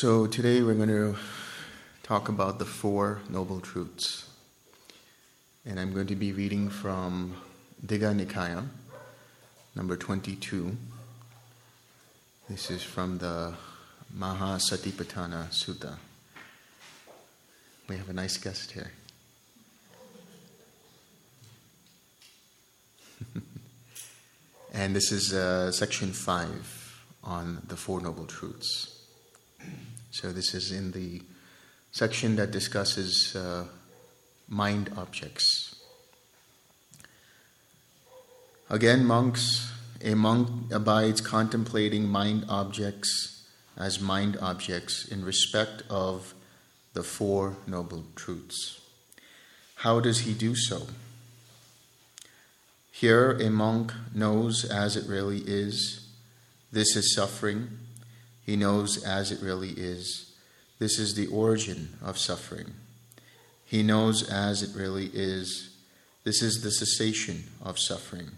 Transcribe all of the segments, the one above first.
So today we're going to talk about the Four Noble Truths. And I'm going to be reading from Digha Nikaya, number 22. This is from the Mahasatipatthana Sutta. We have a nice guest here. and this is uh, section 5 on the Four Noble Truths. So, this is in the section that discusses uh, mind objects. Again, monks, a monk abides contemplating mind objects as mind objects in respect of the Four Noble Truths. How does he do so? Here, a monk knows as it really is. This is suffering he knows as it really is. This is the origin of suffering. He knows as it really is. This is the cessation of suffering.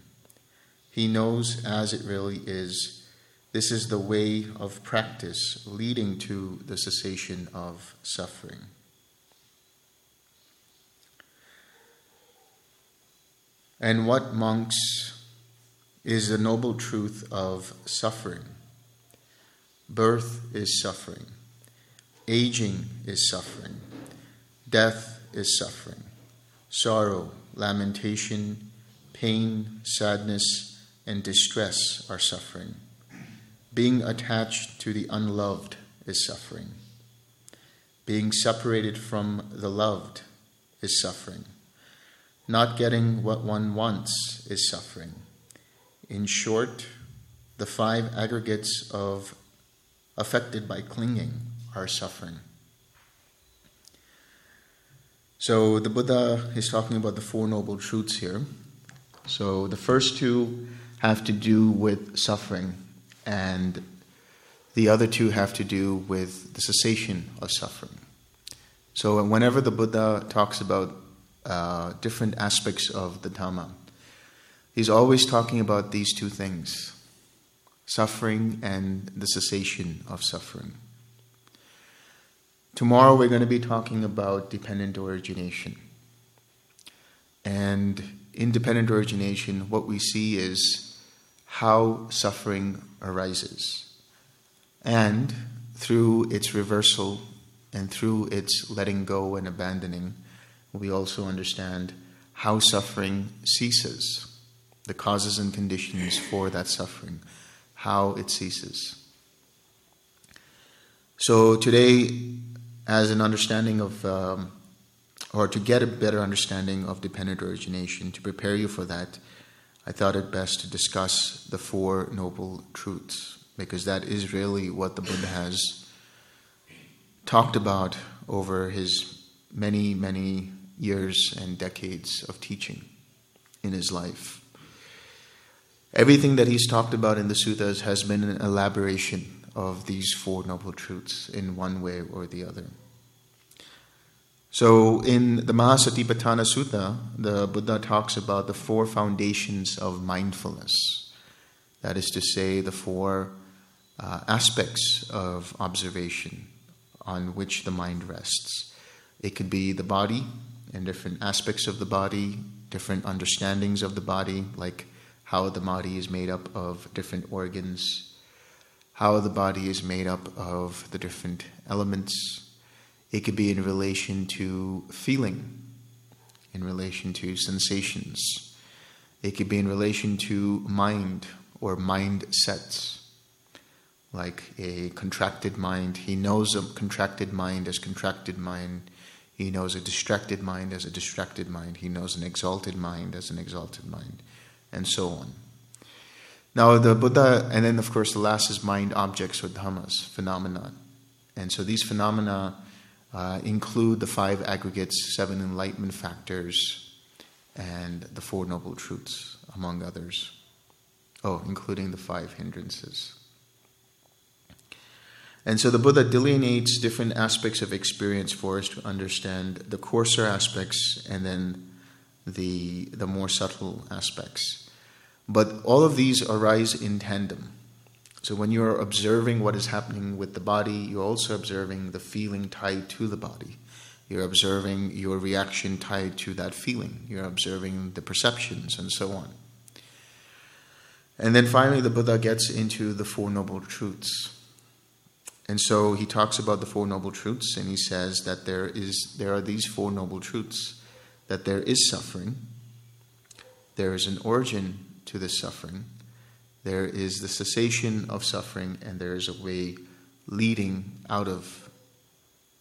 He knows as it really is. This is the way of practice leading to the cessation of suffering. And what, monks, is the noble truth of suffering? Birth is suffering. Aging is suffering. Death is suffering. Sorrow, lamentation, pain, sadness, and distress are suffering. Being attached to the unloved is suffering. Being separated from the loved is suffering. Not getting what one wants is suffering. In short, the five aggregates of affected by clinging are suffering. So the Buddha is talking about the Four Noble Truths here. So the first two have to do with suffering, and the other two have to do with the cessation of suffering. So whenever the Buddha talks about uh, different aspects of the Dhamma, he's always talking about these two things suffering and the cessation of suffering. Tomorrow we're going to be talking about dependent origination. And in dependent origination, what we see is how suffering arises. And through its reversal and through its letting go and abandoning, we also understand how suffering ceases, the causes and conditions for that suffering how it ceases. So, today, as an understanding of, um, or to get a better understanding of dependent origination, to prepare you for that, I thought it best to discuss the Four Noble Truths, because that is really what the Buddha has talked about over his many, many years and decades of teaching in his life. Everything that he's talked about in the suttas has been an elaboration of these Four Noble Truths in one way or the other. So, in the Mahasatipatthana Sutta, the Buddha talks about the four foundations of mindfulness. That is to say, the four uh, aspects of observation on which the mind rests. It could be the body and different aspects of the body, different understandings of the body, like how the body is made up of different organs, how the body is made up of the different elements. It could be in relation to feeling, in relation to sensations. It could be in relation to mind or mind sets, like a contracted mind. He knows a contracted mind as contracted mind. He knows a distracted mind as a distracted mind. He knows an exalted mind as an exalted mind and so on. Now, the Buddha, and then of course the last is mind objects or dhammas, phenomena. And so these phenomena uh, include the five aggregates, seven enlightenment factors, and the Four Noble Truths, among others. Oh, including the five hindrances. And so the Buddha delineates different aspects of experience for us to understand the coarser aspects and then the, the more subtle aspects. But all of these arise in tandem. So when you're observing what is happening with the body, you're also observing the feeling tied to the body. You're observing your reaction tied to that feeling. You're observing the perceptions and so on. And then finally, the Buddha gets into the Four Noble Truths. And so he talks about the Four Noble Truths and he says that there, is, there are these Four Noble Truths that there is suffering, there is an origin to this suffering, there is the cessation of suffering, and there is a way leading out of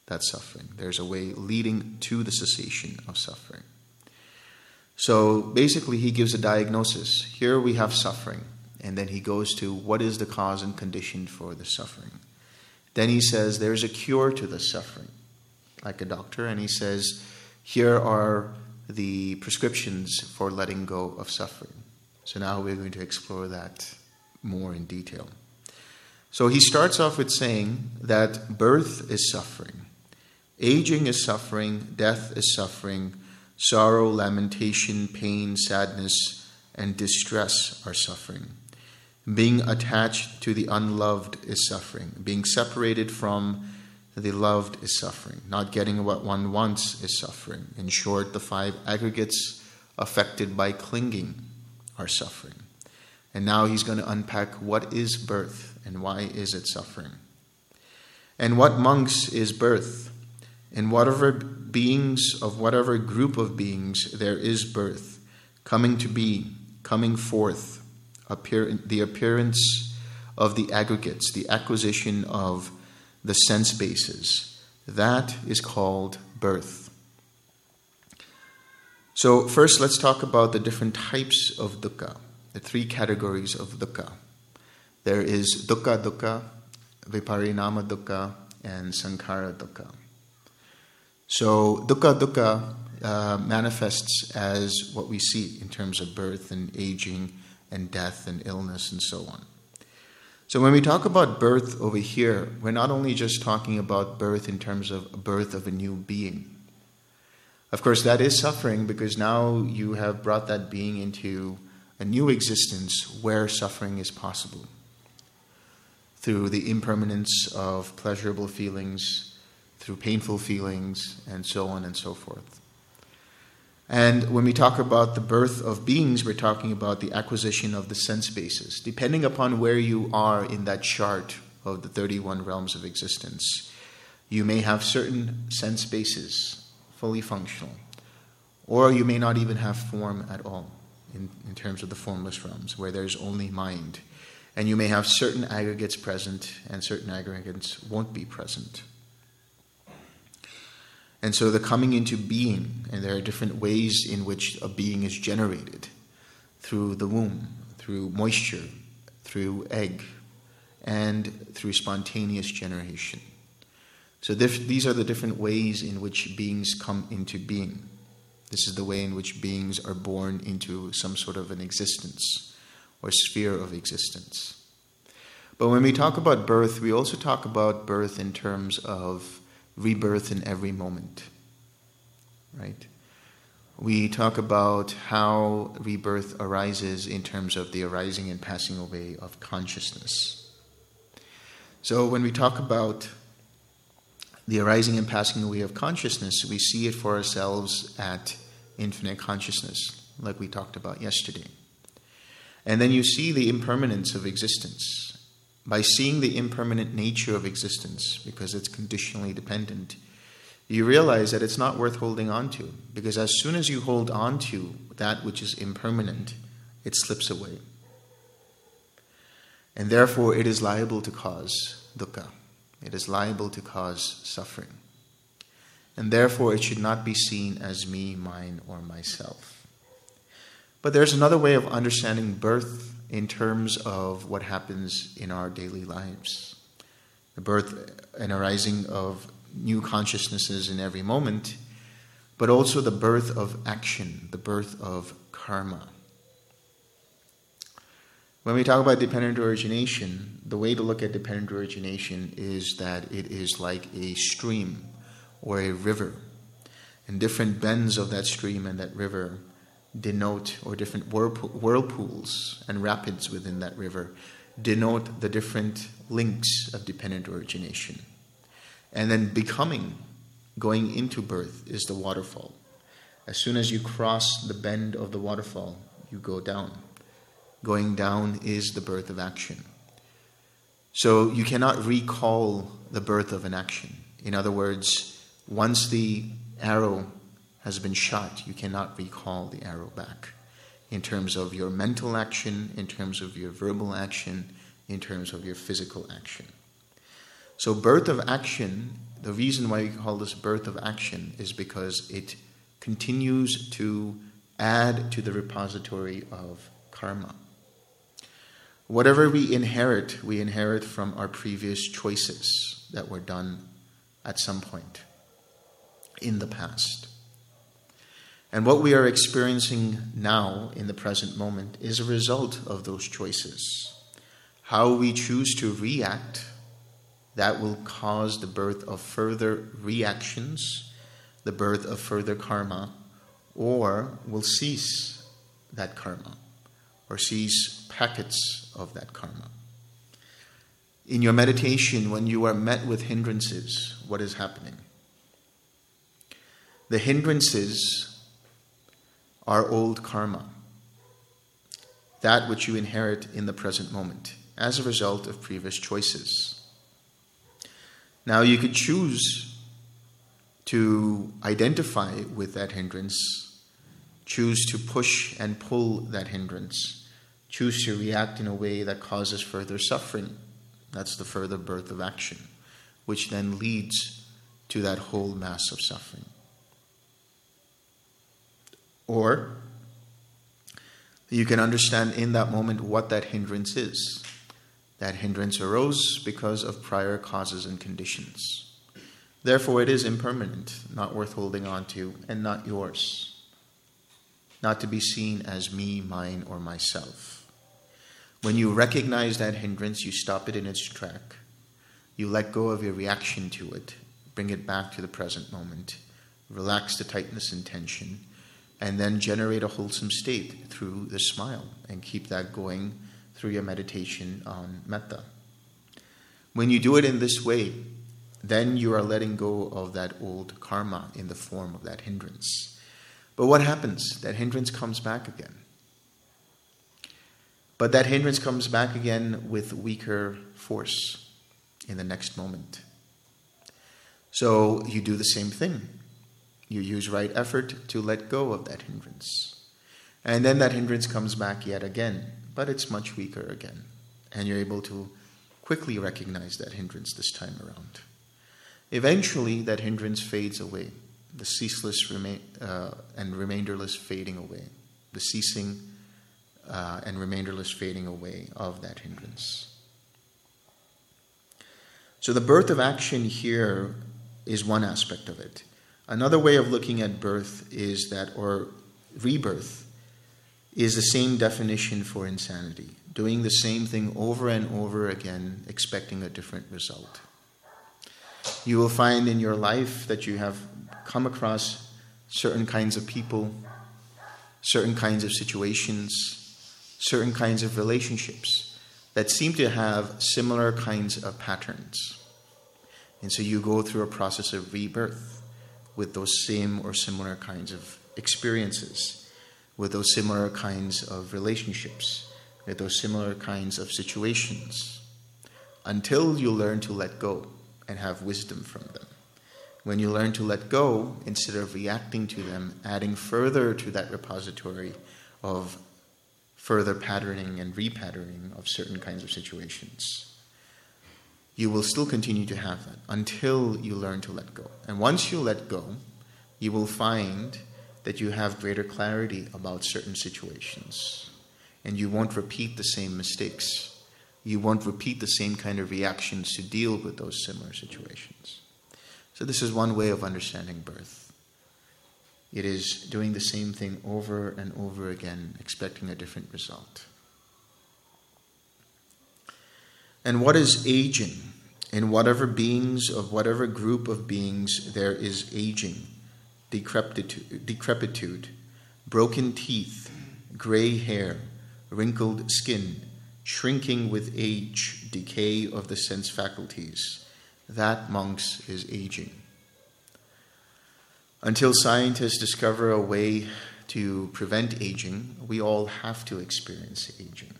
that suffering. There's a way leading to the cessation of suffering. So basically, he gives a diagnosis. Here we have suffering, and then he goes to what is the cause and condition for the suffering. Then he says there's a cure to the suffering, like a doctor, and he says here are the prescriptions for letting go of suffering. So now we're going to explore that more in detail. So he starts off with saying that birth is suffering, aging is suffering, death is suffering, sorrow, lamentation, pain, sadness, and distress are suffering. Being attached to the unloved is suffering. Being separated from the loved is suffering. Not getting what one wants is suffering. In short, the five aggregates affected by clinging suffering. And now he's going to unpack what is birth and why is it suffering. And what monks is birth? In whatever beings of whatever group of beings there is birth, coming to be, coming forth, appear, the appearance of the aggregates, the acquisition of the sense bases. That is called birth. So, first, let's talk about the different types of dukkha, the three categories of dukkha. There is dukkha dukkha, viparinama dukkha, and sankhara dukkha. So, dukkha dukkha uh, manifests as what we see in terms of birth and aging and death and illness and so on. So, when we talk about birth over here, we're not only just talking about birth in terms of birth of a new being of course, that is suffering because now you have brought that being into a new existence where suffering is possible through the impermanence of pleasurable feelings, through painful feelings, and so on and so forth. And when we talk about the birth of beings, we're talking about the acquisition of the sense bases. Depending upon where you are in that chart of the 31 realms of existence, you may have certain sense bases fully functional. Or you may not even have form at all in, in terms of the formless realms, where there's only mind. And you may have certain aggregates present, and certain aggregates won't be present. And so the coming into being, and there are different ways in which a being is generated through the womb, through moisture, through egg, and through spontaneous generation. So these are the different ways in which beings come into being. This is the way in which beings are born into some sort of an existence or sphere of existence. But when we talk about birth, we also talk about birth in terms of rebirth in every moment. Right? We talk about how rebirth arises in terms of the arising and passing away of consciousness. So when we talk about the arising and passing away of consciousness, we see it for ourselves at infinite consciousness, like we talked about yesterday. And then you see the impermanence of existence. By seeing the impermanent nature of existence, because it's conditionally dependent, you realize that it's not worth holding on to. Because as soon as you hold on to that which is impermanent, it slips away. And therefore, it is liable to cause dukkha it is liable to cause suffering. And therefore, it should not be seen as me, mine, or myself. But there's another way of understanding birth in terms of what happens in our daily lives. The birth and arising of new consciousnesses in every moment, but also the birth of action, the birth of karma. When we talk about dependent origination, the way to look at dependent origination is that it is like a stream or a river. And different bends of that stream and that river denote, or different whirlpools and rapids within that river denote the different links of dependent origination. And then becoming, going into birth, is the waterfall. As soon as you cross the bend of the waterfall, you go down. Going down is the birth of action. So you cannot recall the birth of an action. In other words, once the arrow has been shot, you cannot recall the arrow back in terms of your mental action, in terms of your verbal action, in terms of your physical action. So, birth of action, the reason why we call this birth of action is because it continues to add to the repository of karma. Whatever we inherit, we inherit from our previous choices that were done at some point in the past. And what we are experiencing now in the present moment is a result of those choices. How we choose to react, that will cause the birth of further reactions, the birth of further karma, or will cease that karma, or cease packets of that karma. In your meditation, when you are met with hindrances, what is happening? The hindrances are old karma, that which you inherit in the present moment as a result of previous choices. Now, you could choose to identify with that hindrance, choose to push and pull that hindrance, choose to react in a way that causes further suffering. That's the further birth of action, which then leads to that whole mass of suffering. Or you can understand in that moment what that hindrance is. That hindrance arose because of prior causes and conditions. Therefore, it is impermanent, not worth holding on to, and not yours. Not to be seen as me, mine, or myself. When you recognize that hindrance, you stop it in its track. You let go of your reaction to it, bring it back to the present moment, relax the tightness and tension, and then generate a wholesome state through the smile and keep that going through your meditation on metta. When you do it in this way, then you are letting go of that old karma in the form of that hindrance. But what happens? That hindrance comes back again. But that hindrance comes back again with weaker force in the next moment. So you do the same thing. You use right effort to let go of that hindrance. And then that hindrance comes back yet again, but it's much weaker again. And you're able to quickly recognize that hindrance this time around. Eventually, that hindrance fades away, the ceaseless remain, uh, and remainderless fading away, the ceasing uh, and remainderless fading away of that hindrance. So, the birth of action here is one aspect of it. Another way of looking at birth is that, or rebirth, is the same definition for insanity doing the same thing over and over again, expecting a different result. You will find in your life that you have come across certain kinds of people, certain kinds of situations, certain kinds of relationships that seem to have similar kinds of patterns. And so you go through a process of rebirth with those same or similar kinds of experiences, with those similar kinds of relationships, with those similar kinds of situations, until you learn to let go and have wisdom from them. When you learn to let go, instead of reacting to them, adding further to that repository of further patterning and repatterning of certain kinds of situations you will still continue to have that until you learn to let go. And once you let go, you will find that you have greater clarity about certain situations. And you won't repeat the same mistakes. You won't repeat the same kind of reactions to deal with those similar situations. So, this is one way of understanding birth. It is doing the same thing over and over again, expecting a different result. And what is aging? In whatever beings of whatever group of beings there is aging, decrepitude, broken teeth, gray hair, wrinkled skin, shrinking with age, decay of the sense faculties. That, monks, is aging. Until scientists discover a way to prevent aging, we all have to experience aging.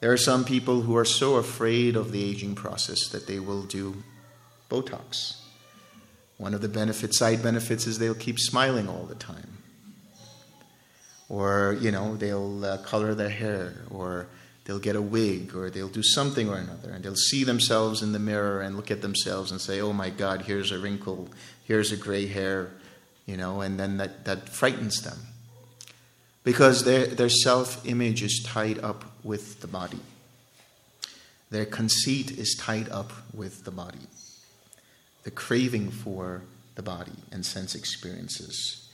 There are some people who are so afraid of the aging process that they will do Botox. One of the benefits, side benefits, is they'll keep smiling all the time. Or, you know, they'll uh, color their hair, or they'll get a wig, or they'll do something or another, and they'll see themselves in the mirror and look at themselves and say, oh my God, here's a wrinkle, here's a gray hair, you know, and then that, that frightens them. Because their, their self image is tied up with the body. Their conceit is tied up with the body. The craving for the body and sense experiences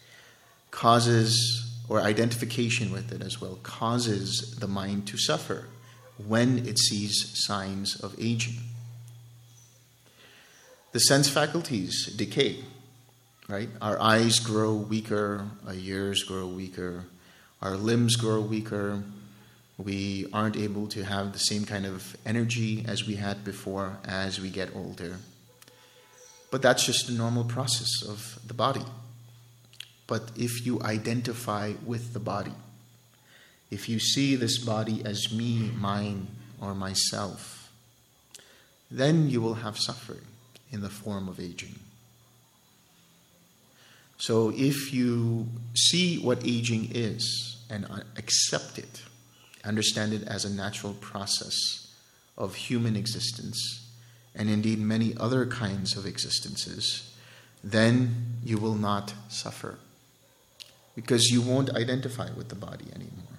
causes, or identification with it as well, causes the mind to suffer when it sees signs of aging. The sense faculties decay, right? Our eyes grow weaker, our ears grow weaker, our limbs grow weaker, we aren't able to have the same kind of energy as we had before as we get older. But that's just a normal process of the body. But if you identify with the body, if you see this body as me, mine, or myself, then you will have suffering in the form of aging. So if you see what aging is and uh, accept it, understand it as a natural process of human existence, and indeed many other kinds of existences, then you will not suffer. Because you won't identify with the body anymore.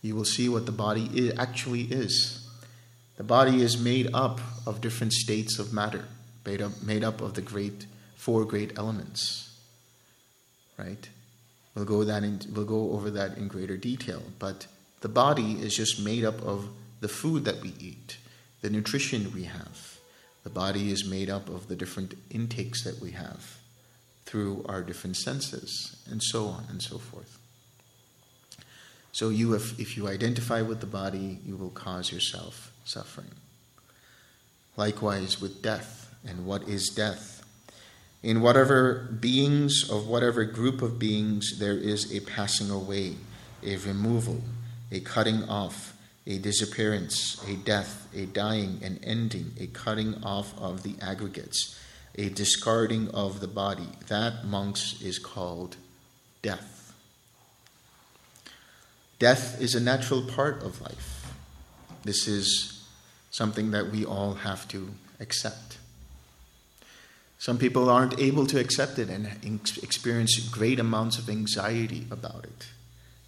You will see what the body actually is. The body is made up of different states of matter, made up, made up of the great four great elements. Right? We'll go that in, we'll go over that in greater detail, but the body is just made up of the food that we eat, the nutrition we have. The body is made up of the different intakes that we have through our different senses, and so on and so forth. So, you have, if you identify with the body, you will cause yourself suffering. Likewise with death. And what is death? In whatever beings, of whatever group of beings, there is a passing away, a removal, a cutting off, a disappearance, a death, a dying, an ending, a cutting off of the aggregates, a discarding of the body. That, monks, is called death. Death is a natural part of life. This is something that we all have to accept. Some people aren't able to accept it and experience great amounts of anxiety about it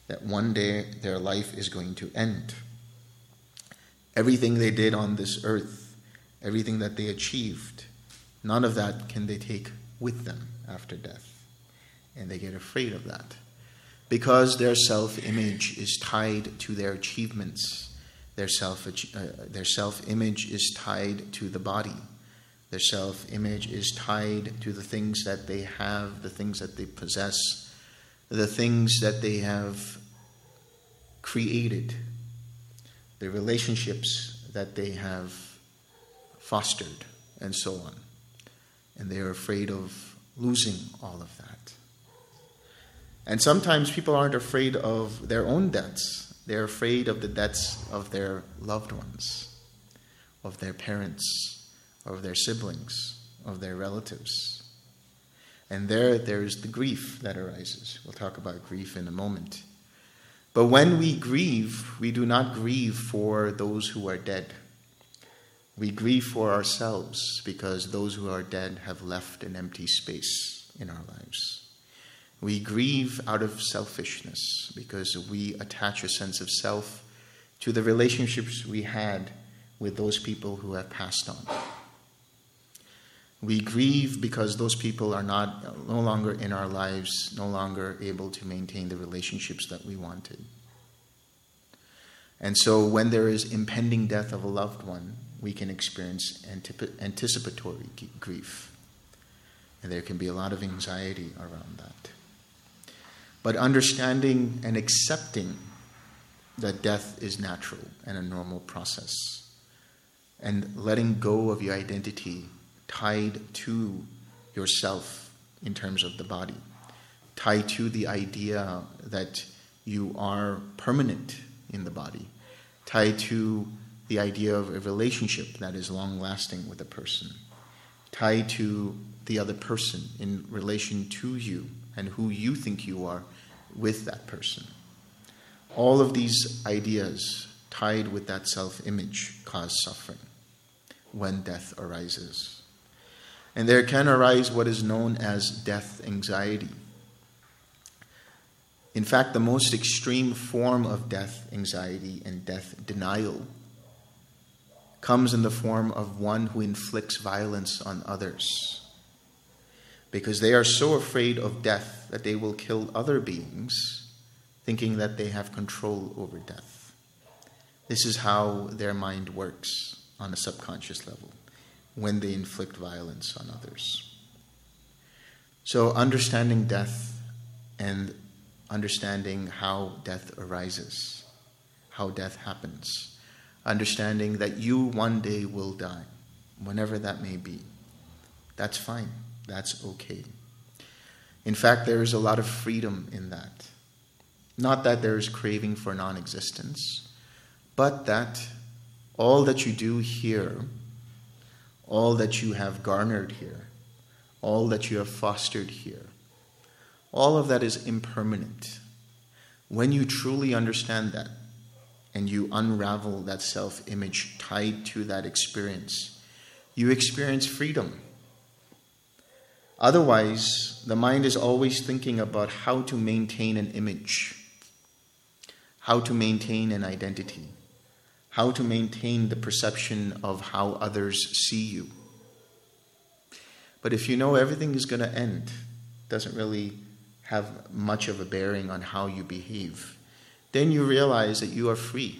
that one day their life is going to end. Everything they did on this earth, everything that they achieved, none of that can they take with them after death. And they get afraid of that. Because their self image is tied to their achievements, their self uh, image is tied to the body. Their self image is tied to the things that they have, the things that they possess, the things that they have created, the relationships that they have fostered, and so on. And they are afraid of losing all of that. And sometimes people aren't afraid of their own debts, they're afraid of the debts of their loved ones, of their parents, of their siblings, of their relatives. And there, there is the grief that arises. We'll talk about grief in a moment. But when we grieve, we do not grieve for those who are dead. We grieve for ourselves because those who are dead have left an empty space in our lives. We grieve out of selfishness because we attach a sense of self to the relationships we had with those people who have passed on. We grieve because those people are not no longer in our lives, no longer able to maintain the relationships that we wanted. And so when there is impending death of a loved one, we can experience antip- anticipatory grief. And there can be a lot of anxiety around that. But understanding and accepting that death is natural and a normal process. And letting go of your identity tied to yourself in terms of the body, tied to the idea that you are permanent in the body, tied to the idea of a relationship that is long lasting with a person, tied to the other person in relation to you and who you think you are with that person. All of these ideas tied with that self image cause suffering when death arises. And there can arise what is known as death anxiety. In fact, the most extreme form of death anxiety and death denial comes in the form of one who inflicts violence on others. Because they are so afraid of death that they will kill other beings, thinking that they have control over death. This is how their mind works on a subconscious level when they inflict violence on others. So, understanding death and understanding how death arises, how death happens understanding that you one day will die, whenever that may be. That's fine. That's okay. In fact, there is a lot of freedom in that. Not that there is craving for non existence, but that all that you do here, all that you have garnered here, all that you have fostered here, all of that is impermanent. When you truly understand that, and you unravel that self image tied to that experience, you experience freedom. Otherwise, the mind is always thinking about how to maintain an image, how to maintain an identity, how to maintain the perception of how others see you. But if you know everything is going to end, doesn't really have much of a bearing on how you behave then you realize that you are free.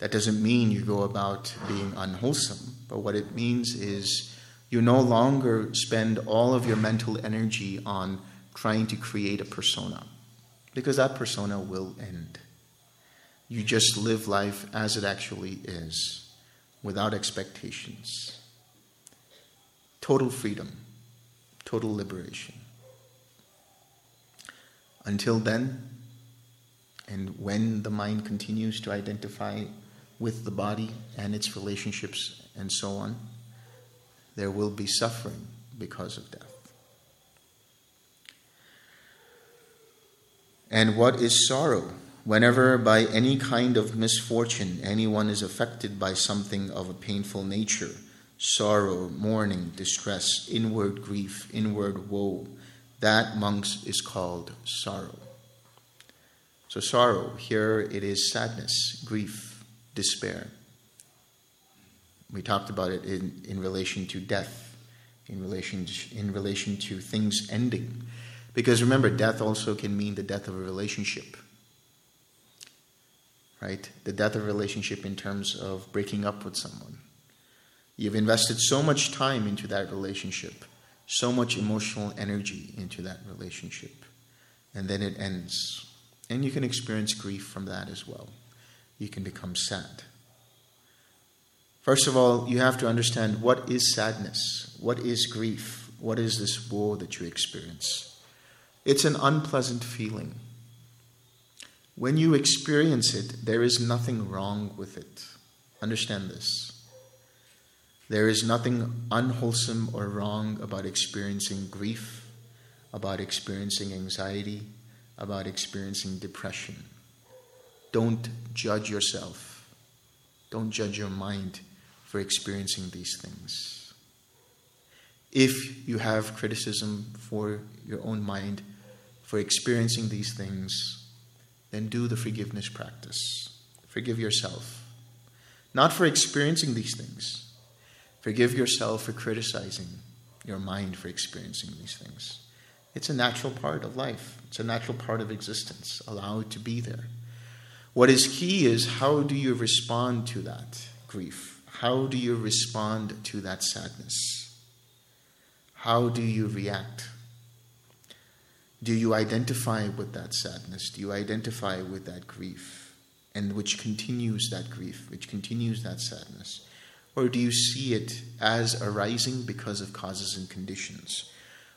That doesn't mean you go about being unwholesome, but what it means is you no longer spend all of your mental energy on trying to create a persona, because that persona will end. You just live life as it actually is, without expectations. Total freedom, total liberation. Until then, and when the mind continues to identify with the body and its relationships and so on, there will be suffering because of death. And what is sorrow? Whenever by any kind of misfortune anyone is affected by something of a painful nature, sorrow, mourning, distress, inward grief, inward woe, that, monks, is called sorrow. So, sorrow, here it is sadness, grief, despair. We talked about it in, in relation to death, in relation, to, in relation to things ending. Because remember, death also can mean the death of a relationship. Right? The death of relationship in terms of breaking up with someone. You've invested so much time into that relationship, so much emotional energy into that relationship, and then it ends and you can experience grief from that as well. You can become sad. First of all, you have to understand what is sadness? What is grief? What is this woe that you experience? It's an unpleasant feeling. When you experience it, there is nothing wrong with it. Understand this. There is nothing unwholesome or wrong about experiencing grief, about experiencing anxiety, about experiencing depression. Don't judge yourself. Don't judge your mind for experiencing these things. If you have criticism for your own mind for experiencing these things, then do the forgiveness practice. Forgive yourself. Not for experiencing these things, forgive yourself for criticizing your mind for experiencing these things. It's a natural part of life, it's a natural part of existence. Allow it to be there. What is key is how do you respond to that grief? How do you respond to that sadness? How do you react? Do you identify with that sadness? Do you identify with that grief? And which continues that grief, which continues that sadness? Or do you see it as arising because of causes and conditions?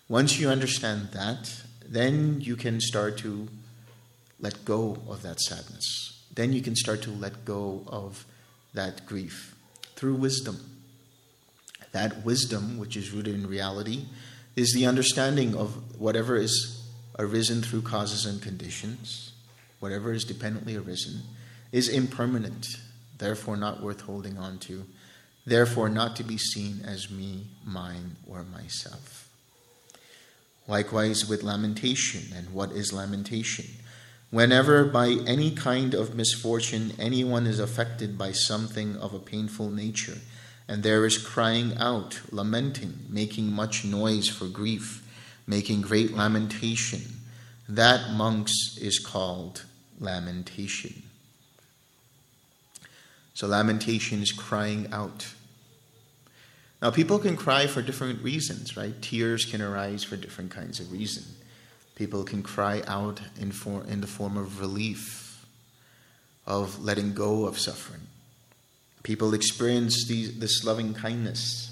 Once you understand that, then you can start to let go of that sadness. Then you can start to let go of that grief through wisdom. That wisdom, which is rooted in reality, is the understanding of whatever is arisen through causes and conditions, whatever is dependently arisen, is impermanent, therefore not worth holding on to, therefore not to be seen as me, mine, or myself. Likewise with lamentation. And what is lamentation? Whenever by any kind of misfortune anyone is affected by something of a painful nature, and there is crying out, lamenting, making much noise for grief, making great lamentation, that, monks, is called lamentation. So, lamentation is crying out. Now, people can cry for different reasons, right? Tears can arise for different kinds of reason. People can cry out in, for, in the form of relief, of letting go of suffering. People experience these, this loving kindness,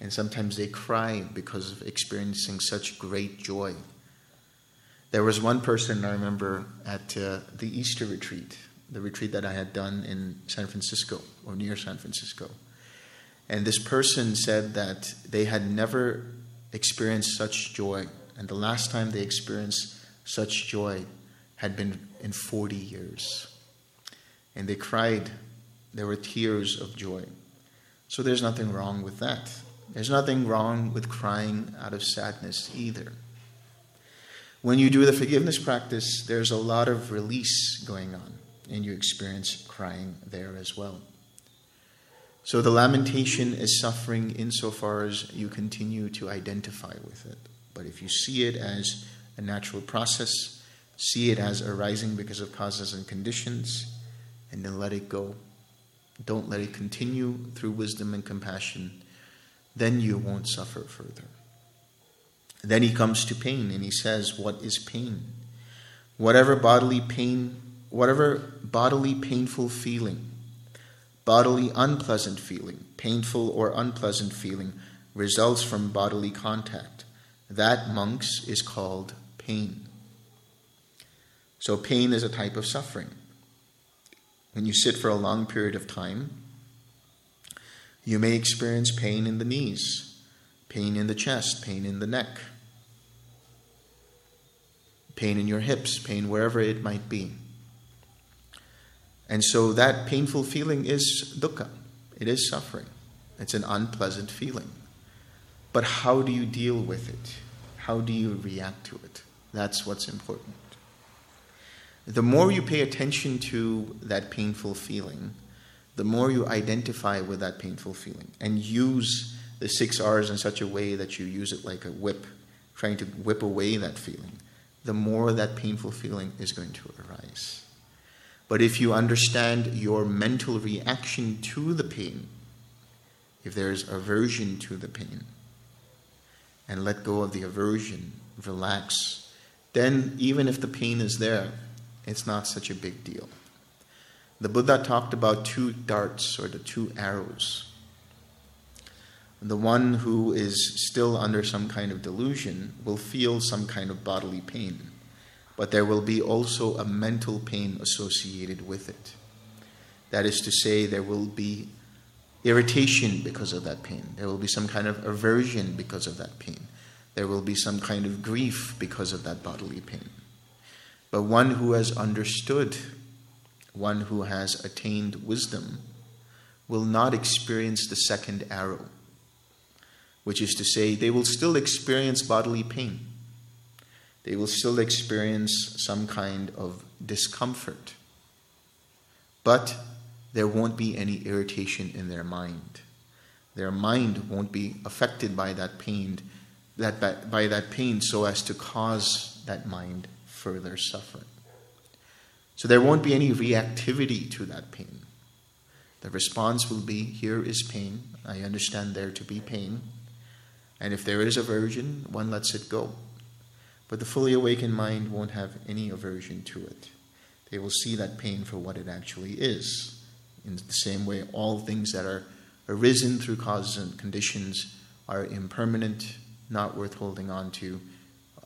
and sometimes they cry because of experiencing such great joy. There was one person I remember at uh, the Easter retreat, the retreat that I had done in San Francisco or near San Francisco. And this person said that they had never experienced such joy and the last time they experienced such joy had been in 40 years. And they cried. There were tears of joy. So there's nothing wrong with that. There's nothing wrong with crying out of sadness either. When you do the forgiveness practice, there's a lot of release going on, and you experience crying there as well. So the lamentation is suffering insofar as you continue to identify with it. But if you see it as a natural process, see it as arising because of causes and conditions, and then let it go. Don't let it continue through wisdom and compassion. Then you won't suffer further. Then he comes to pain and he says, What is pain? Whatever bodily pain, whatever bodily painful feeling, bodily unpleasant feeling, painful or unpleasant feeling results from bodily contact that, monks, is called pain. So, pain is a type of suffering. When you sit for a long period of time, you may experience pain in the knees, pain in the chest, pain in the neck, pain in your hips, pain wherever it might be. And so that painful feeling is dukkha, it is suffering, it's an unpleasant feeling. But how do you deal with it? How do you react to it? That's what's important. The more you pay attention to that painful feeling, the more you identify with that painful feeling and use the six R's in such a way that you use it like a whip, trying to whip away that feeling, the more that painful feeling is going to arise. But if you understand your mental reaction to the pain, if there's aversion to the pain, and let go of the aversion, relax, then even if the pain is there, it's not such a big deal. The Buddha talked about two darts or the two arrows. The one who is still under some kind of delusion will feel some kind of bodily pain, but there will be also a mental pain associated with it. That is to say, there will be irritation because of that pain. There will be some kind of aversion because of that pain. There will be some kind of grief because of that bodily pain. But one who has understood, one who has attained wisdom, will not experience the second arrow, which is to say, they will still experience bodily pain. They will still experience some kind of discomfort. But there won't be any irritation in their mind. Their mind won't be affected by that pain, that by, by that pain so as to cause that mind further suffering. So there won't be any reactivity to that pain. The response will be here is pain. I understand there to be pain. And if there is aversion, one lets it go. But the fully awakened mind won't have any aversion to it. They will see that pain for what it actually is. In the same way, all things that are arisen through causes and conditions are impermanent, not worth holding on to.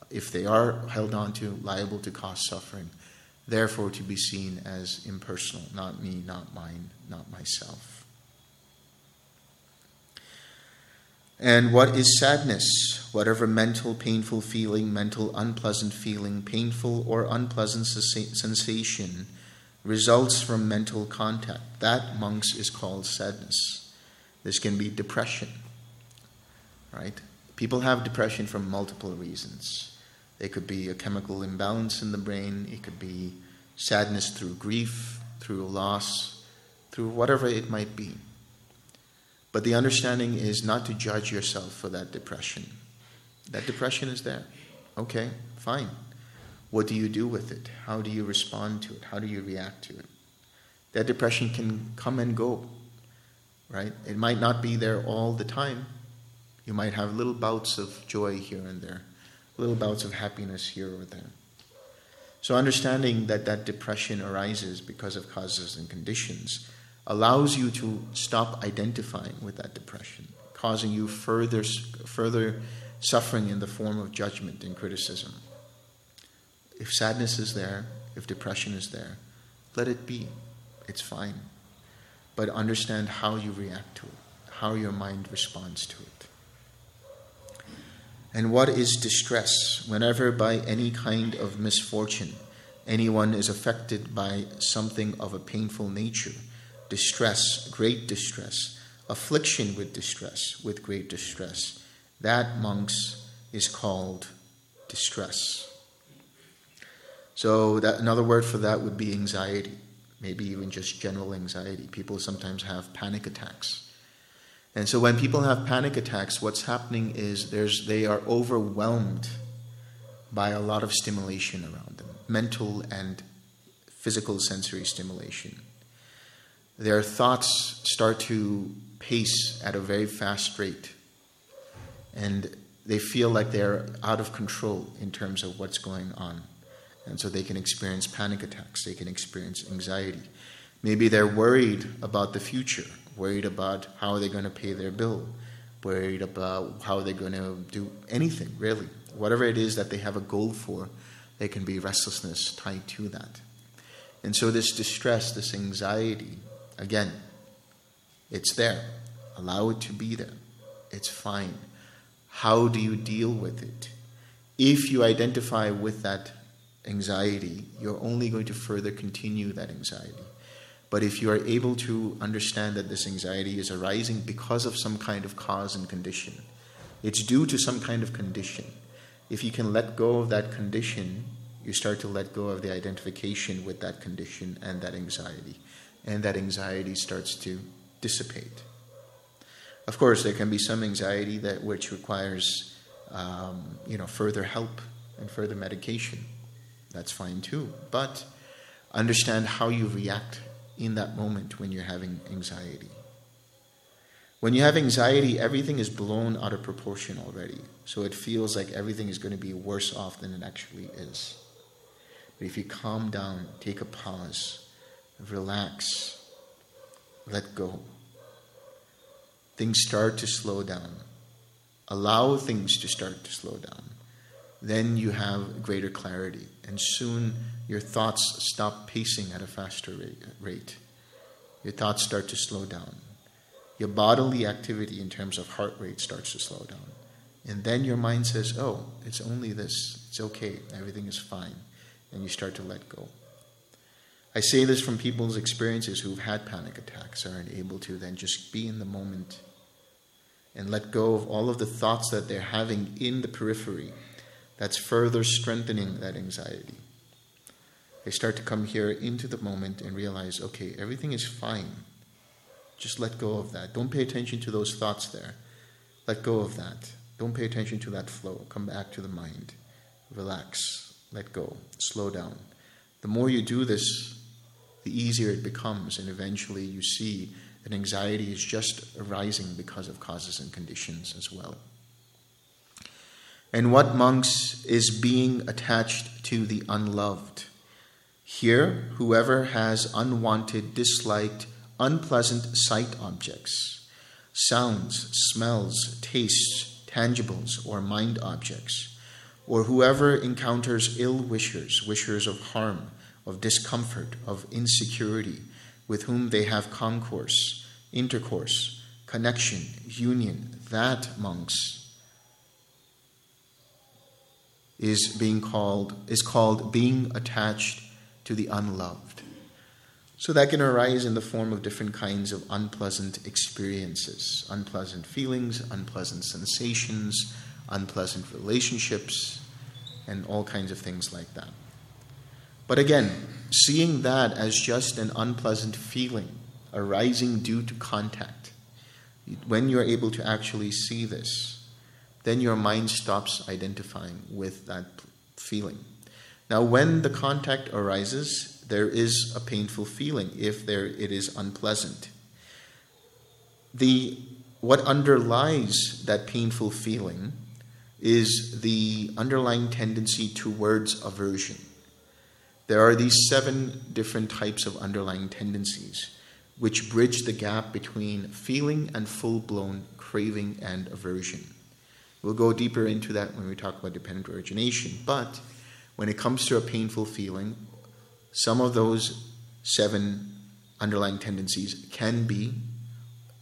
If they are held on to, liable to cause suffering. Therefore, to be seen as impersonal, not me, not mine, not myself. And what is sadness? Whatever mental, painful feeling, mental, unpleasant feeling, painful or unpleasant sensation results from mental contact. That, monks, is called sadness. This can be depression, right? People have depression for multiple reasons. It could be a chemical imbalance in the brain, it could be sadness through grief, through loss, through whatever it might be. But the understanding is not to judge yourself for that depression. That depression is there. Okay, fine. What do you do with it? How do you respond to it? How do you react to it? That depression can come and go, right? It might not be there all the time. You might have little bouts of joy here and there, little bouts of happiness here or there. So, understanding that that depression arises because of causes and conditions allows you to stop identifying with that depression, causing you further, further suffering in the form of judgment and criticism. If sadness is there, if depression is there, let it be. It's fine. But understand how you react to it, how your mind responds to it. And what is distress? Whenever by any kind of misfortune anyone is affected by something of a painful nature, distress, great distress, affliction with distress, with great distress. That, monks, is called distress. So, that, another word for that would be anxiety, maybe even just general anxiety. People sometimes have panic attacks. And so, when people have panic attacks, what's happening is there's, they are overwhelmed by a lot of stimulation around them mental and physical sensory stimulation their thoughts start to pace at a very fast rate. And they feel like they're out of control in terms of what's going on. And so they can experience panic attacks, they can experience anxiety. Maybe they're worried about the future, worried about how they're going to pay their bill, worried about how they're going to do anything, really. Whatever it is that they have a goal for, there can be restlessness tied to that. And so, this distress, this anxiety, Again, it's there. Allow it to be there. It's fine. How do you deal with it? If you identify with that anxiety, you're only going to further continue that anxiety. But if you are able to understand that this anxiety is arising because of some kind of cause and condition, it's due to some kind of condition. If you can let go of that condition, you start to let go of the identification with that condition and that anxiety and that anxiety starts to dissipate. Of course, there can be some anxiety that which requires, um, you know, further help and further medication. That's fine too. But understand how you react in that moment when you're having anxiety. When you have anxiety, everything is blown out of proportion already. So it feels like everything is going to be worse off than it actually is. But if you calm down, take a pause, relax, let go. Things start to slow down. Allow things to start to slow down. Then you have greater clarity, and soon your thoughts stop pacing at a faster rate. Your thoughts start to slow down. Your bodily activity in terms of heart rate starts to slow down. And then your mind says, Oh, it's only this. It's okay. Everything is fine. And you start to let go. I say this from people's experiences who've had panic attacks, are able to then just be in the moment and let go of all of the thoughts that they're having in the periphery that's further strengthening that anxiety. They start to come here into the moment and realize, okay, everything is fine. Just let go of that. Don't pay attention to those thoughts there. Let go of that. Don't pay attention to that flow. Come back to the mind. Relax. Let go. Slow down. The more you do this, the easier it becomes, and eventually you see that anxiety is just arising because of causes and conditions as well. And what, monks, is being attached to the unloved? Here, whoever has unwanted, disliked, unpleasant sight objects, sounds, smells, tastes, tangibles, or mind objects, or whoever encounters ill wishers, wishers of harm, of discomfort, of insecurity, with whom they have concourse, intercourse, connection, union, that, monks, is being called is called being attached to the unloved. So that can arise in the form of different kinds of unpleasant experiences, unpleasant feelings, unpleasant sensations, unpleasant relationships, and all kinds of things like that. But again, seeing that as just an unpleasant feeling arising due to contact, when you're able to actually see this, then your mind stops identifying with that feeling. Now, when the contact arises, there is a painful feeling if there it is unpleasant. The what underlies that painful feeling is the underlying tendency towards aversion. There are these seven different types of underlying tendencies which bridge the gap between feeling and full blown craving and aversion. We'll go deeper into that when we talk about dependent origination. But when it comes to a painful feeling, some of those seven underlying tendencies can be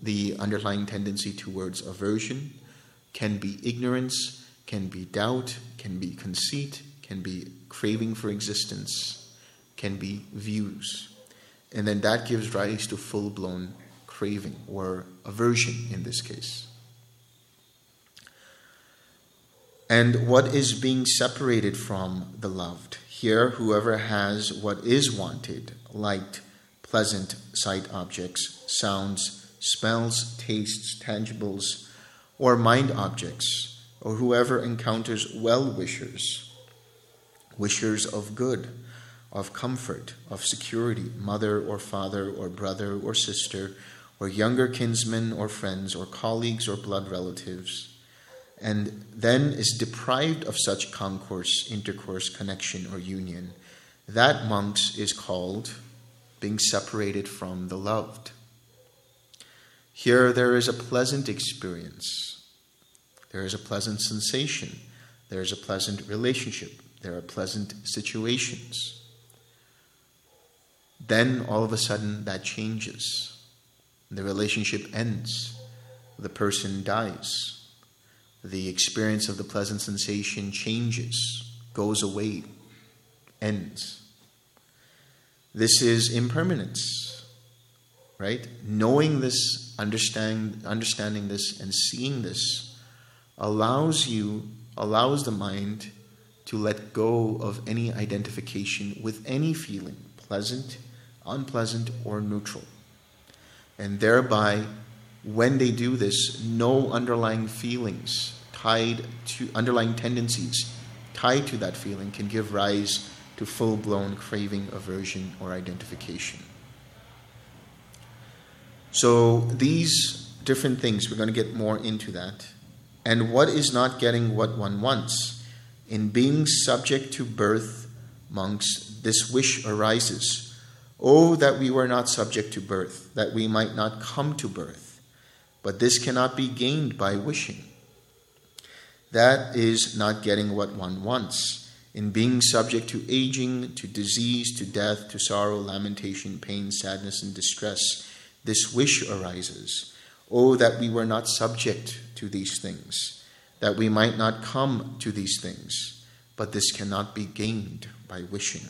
the underlying tendency towards aversion, can be ignorance, can be doubt, can be conceit, can be craving for existence, can be views. And then that gives rise to full blown craving or aversion in this case. And what is being separated from the loved. Here, whoever has what is wanted light, pleasant sight objects, sounds, smells, tastes, tangibles, or mind objects, or whoever encounters well wishers, wishers of good, of comfort, of security, mother or father or brother or sister, or younger kinsmen or friends, or colleagues or blood relatives and then is deprived of such concourse, intercourse, connection, or union, that, monks, is called being separated from the loved. Here there is a pleasant experience, there is a pleasant sensation, there is a pleasant relationship, there are pleasant situations. Then all of a sudden that changes. The relationship ends, the person dies the experience of the pleasant sensation changes, goes away, ends. This is impermanence, right? Knowing this, understand, understanding this, and seeing this allows you, allows the mind to let go of any identification with any feeling, pleasant, unpleasant, or neutral. And thereby when they do this, no underlying feelings tied to underlying tendencies tied to that feeling can give rise to full blown craving, aversion, or identification. So, these different things, we're going to get more into that. And what is not getting what one wants? In being subject to birth, monks, this wish arises. Oh, that we were not subject to birth, that we might not come to birth. But this cannot be gained by wishing. That is not getting what one wants. In being subject to aging, to disease, to death, to sorrow, lamentation, pain, sadness, and distress, this wish arises. Oh, that we were not subject to these things, that we might not come to these things. But this cannot be gained by wishing.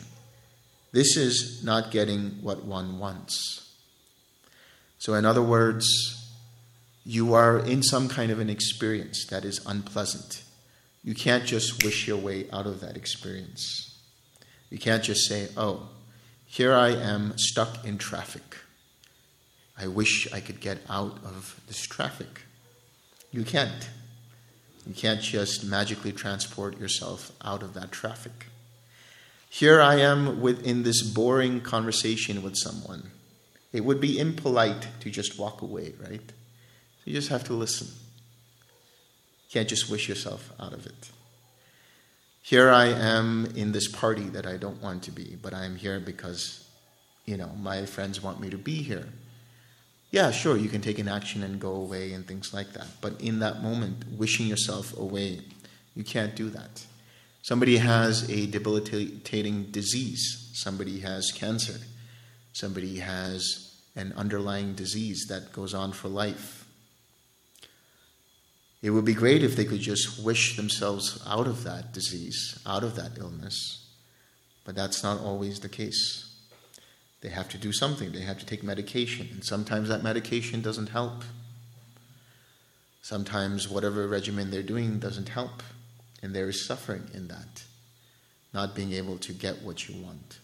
This is not getting what one wants. So, in other words, you are in some kind of an experience that is unpleasant. You can't just wish your way out of that experience. You can't just say, oh, here I am stuck in traffic. I wish I could get out of this traffic. You can't. You can't just magically transport yourself out of that traffic. Here I am within this boring conversation with someone. It would be impolite to just walk away, right? You just have to listen. You can't just wish yourself out of it. here I am in this party that I don't want to be, but I'm here because, you know, my friends want me to be here. Yeah, sure, you can take an action and go away and things like that. But in that moment, wishing yourself away, you can't do that. Somebody has a debilitating disease, somebody has cancer, somebody has an underlying disease that goes on for life it would be great if they could just wish themselves out of that disease, out of that illness. But that's not always the case. They have to do something, they have to take medication, and sometimes that medication doesn't help. Sometimes whatever regimen they're doing doesn't help, and there is suffering in that, not being able to get what you want.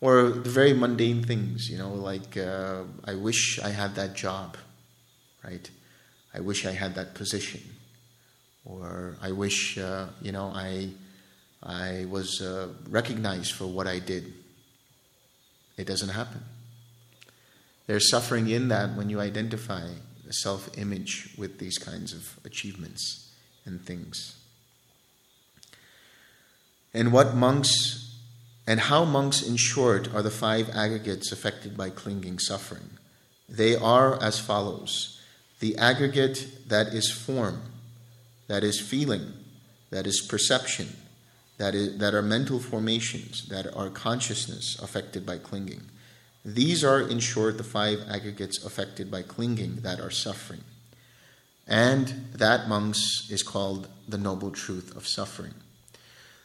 Or the very mundane things, you know, like uh, I wish I had that job, right? I wish I had that position, or I wish uh, you know I I was uh, recognized for what I did. It doesn't happen. There's suffering in that when you identify self image with these kinds of achievements and things. And what monks and how monks, in short, are the five aggregates affected by clinging suffering. They are as follows the aggregate that is form, that is feeling, that is perception, that, is, that are mental formations, that are consciousness affected by clinging. These are, in short, the five aggregates affected by clinging that are suffering. And that, monks, is called the noble truth of suffering.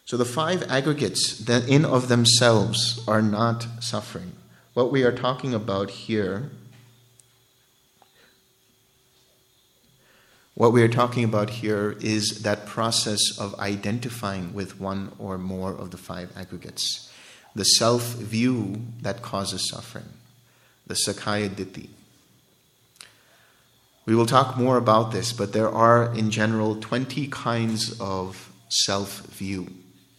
So the five aggregates that in of themselves are not suffering. What we are talking about here What we are talking about here is that process of identifying with one or more of the five aggregates. The self view that causes suffering, the Sakkaya Ditthi. We will talk more about this, but there are in general 20 kinds of self view.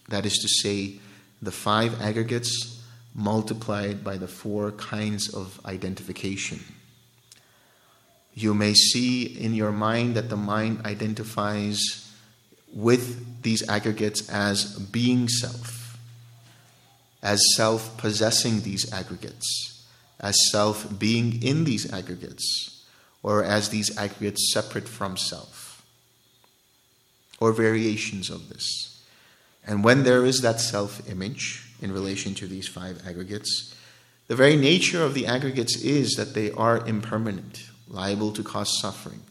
That is to say, the five aggregates multiplied by the four kinds of identification you may see in your mind that the mind identifies with these aggregates as being self, as self possessing these aggregates, as self being in these aggregates, or as these aggregates separate from self, or variations of this. And when there is that self image in relation to these five aggregates, the very nature of the aggregates is that they are impermanent liable to cause suffering.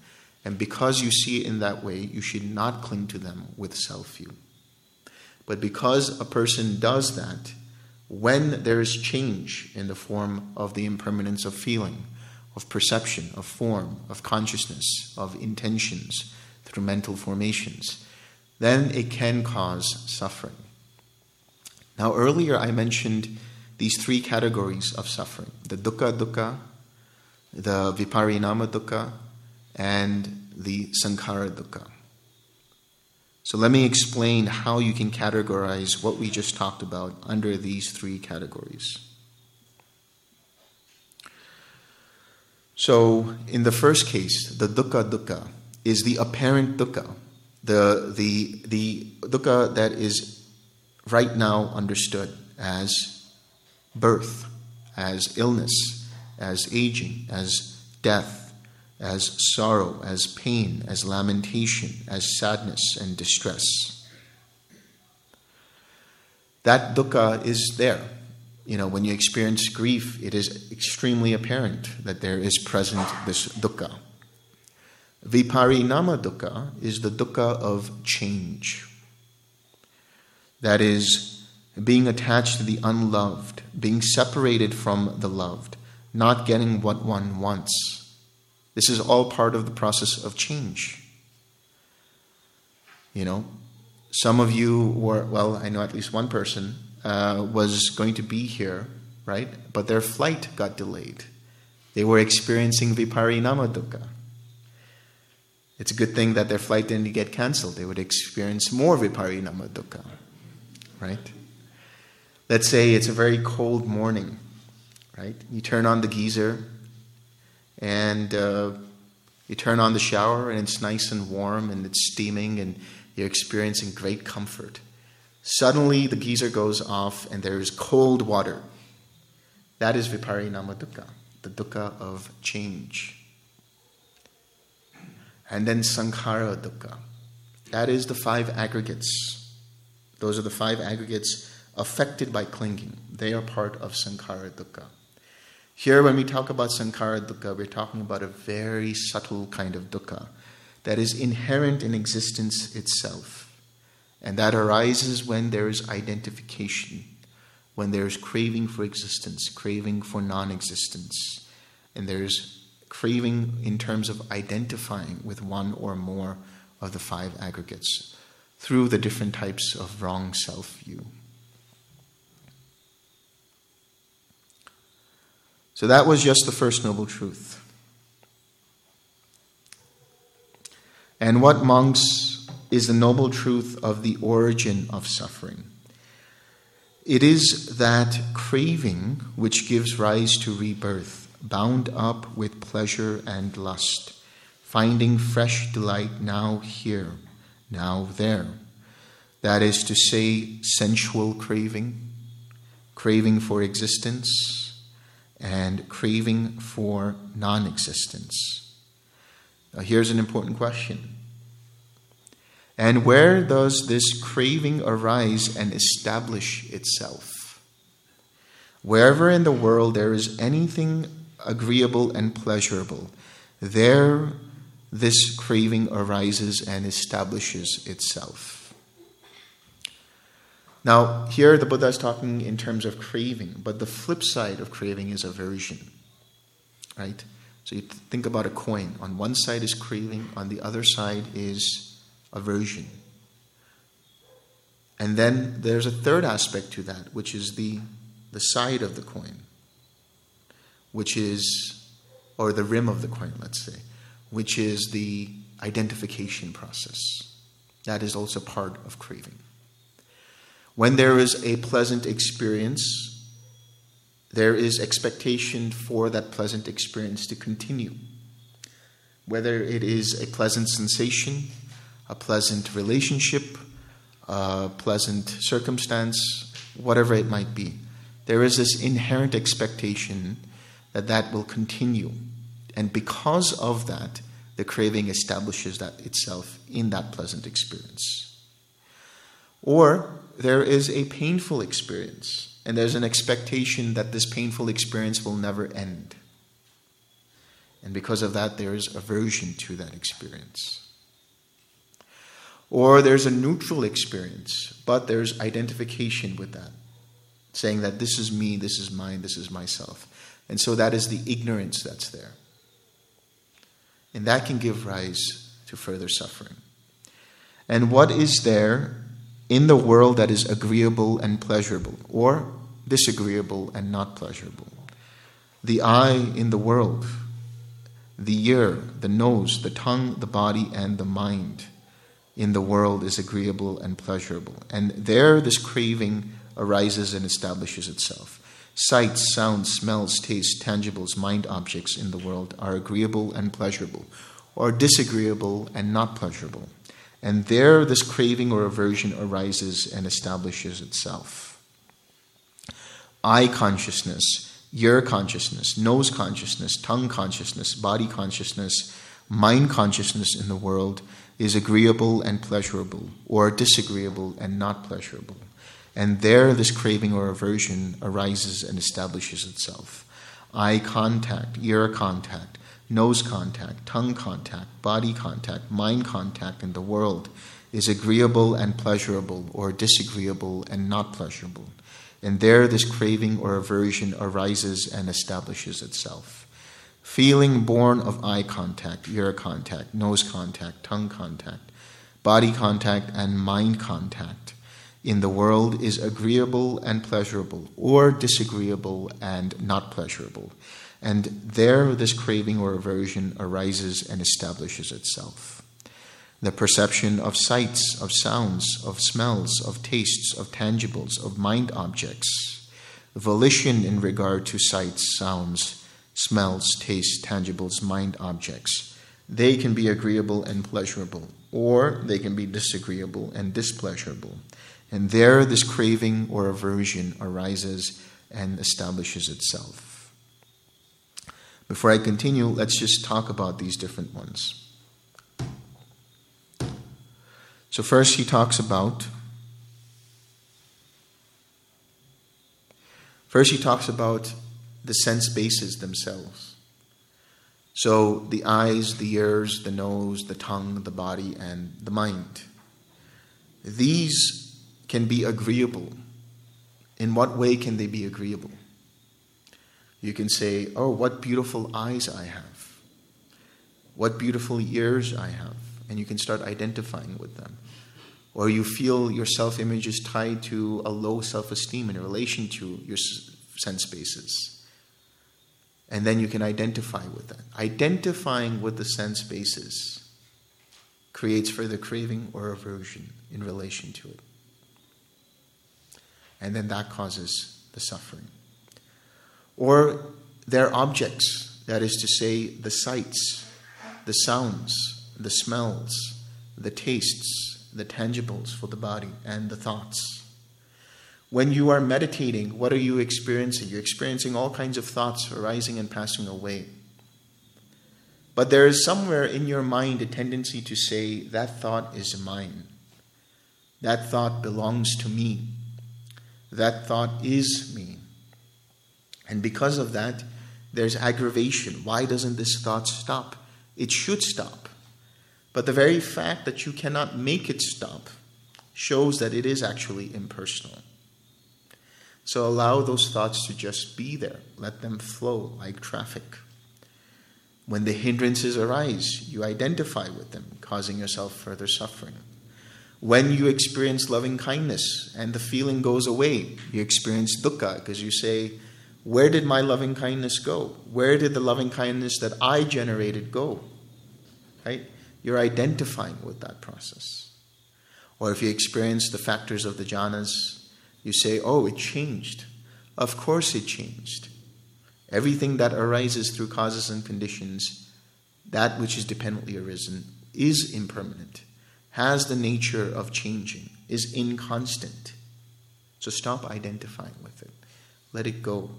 And because you see it in that way, you should not cling to them with self view. But because a person does that, when there is change in the form of the impermanence of feeling, of perception, of form, of consciousness, of intentions through mental formations, then it can cause suffering. Now, earlier I mentioned these three categories of suffering the dukkha dukkha, the viparinama dukkha and the sankhara dukkha. So let me explain how you can categorize what we just talked about under these three categories. So, in the first case, the dukkha dukkha is the apparent dukkha, the, the, the dukkha that is right now understood as birth, as illness, as aging, as death, as sorrow, as pain, as lamentation, as sadness and distress. That dukkha is there. You know, when you experience grief, it is extremely apparent that there is present this dukkha. Viparinama dukkha is the dukkha of change. That is, being attached to the unloved, being separated from the loved, not getting what one wants. This is all part of the process of change. You know, some of you were, well, I know at least one person uh, was going to be here, right? But their flight got delayed. They were experiencing Viparinama Dukkha. It's a good thing that their flight didn't get canceled. They would experience more Viparinama Dukkha, right? Let's say it's a very cold morning right? You turn on the geyser and uh, you turn on the shower and it's nice and warm and it's steaming and You're experiencing great comfort. Suddenly, the geyser goes off and there is cold water. That is viparinama dukkha, the dukkha of change. And then sankhara dukkha. That is the five aggregates. Those are the five aggregates affected by clinging. They are part of sankhara dukkha. Here, when we talk about sankhara dukkha, we're talking about a very subtle kind of dukkha that is inherent in existence itself. And that arises when there is identification, when there is craving for existence, craving for non existence, and there's craving in terms of identifying with one or more of the five aggregates through the different types of wrong self view. So that was just the first noble truth. And what, monks, is the noble truth of the origin of suffering? It is that craving which gives rise to rebirth, bound up with pleasure and lust, finding fresh delight now here, now there. That is to say, sensual craving, craving for existence, and craving for non existence. here's an important question. And where does this craving arise and establish itself? Wherever in the world there is anything agreeable and pleasurable, there this craving arises and establishes itself. Now, here the Buddha is talking in terms of craving, but the flip side of craving is aversion. Right? So you think about a coin. On one side is craving, on the other side is aversion. And then there's a third aspect to that, which is the, the side of the coin, which is, or the rim of the coin, let's say, which is the identification process. That is also part of craving. When there is a pleasant experience, there is expectation for that pleasant experience to continue. Whether it is a pleasant sensation, a pleasant relationship, a pleasant circumstance, whatever it might be, there is this inherent expectation that that will continue. And because of that, the craving establishes that itself in that pleasant experience. Or there is a painful experience, and there's an expectation that this painful experience will never end. And because of that, there is aversion to that experience. Or there's a neutral experience, but there's identification with that, saying that this is me, this is mine, this is myself. And so that is the ignorance that's there. And that can give rise to further suffering. And what is there in the world that is agreeable and pleasurable, or disagreeable and not pleasurable. The eye in the world, the ear, the nose, the tongue, the body, and the mind in the world is agreeable and pleasurable. And there, this craving arises and establishes itself. Sights, sounds, smells, tastes, tangibles, mind objects in the world are agreeable and pleasurable, or disagreeable and not pleasurable. And there, this craving or aversion arises and establishes itself. Eye consciousness, ear consciousness, nose consciousness, tongue consciousness, body consciousness, mind consciousness in the world is agreeable and pleasurable, or disagreeable and not pleasurable. And there, this craving or aversion arises and establishes itself. Eye contact, ear contact, nose contact, tongue contact, body contact, mind contact in the world is agreeable and pleasurable or disagreeable and not pleasurable. And there, this craving or aversion arises and establishes itself. Feeling born of eye contact, ear contact, nose contact, tongue contact, body contact, and mind contact in the world is agreeable and pleasurable or disagreeable and not pleasurable. And there, this craving or aversion arises and establishes itself. The perception of sights, of sounds, of smells, of tastes, of tangibles, of mind objects, volition in regard to sights, sounds, smells, tastes, tangibles, mind objects, They can be agreeable and pleasurable, or they can be disagreeable and displeasurable. And there, this craving or aversion arises and establishes itself. Before I continue, let's just talk about these different ones. So, first, he talks about. First, he talks about the sense bases themselves. So, the eyes, the ears, the nose, the tongue, the body, and the mind. These can be agreeable. In what way can they be agreeable? You can say, Oh, what beautiful eyes I have. What beautiful ears I have. And you can start identifying with them. Or you feel your self image is tied to a low self esteem in relation to your sense bases and then you can identify with that. Identifying with the sense bases creates further craving or aversion in relation to it. And then that causes the suffering. Or their objects, that is to say, the sights, the sounds, the smells, the tastes, the tangibles for the body, and the thoughts when you are meditating, what are you experiencing? You're experiencing all kinds of thoughts arising and passing away. But there is somewhere in your mind a tendency to say, that thought is mine. That thought belongs to me. That thought is me. And because of that, there's aggravation. Why doesn't this thought stop? It should stop. But the very fact that you cannot make it stop shows that it is actually impersonal. So allow those thoughts to just be there. Let them flow like traffic. When the hindrances arise, you identify with them, causing yourself further suffering. When you experience loving kindness and the feeling goes away, you experience dukkha because you say, Where did my loving kindness go? Where did the loving kindness that I generated go? Right? You're identifying with that process. Or if you experience the factors of the jhanas, you say, oh, it changed. Of course it changed. Everything that arises through causes and conditions, that which is dependently arisen, is impermanent, has the nature of changing, is inconstant. So stop identifying with it. Let it go.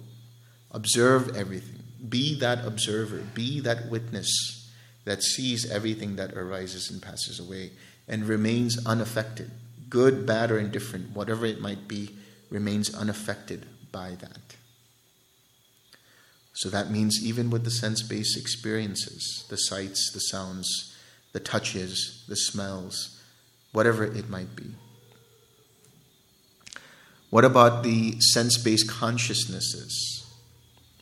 Observe everything. Be that observer. Be that witness that sees everything that arises and passes away and remains unaffected. Good, bad, or indifferent, whatever it might be, remains unaffected by that. So that means even with the sense based experiences, the sights, the sounds, the touches, the smells, whatever it might be. What about the sense based consciousnesses?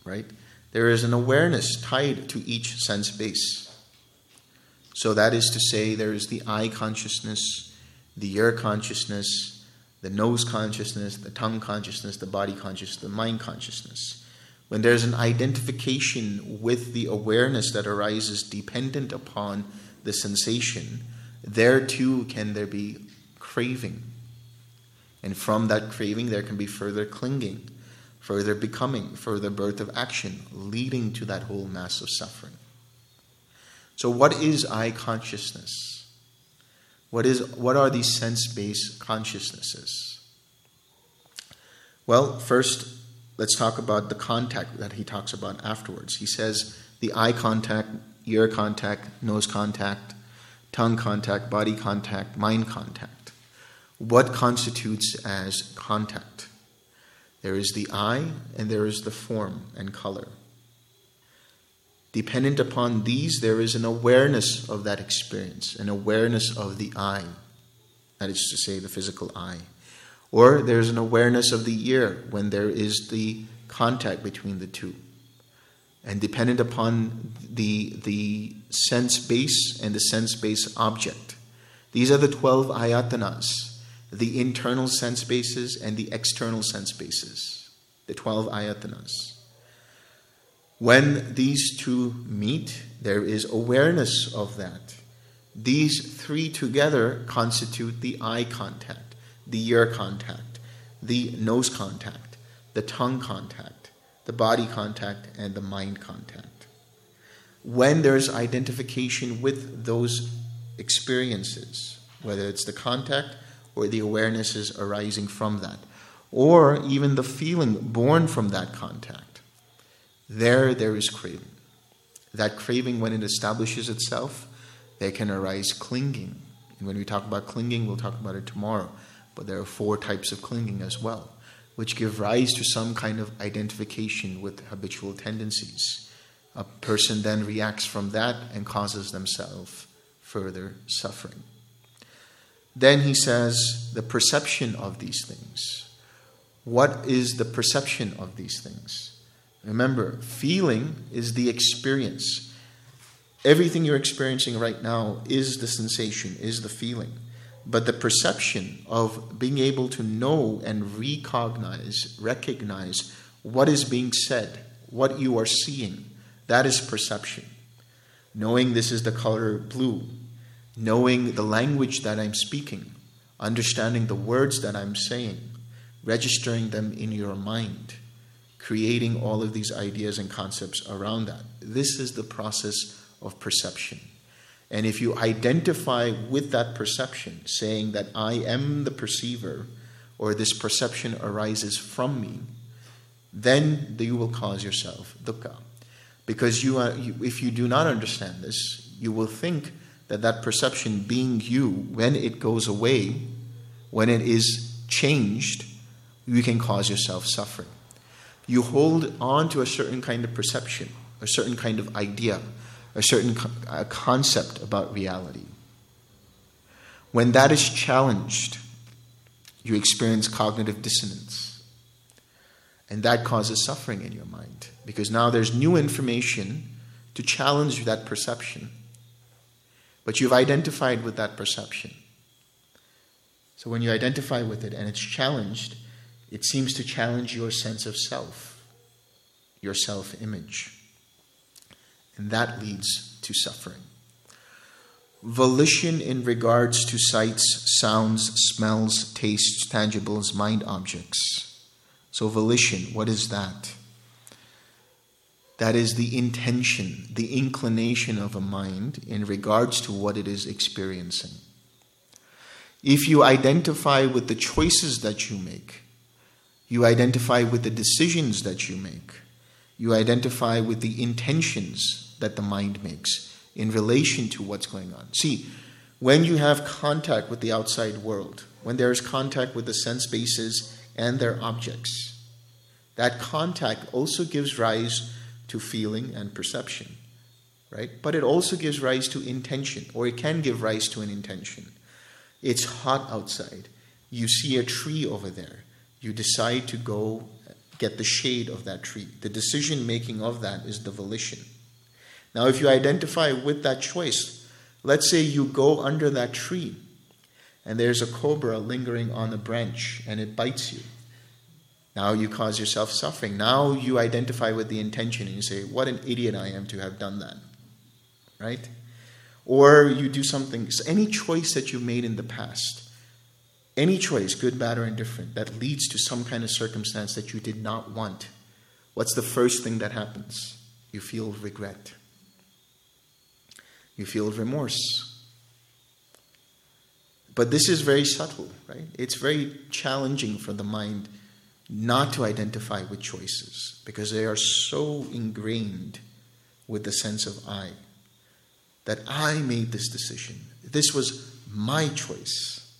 Right? There is an awareness tied to each sense base. So that is to say, there is the eye consciousness, the ear consciousness, the nose consciousness, the tongue consciousness, the body consciousness, the mind consciousness. When there's an identification with the awareness that arises dependent upon the sensation, there too can there be craving. And from that craving, there can be further clinging, further becoming, further birth of action, leading to that whole mass of suffering. So, what is eye consciousness? What, is, what are these sense based consciousnesses? Well, first, let's talk about the contact that he talks about afterwards. He says the eye contact, ear contact, nose contact, tongue contact, body contact, mind contact. What constitutes as contact? There is the eye and there is the form and color. Dependent upon these, there is an awareness of that experience, an awareness of the eye, that is to say, the physical eye. Or there's an awareness of the ear when there is the contact between the two. And dependent upon the, the sense base and the sense base object. These are the 12 ayatanas, the internal sense bases and the external sense bases, the 12 ayatanas. When these two meet, there is awareness of that. These three together constitute the eye contact, the ear contact, the nose contact, the tongue contact, the body contact, and the mind contact. when there's identification with those experiences, whether it's the contact or the awarenesses arising from that, or even the feeling born from that contact, there there is craving. That craving, when it establishes itself, there can arise clinging. And when we talk about clinging, we'll talk about it tomorrow. But there are four types of clinging as well, which give rise to some kind of identification with habitual tendencies. A person then reacts from that and causes themselves further suffering. Then he says the perception of these things. What is the perception of these things? Remember, feeling is the experience. Everything you're experiencing right now is the sensation, is the feeling. But the perception of being able to know and recognize, recognize what is being said, what you are seeing, that is perception. Knowing this is the color blue, knowing the language that I'm speaking, understanding the words that I'm saying, registering them in your mind, creating all of these ideas and concepts around that. This is the process of perception. And if you identify with that perception, saying that I am the perceiver, or this perception arises from me, then you will cause yourself dukkha. Because you are, you, if you do not understand this, you will think that that perception being you, when it goes away, when it is changed, you can cause yourself suffering. You hold on to a certain kind of perception, a certain kind of idea, a certain co- a concept about reality. When that is challenged, you experience cognitive dissonance. And that causes suffering in your mind because now there's new information to challenge that perception but you've identified with that perception. So when you identify with it and it's challenged, it seems to challenge your sense of self, your self image. And that leads to suffering. Volition in regards to sights, sounds, smells, tastes, tangibles, mind objects. So, volition, what is that? That is the intention, the inclination of a mind in regards to what it is experiencing. If you identify with the choices that you make, you identify with the decisions that you make, you identify with the intentions that the mind makes in relation to what's going on. See, when you have contact with the outside world, when there is contact with the sense bases and their objects, that contact also gives rise to feeling and perception, right? But it also gives rise to intention, or it can give rise to an intention. It's hot outside. You see a tree over there. You decide to go get the shade of that tree. The decision making of that is the volition. Now, if you identify with that choice, let's say you go under that tree and there's a cobra lingering on the branch and it bites you. Now you cause yourself suffering. Now you identify with the intention and you say, What an idiot I am to have done that. Right? Or you do something, any choice that you made in the past, any choice, good, bad, or indifferent, that leads to some kind of circumstance that you did not want, what's the first thing that happens? You feel regret. You feel remorse. But this is very subtle, right? It's very challenging for the mind not to identify with choices because they are so ingrained with the sense of I that I made this decision. This was my choice.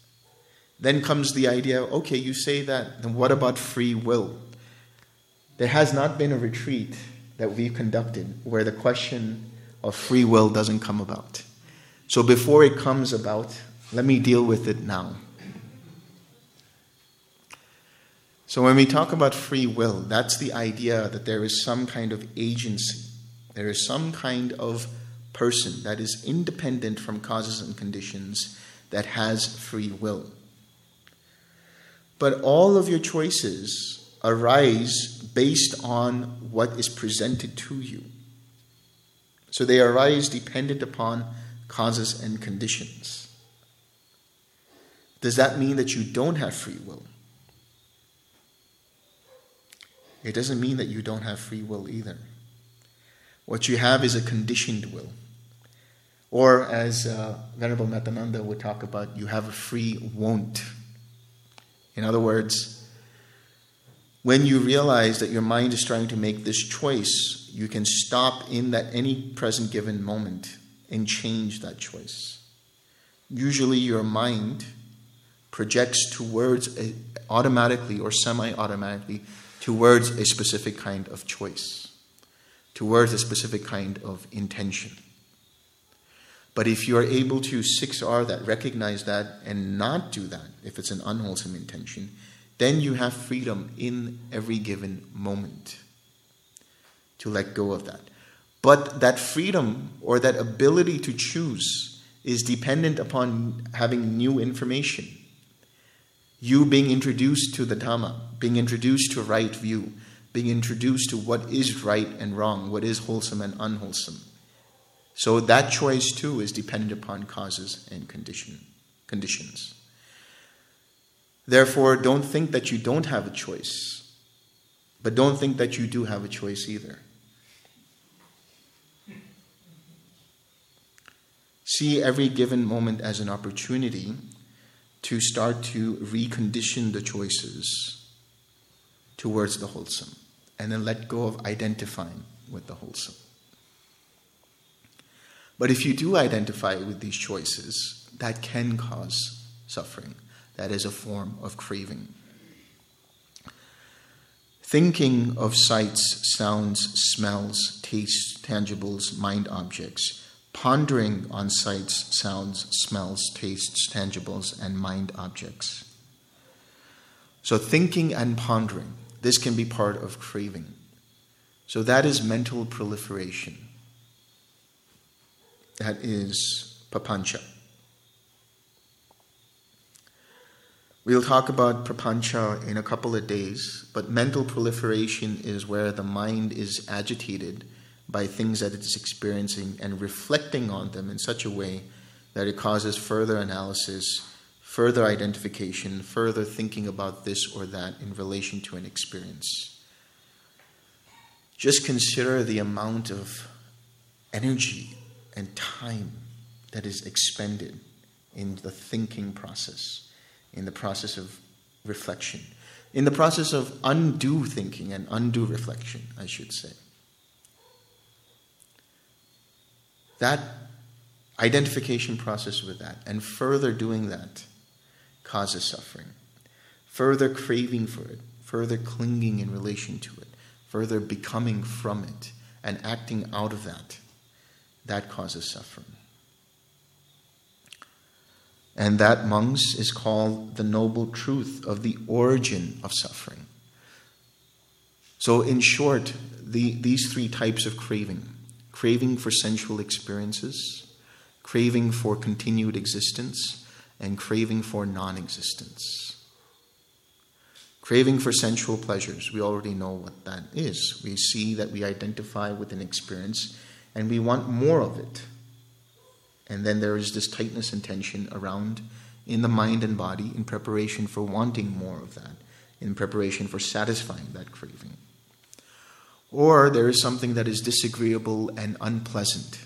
Then comes the idea okay, you say that, then what about free will? There has not been a retreat that we've conducted where the question of free will doesn't come about. So before it comes about, let me deal with it now. So, when we talk about free will, that's the idea that there is some kind of agency, there is some kind of person that is independent from causes and conditions that has free will. But all of your choices arise based on what is presented to you. So they arise dependent upon causes and conditions. Does that mean that you don't have free will? It doesn't mean that you don't have free will either. What you have is a conditioned will. Or, as uh, Venerable Metananda would talk about, you have a free won't. In other words, when you realize that your mind is trying to make this choice, you can stop in that any present given moment and change that choice. Usually, your mind projects towards automatically or semi automatically towards a specific kind of choice, towards a specific kind of intention. But if you are able to 6R that, recognize that, and not do that, if it's an unwholesome intention, then you have freedom in every given moment to let go of that. But that freedom or that ability to choose is dependent upon having new information. You being introduced to the Dhamma, being introduced to right view, being introduced to what is right and wrong, what is wholesome and unwholesome. So that choice too is dependent upon causes and condition, conditions. Therefore, don't think that you don't have a choice, but don't think that you do have a choice either. See every given moment as an opportunity to start to recondition the choices towards the wholesome and then let go of identifying with the wholesome. But if you do identify with these choices, that can cause suffering. That is a form of craving. Thinking of sights, sounds, smells, tastes, tangibles, mind objects, pondering on sights, sounds, smells, tastes, tangibles, and mind objects. So, thinking and pondering, this can be part of craving. So, that is mental proliferation. That is papancha. We'll talk about prapancha in a couple of days, but mental proliferation is where the mind is agitated by things that it is experiencing and reflecting on them in such a way that it causes further analysis, further identification, further thinking about this or that in relation to an experience. Just consider the amount of energy and time that is expended in the thinking process, in the process of reflection, in the process of undue thinking and undue reflection, I should say. That identification process with that and further doing that causes suffering. Further craving for it, further clinging in relation to it, further becoming from it, and acting out of that that causes suffering. And that, monks, is called the noble truth of the origin of suffering. So, in short, the, these three types of craving craving for sensual experiences, craving for continued existence, and craving for non existence. Craving for sensual pleasures, we already know what that is. We see that we identify with an experience and we want more of it. And then there is this tightness and tension around in the mind and body in preparation for wanting more of that, in preparation for satisfying that craving. Or there is something that is disagreeable and unpleasant,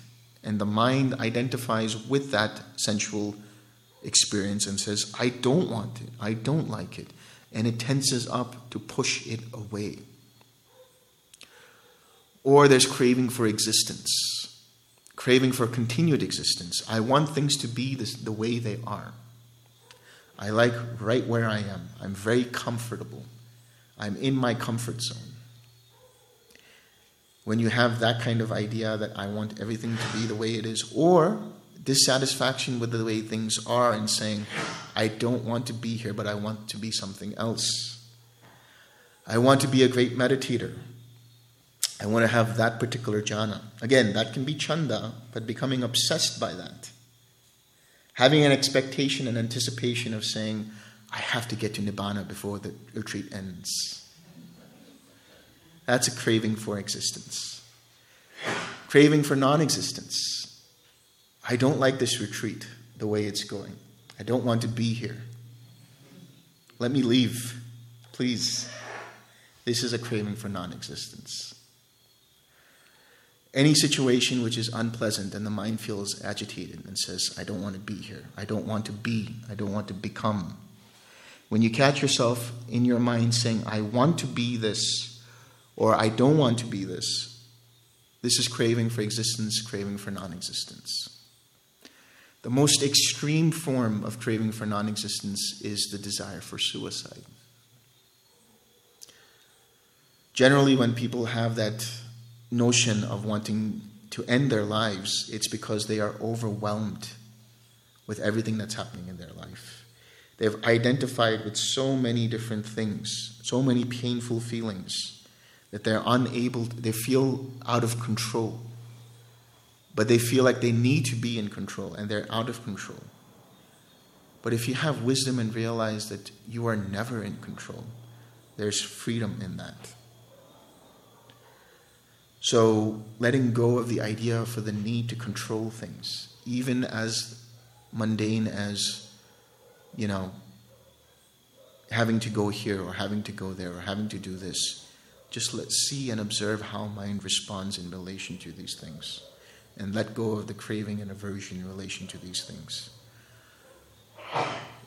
and the mind identifies with that sensual experience and says, I don't want it, I don't like it, and it tenses up to push it away. Or there's craving for existence, craving for continued existence. I want things to be this, the way they are. I like right where I am. I'm very comfortable. I'm in my comfort zone. When you have that kind of idea that I want everything to be the way it is, or dissatisfaction with the way things are and saying, I don't want to be here, but I want to be something else. I want to be a great meditator. I want to have that particular jhana. Again, that can be chanda, but becoming obsessed by that. Having an expectation and anticipation of saying, I have to get to Nibbana before the retreat ends. That's a craving for existence. Craving for non existence. I don't like this retreat the way it's going. I don't want to be here. Let me leave, please. This is a craving for non existence. any situation which is unpleasant and the mind feels agitated and says, I don't want to be here. I don't want to be. I don't want to become. When you catch yourself in your mind saying, I want to be this, or I don't want to be this, this is craving for existence, craving for non existence. The most extreme form of craving for non existence is the desire for suicide. Generally, when people have that notion of wanting to end their lives, it's because they are overwhelmed with everything that's happening in their life. They've identified with so many different things, so many painful feelings, that they're unable, they feel out of control. But they feel like they need to be in control and they're out of control. But if you have wisdom and realize that you are never in control, there's freedom in that. So, letting go of the idea for the need to control things, even as mundane as, you know, having to go here or having to go there or having to do this. Just let's see and observe how mind responds in relation to these things. And let go of the craving and aversion in relation to these things.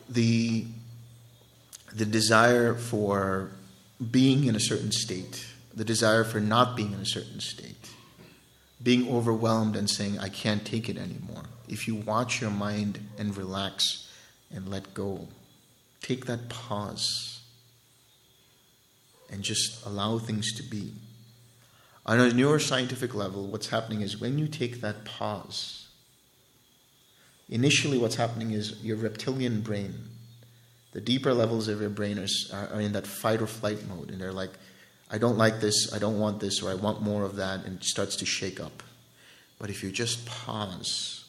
The, the desire for being in a certain state the desire for not being in a certain state, being overwhelmed and saying, I can't take it anymore. If you watch your mind and relax and let go, take that pause and just allow things to be. On a neuroscientific level, what's happening is when you take that pause, initially what's happening is your reptilian brain, the deeper levels of your brain are, are in that fight or flight mode, and they're like, I don't like this, I don't want this, or I want more of that, and it starts to shake up. But if you just pause,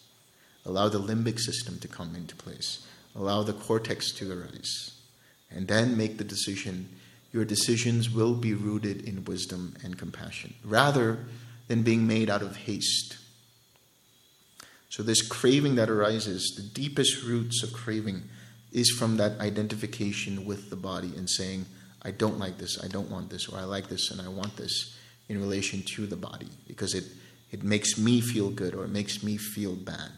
allow the limbic system to come into place, allow the cortex to arise, and then make the decision, your decisions will be rooted in wisdom and compassion, rather than being made out of haste. So, this craving that arises, the deepest roots of craving is from that identification with the body and saying, I don't like this, I don't want this, or I like this and I want this in relation to the body because it, it makes me feel good or it makes me feel bad.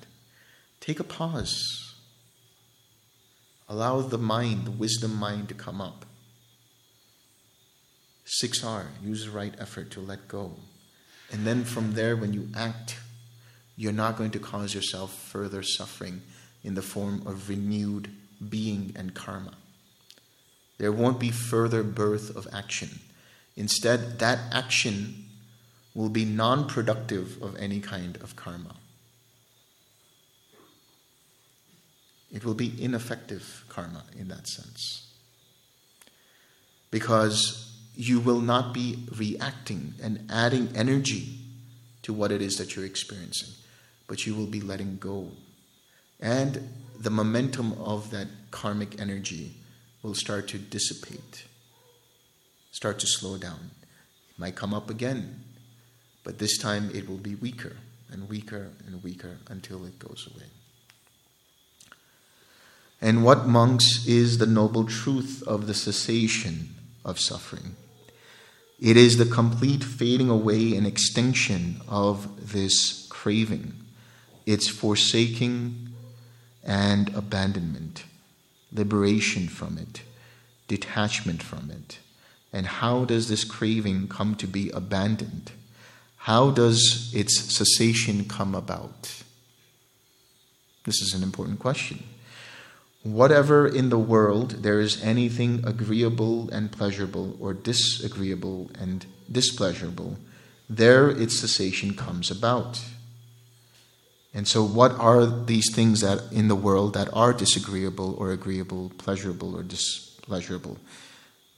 Take a pause. Allow the mind, the wisdom mind, to come up. 6R, use the right effort to let go. And then from there, when you act, you're not going to cause yourself further suffering in the form of renewed being and karma. There won't be further birth of action. Instead, that action will be non productive of any kind of karma. It will be ineffective karma in that sense. Because you will not be reacting and adding energy to what it is that you're experiencing, but you will be letting go. And the momentum of that karmic energy will start to dissipate, start to slow down. It might come up again, but this time it will be weaker and weaker and weaker until it goes away. And what, monks, is the noble truth of the cessation of suffering? It is the complete fading away and extinction of this craving, its forsaking and abandonment liberation from it, detachment from it. And how does this craving come to be abandoned? How does its cessation come about? This is an important question. Whatever in the world there is anything agreeable and pleasurable, or disagreeable and displeasurable, there its cessation comes about. And so, what are these things that in the world that are disagreeable or agreeable, pleasurable or displeasurable?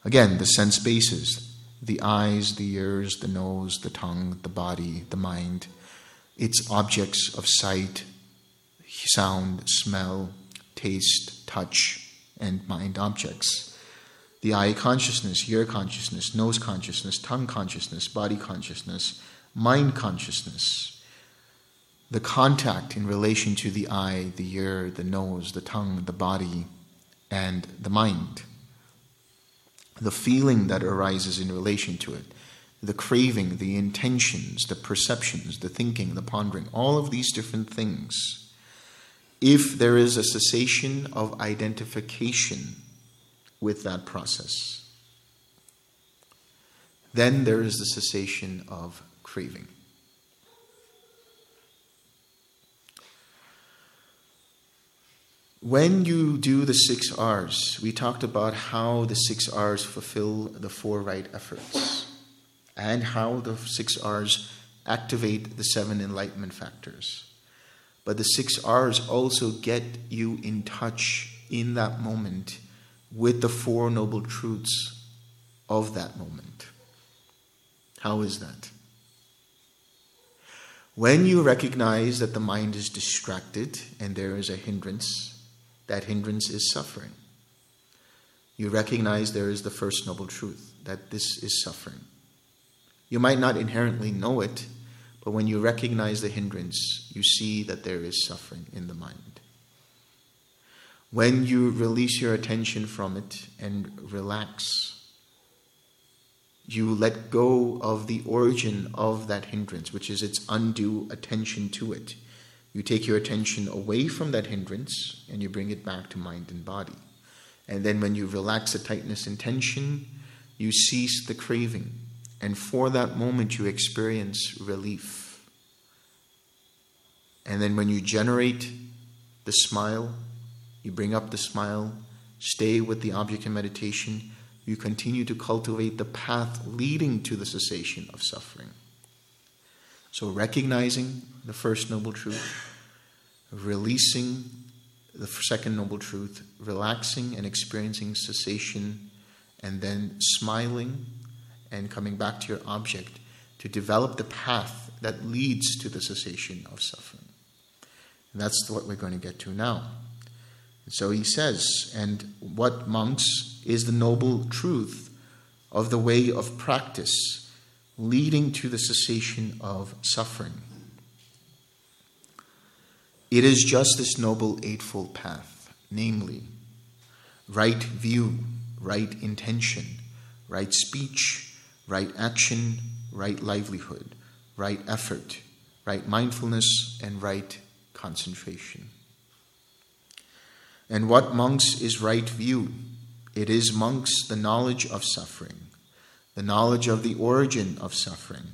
Again, the sense bases the eyes, the ears, the nose, the tongue, the body, the mind. It's objects of sight, sound, smell, taste, touch, and mind objects. The eye consciousness, ear consciousness, nose consciousness, tongue consciousness, body consciousness, mind consciousness the contact in relation to the eye, the ear, the nose, the tongue, the body, and the mind. The feeling that arises in relation to it. the craving, the intentions, the perceptions, the thinking, the pondering, all of these different things, if there is a cessation of identification with that process, then there is the cessation of craving. When you do the six R's, we talked about how the six R's fulfill the four right efforts and how the six R's activate the seven enlightenment factors. But the six R's also get you in touch in that moment with the Four Noble Truths of that moment. How is that? When you recognize that the mind is distracted and there is a hindrance, that hindrance is suffering. You recognize there is the first noble truth, that this is suffering. You might not inherently know it, but when you recognize the hindrance, you see that there is suffering in the mind. When you release your attention from it and relax, you let go of the origin of that hindrance, which is its undue attention to it. You take your attention away from that hindrance and you bring it back to mind and body. And then when you relax the tightness and tension, you cease the craving. And for that moment, you experience relief. And then when you generate the smile, you bring up the smile, stay with the object in meditation, you continue to cultivate the path leading to the cessation of suffering. So, recognizing the first noble truth, releasing the second noble truth, relaxing and experiencing cessation, and then smiling and coming back to your object to develop the path that leads to the cessation of suffering. And that's what we're going to get to now. so he says, and what monks is the noble truth of the way of practice leading to the cessation of suffering. It is just this noble Eightfold Path, namely, right view, right intention, right speech, right action, right livelihood, right effort, right mindfulness, and right concentration. And what monks is right view? It is monks the knowledge of suffering, the knowledge of the origin of suffering,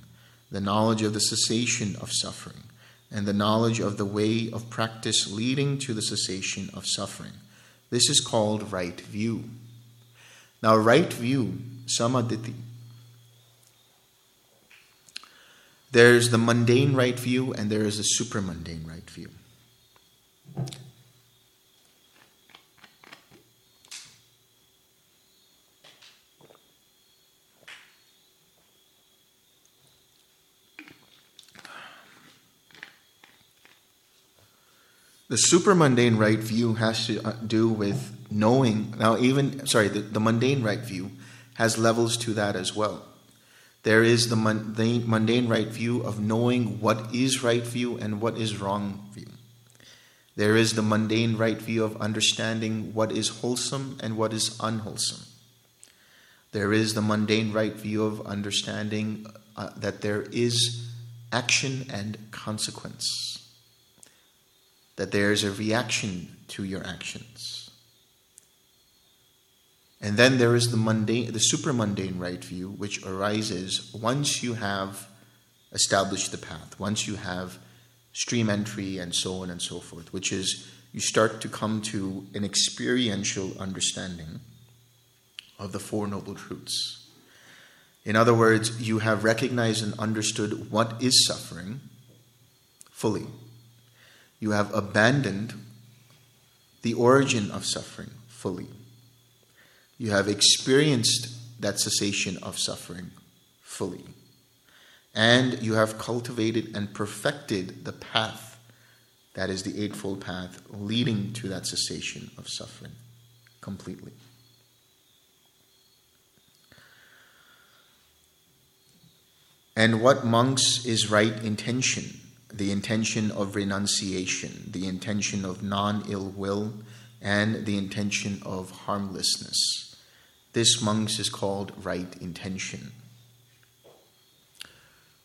the knowledge of the cessation of suffering and the knowledge of the way of practice leading to the cessation of suffering. This is called right view. Now, right view, samma ditthi. There's the mundane right view and there is the supramundane right view. The supramundane right view has to uh, do with knowing. Now, even, sorry, the, the mundane right view has levels to that as well. There is the mundane, mundane right view of knowing what is right view and what is wrong view. There is the mundane right view of understanding what is wholesome and what is unwholesome. There is the mundane right view of understanding uh, that there is action and consequence that there's a reaction to your actions. And then there is the mundane, the supramundane right view, which arises once you have established the path, once you have stream entry and so on and so forth, which is you start to come to an experiential understanding of the Four Noble Truths. In other words, you have recognized and understood what is suffering fully you have abandoned the origin of suffering fully. You have experienced that cessation of suffering fully. And you have cultivated and perfected the path that is the Eightfold Path leading to that cessation of suffering completely. And what monks is right intention? the intention of renunciation, the intention of non ill will, and the intention of harmlessness. This, monks, is called right intention.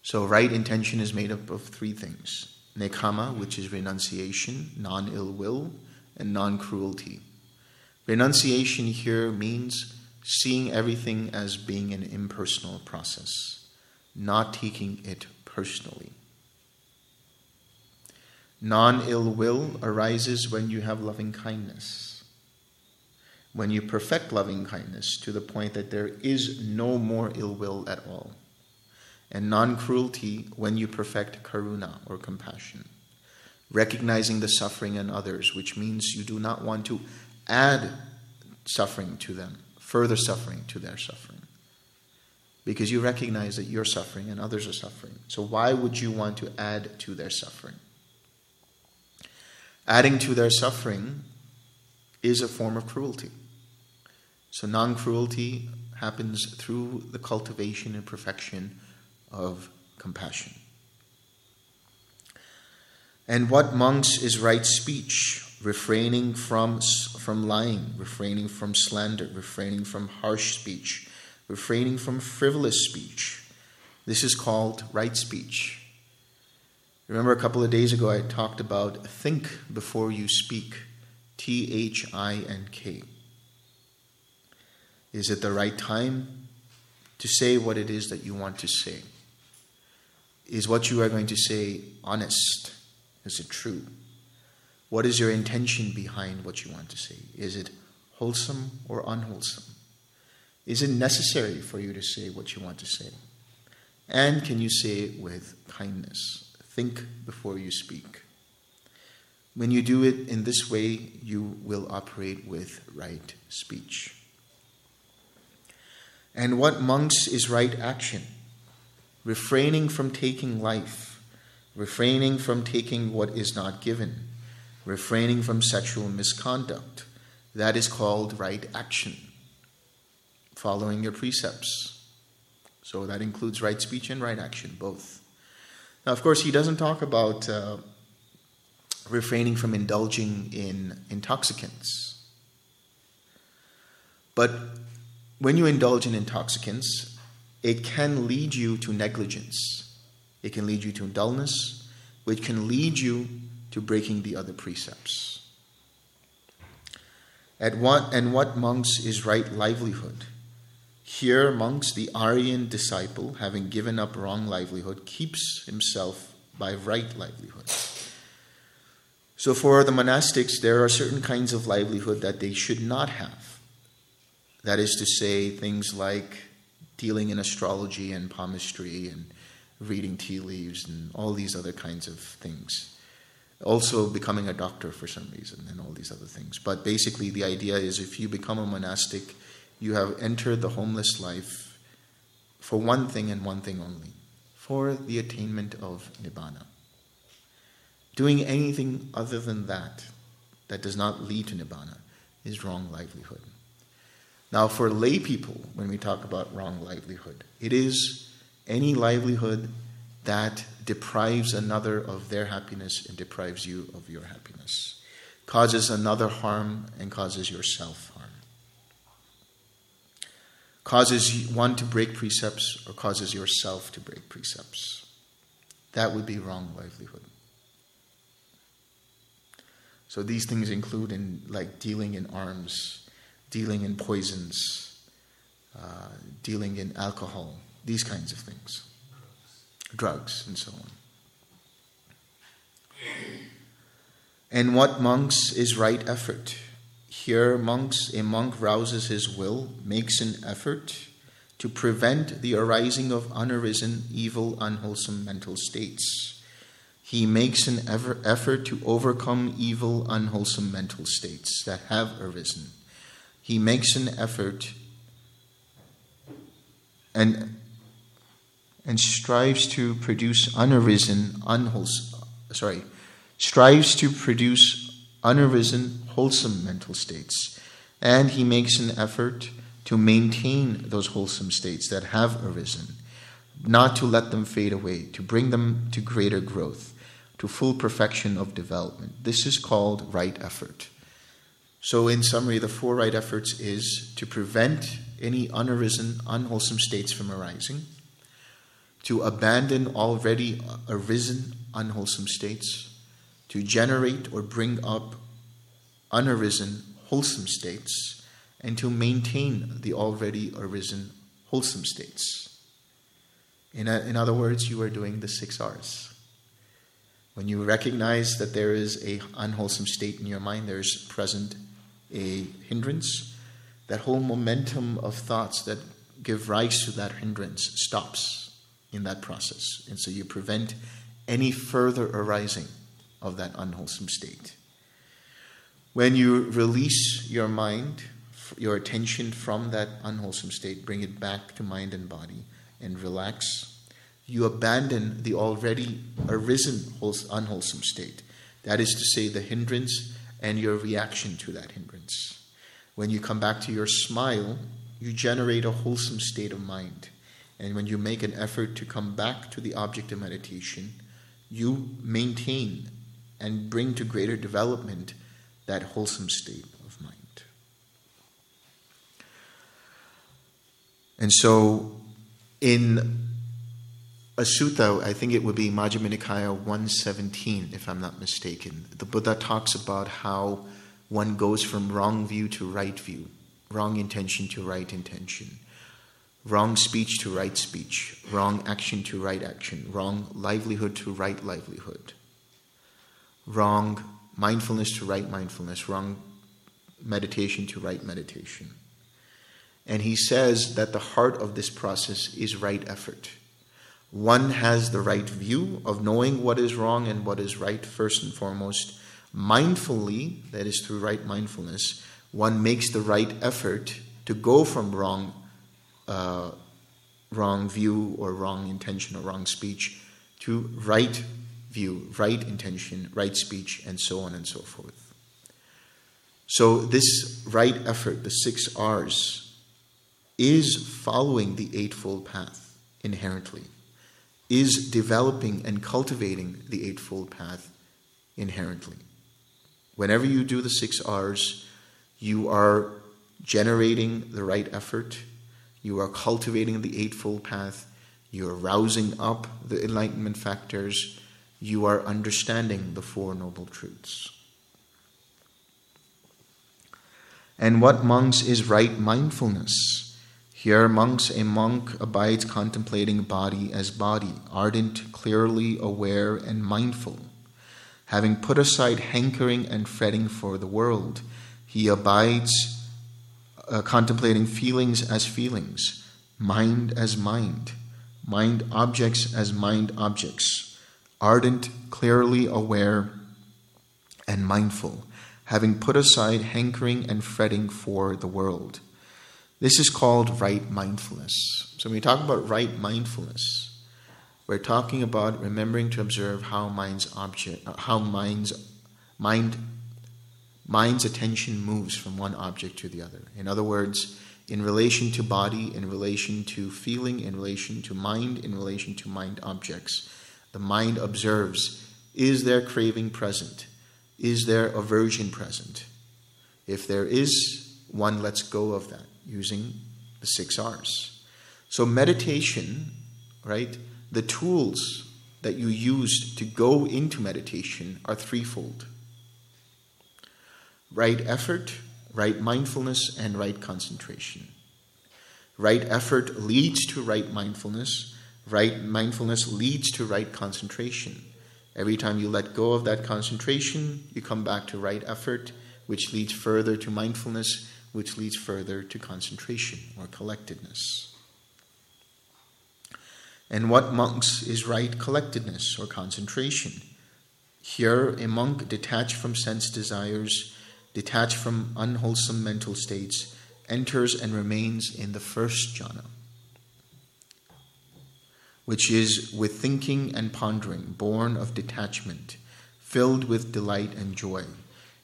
So, right intention is made up of three things nekkhamma, which is renunciation, non ill will, and non cruelty. Renunciation here means seeing everything as being an impersonal process, not taking it personally. Non ill will arises when you have loving kindness. When you perfect loving kindness to the point that there is no more ill will at all. And non cruelty when you perfect karuna or compassion. Recognizing the suffering in others, which means you do not want to add suffering to them, further suffering to their suffering. Because you recognize that you're suffering and others are suffering. So why would you want to add to their suffering? Adding to their suffering is a form of cruelty. So non cruelty happens through the cultivation and perfection of compassion. And what monks is right speech? Refraining from, from lying, refraining from slander, refraining from harsh speech, refraining from frivolous speech. This is called right speech. Remember a couple of days ago I talked about think before you speak. T H I N K. Is it the right time to say what it is that you want to say? Is what you are going to say honest? Is it true? What is your intention behind what you want to say? Is it wholesome or unwholesome? Is it necessary for you to say what you want to say? And can you say it with kindness? Think before you speak. When you do it in this way, you will operate with right speech. And what monks is right action? Refraining from taking life, refraining from taking what is not given, refraining from sexual misconduct. That is called right action. Following your precepts. So that includes right speech and right action, both. Now, of course, he doesn't talk about uh, refraining from indulging in intoxicants. But when you indulge in intoxicants, it can lead you to negligence. It can lead you to dullness, which can lead you to breaking the other precepts. At what and what monks is right livelihood? Here, monks, the Aryan disciple, having given up wrong livelihood, keeps himself by right livelihood. So, for the monastics, there are certain kinds of livelihood that they should not have. That is to say, things like dealing in astrology and palmistry and reading tea leaves and all these other kinds of things. Also, becoming a doctor for some reason and all these other things. But basically, the idea is if you become a monastic, you have entered the homeless life for one thing and one thing only for the attainment of Nibbana. Doing anything other than that, that does not lead to Nibbana, is wrong livelihood. Now, for lay people, when we talk about wrong livelihood, it is any livelihood that deprives another of their happiness and deprives you of your happiness, causes another harm and causes yourself harm, causes one to break precepts or causes yourself to break precepts. That would be wrong livelihood. So these things include in like dealing in arms, dealing in poisons, uh, dealing in alcohol, these kinds of things, drugs, and so on. And what monks is right effort? Here, monks, a monk rouses his will, makes an effort to prevent the arising of unarisen, evil, unwholesome mental states. He makes an effort to overcome evil, unwholesome mental states that have arisen. He makes an effort and, and strives to produce unarisen, unwholesome, sorry, strives to produce unarisen, wholesome mental states. And he makes an effort to maintain those wholesome states that have arisen, not to let them fade away, to bring them to greater growth, to full perfection of development. This is called right effort. So, in summary, the four right efforts is to prevent any unarisen, unwholesome states from arising, to abandon already arisen unwholesome states, to generate or bring up unarisen wholesome states, and to maintain the already arisen wholesome states. In, a, in other words, you are doing the six R's. When you recognize that there is a unwholesome state in your mind, there's present a hindrance, that whole momentum of thoughts that give rise to that hindrance stops in that process. And so you prevent any further arising of that unwholesome state. When you release your mind, your attention from that unwholesome state, bring it back to mind and body, and relax, you abandon the already arisen unwholesome state. That is to say, the hindrance and your reaction to that hindrance. When you come back to your smile, you generate a wholesome state of mind. And when you make an effort to come back to the object of meditation, you maintain and bring to greater development that wholesome state of mind. And so, in a sutta, I think it would be Majjhima Nikaya 117, if I'm not mistaken. The Buddha talks about how one goes from wrong view to right view, wrong intention to right intention, wrong speech to right speech, wrong action to right action, wrong livelihood to right livelihood, wrong mindfulness to right mindfulness, wrong meditation to right meditation. And he says that the heart of this process is right effort one has the right view of knowing what is wrong and what is right, first and foremost. Mindfully, that is through right mindfulness, one makes the right effort to go from wrong, uh, wrong view or wrong intention or wrong speech to right view, right intention, right speech, and so on and so forth. So, this right effort, the six R's, is following the Eightfold Path inherently is developing and cultivating the Eightfold Path inherently. Whenever you do the six R's, you are generating the right effort, you are cultivating the Eightfold Path, you are rousing up the enlightenment factors, you are understanding the Four Noble Truths. And what, monks, is right mindfulness? Here, monks, a monk abides contemplating body as body, ardent, clearly aware, and mindful. Having put aside hankering and fretting for the world, he abides uh, contemplating feelings as feelings, mind as mind, mind objects as mind objects, ardent, clearly aware, and mindful, having put aside hankering and fretting for the world. This is called right mindfulness. So when we talk about right mindfulness, we're talking about remembering to observe how mind's object, uh, how mind's mind, mind's attention moves from one object to the other. In other words, in relation to body, in relation to feeling, in relation to mind, in relation to mind objects, the mind observes: is there craving present? Is there aversion present? If there is, one lets go of that using the six R's. So, meditation, right, the tools that you use to go into meditation are threefold right effort, right mindfulness, and right concentration. Right effort leads to right mindfulness, right mindfulness leads to right concentration. Every time you let go of that concentration, you come back to right effort, which leads further to mindfulness, which leads further to concentration or collectedness. And what monks is right collectedness or concentration? Here, a monk detached from sense desires, detached from unwholesome mental states, enters and remains in the first jhana, which is with thinking and pondering, born of detachment, filled with delight and joy,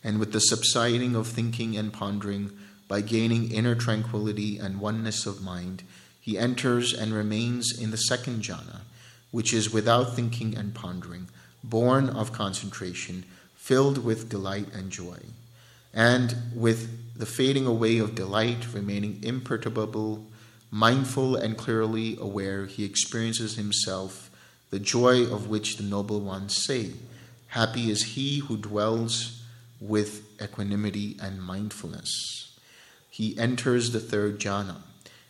and with the subsiding of thinking and pondering, by gaining inner tranquility and oneness of mind, he enters and remains in the second jhana, which is without thinking and pondering, born of concentration, filled with delight and joy. And with the fading away of delight remaining imperturbable, mindful and clearly aware, he experiences himself the joy of which the noble ones say, Happy is he who dwells with equanimity and mindfulness. He enters the third jhana,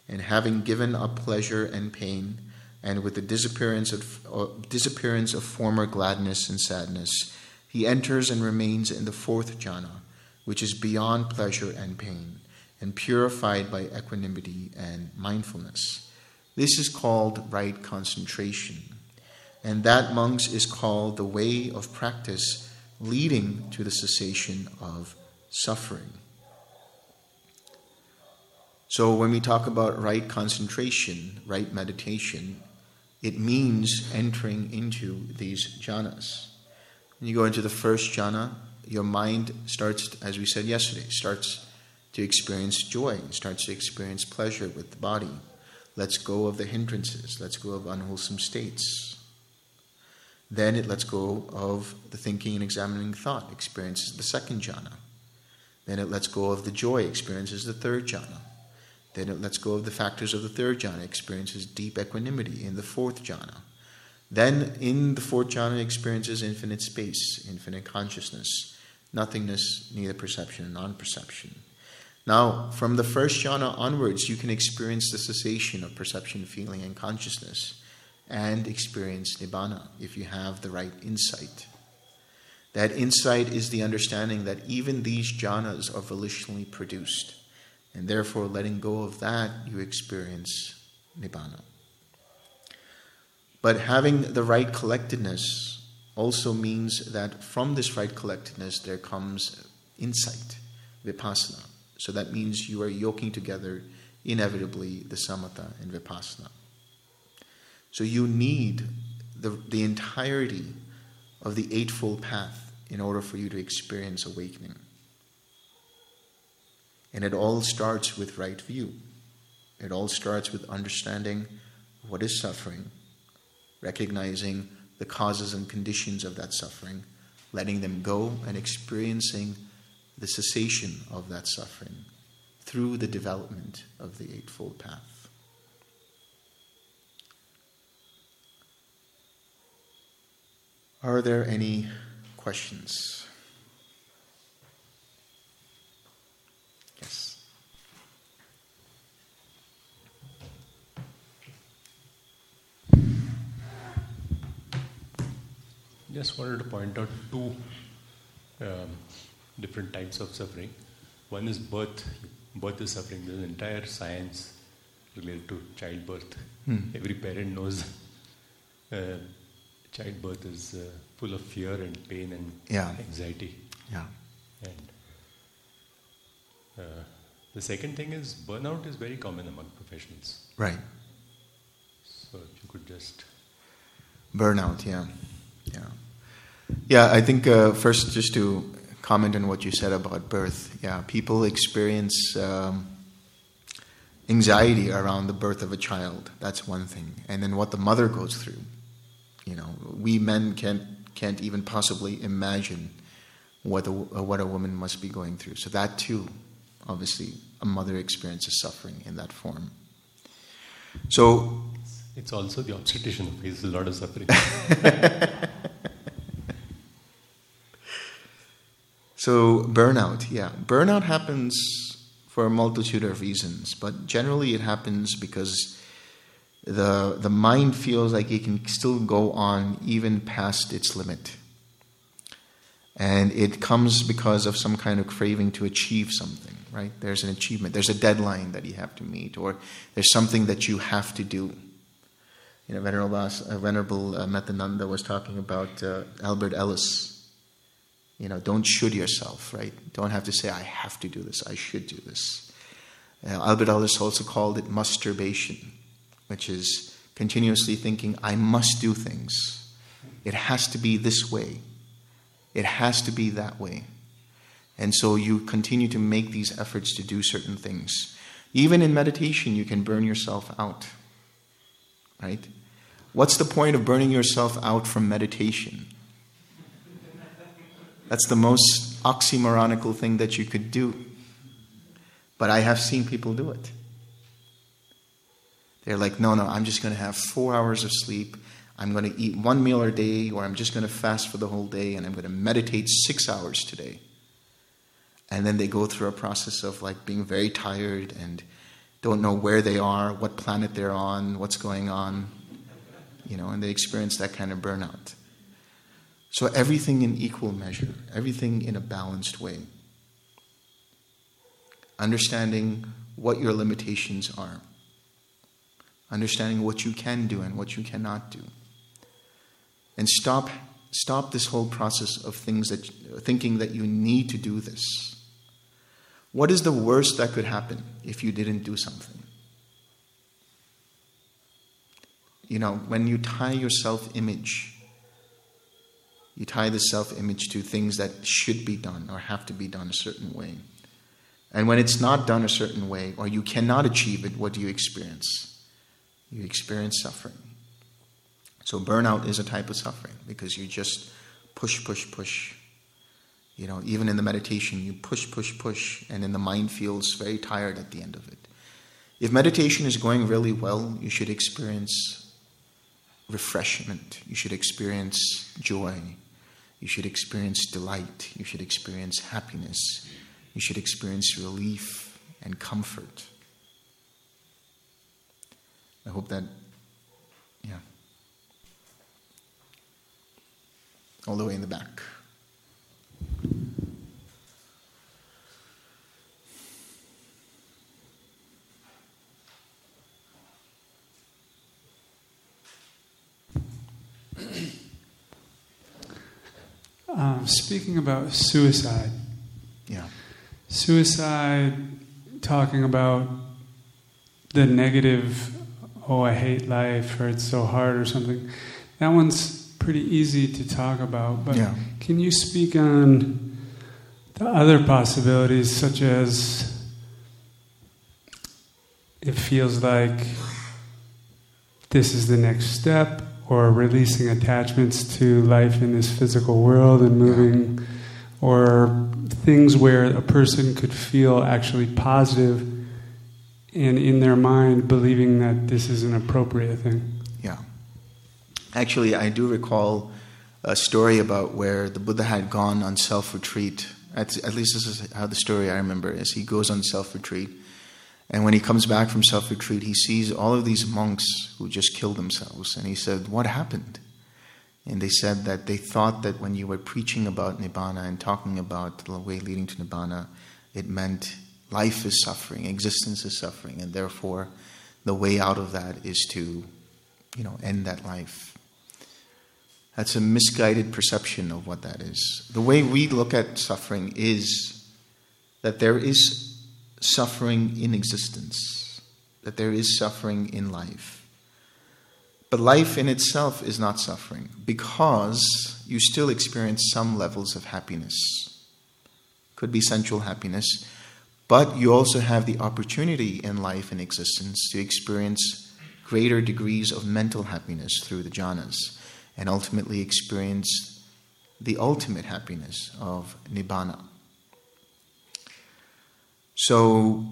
and having given up pleasure and pain, and with the disappearance of, uh, disappearance of former gladness and sadness, he enters and remains in the fourth jhana, which is beyond pleasure and pain, and purified by equanimity and mindfulness. This is called right concentration. And that, monks, is called the way of practice leading to the cessation of suffering. So, when we talk about right concentration, right meditation, it means entering into these jhanas. When you go into the first jhana, your mind starts, as we said yesterday, starts to experience joy, starts to experience pleasure with the body. Lets go of the hindrances, lets go of unwholesome states. Then it lets go of the thinking and examining thought, experiences the second jhana. Then it lets go of the joy, experiences the third jhana. Then it lets go of the factors of the third jhana, experiences deep equanimity in the fourth jhana. Then in the fourth jhana, experiences infinite space, infinite consciousness, nothingness, neither perception and non perception. Now, from the first jhana onwards, you can experience the cessation of perception, feeling, and consciousness and experience nibbana if you have the right insight. That insight is the understanding that even these jhanas are volitionally produced, and therefore, letting go of that, you experience nibbana. But having the right collectedness also means that from this right collectedness there comes insight, vipassana. So that means you are yoking together inevitably the samatha and vipassana. So you need the, the entirety of the Eightfold Path in order for you to experience awakening. And it all starts with right view. It all starts with understanding what is suffering, recognizing the causes and conditions of that suffering, letting them go, and experiencing the cessation of that suffering through the development of the Eightfold Path. Are there any questions? Yes. Just wanted to point out two um, different types of suffering. One is birth. Birth is suffering. There's an entire science related to childbirth. Hmm. Every parent knows uh, childbirth is uh, full of fear and pain and yeah. anxiety. Yeah. And uh, the second thing is burnout is very common among professionals. Right. So if you could just burnout, yeah, yeah, yeah. I think uh, first just to comment on what you said about birth. Yeah, people experience. Um, anxiety around the birth of a child. That's one thing. And then what the mother goes through you know, we men can't can't even possibly imagine what a, what a woman must be going through. So that too, obviously, a mother experiences suffering in that form. So it's also the obstetrician who faces a lot of suffering. so burnout, yeah, burnout happens for a multitude of reasons, but generally it happens because the, the mind feels like it can still go on even past its limit. And it comes because of some kind of craving to achieve something, right? There's an achievement, there's a deadline that you have to meet, or there's something that you have to do. You know, Venerable, uh, Venerable uh, Metananda was talking about uh, Albert Ellis. You know, don't should yourself, right? Don't have to say, I have to do this, I should do this. Uh, Albert Ellis also called it musturbation which is continuously thinking, I must do things. It has to be this way. It has to be that way. And so you continue to make these efforts to do certain things. Even in meditation, you can burn yourself out. Right? What's the point of burning yourself out from meditation? That's the most oxymoronical thing that you could do. But I have seen people do it. They're like, no, no, I'm just going to have four hours of sleep. I'm going to eat one meal a day, or I'm just going to fast for the whole day, and I'm going to meditate six hours today. And then they go through a process of like being very tired and don't know where they are, what planet they're on, what's going on, you know, and they experience that kind of burnout. So everything in equal measure, everything in a balanced way. Understanding what your limitations are, understanding what you can do and what you cannot do. And stop stop this whole process of things that thinking that you need to do this. What is the worst that could happen if you didn't do something? You know, when you tie your self image, you tie the self image to things that should be done or have to be done a certain way. And when it's not done a certain way or you cannot achieve it, what do you experience? You experience suffering. So, burnout is a type of suffering because you just push, push, push you know, even in the meditation, you push, push, push, and then the mind feels very tired at the end of it. If meditation is going really well, you should experience refreshment. You should experience joy. You should experience delight. You should experience happiness. You should experience relief and comfort. I hope that, yeah. All the way in the back. Um, speaking about suicide. Yeah. Suicide, talking about the negative, oh, I hate life, or it's so hard, or something. That one's pretty easy to talk about, but Yeah. can you speak on the other possibilities, such as it feels like this is the next step, or releasing attachments to life in this physical world and moving, or things where a person could feel actually positive and in their mind believing that this is an appropriate thing. Yeah. Actually, I do recall a story about where the Buddha had gone on self retreat. At, at least this is how the story I remember is. He goes on self retreat, and when he comes back from self retreat, he sees all of these monks who just killed themselves. And he said, What happened? And they said that they thought that when you were preaching about Nibbana and talking about the way leading to Nibbana, it meant life is suffering, existence is suffering, and therefore the way out of that is to, you know, end that life. That's a misguided perception of what that is. The way we look at suffering is that there is suffering in existence, that there is suffering in life. But life in itself is not suffering because you still experience some levels of happiness. Could be sensual happiness, but you also have the opportunity in life and existence to experience greater degrees of mental happiness through the jhanas and ultimately experience the ultimate happiness of nibbana. So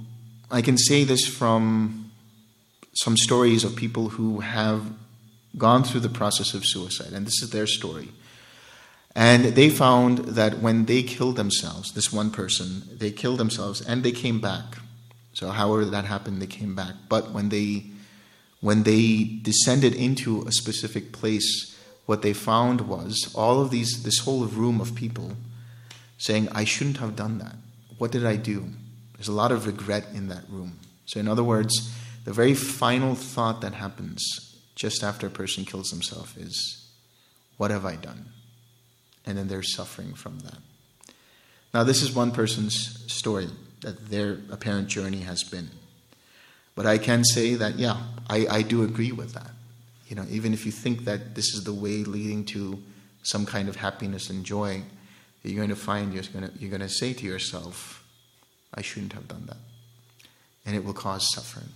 I can say this from some stories of people who have gone through the process of suicide, and this is their story. And they found that when they killed themselves, this one person, they killed themselves and they came back. So however that happened, they came back. But when they when they descended into a specific place, what they found was all of these this whole room of people saying, I shouldn't have done that. What did I do? There's a lot of regret in that room. So in other words, the very final thought that happens just after a person kills himself is, What have I done? And then they're suffering from that. Now, this is one person's story that their apparent journey has been. But I can say that, yeah, I, I do agree with that. You know, even if you think that this is the way leading to some kind of happiness and joy, you're going to find you're going to, you're going to say to yourself, I shouldn't have done that. And it will cause suffering.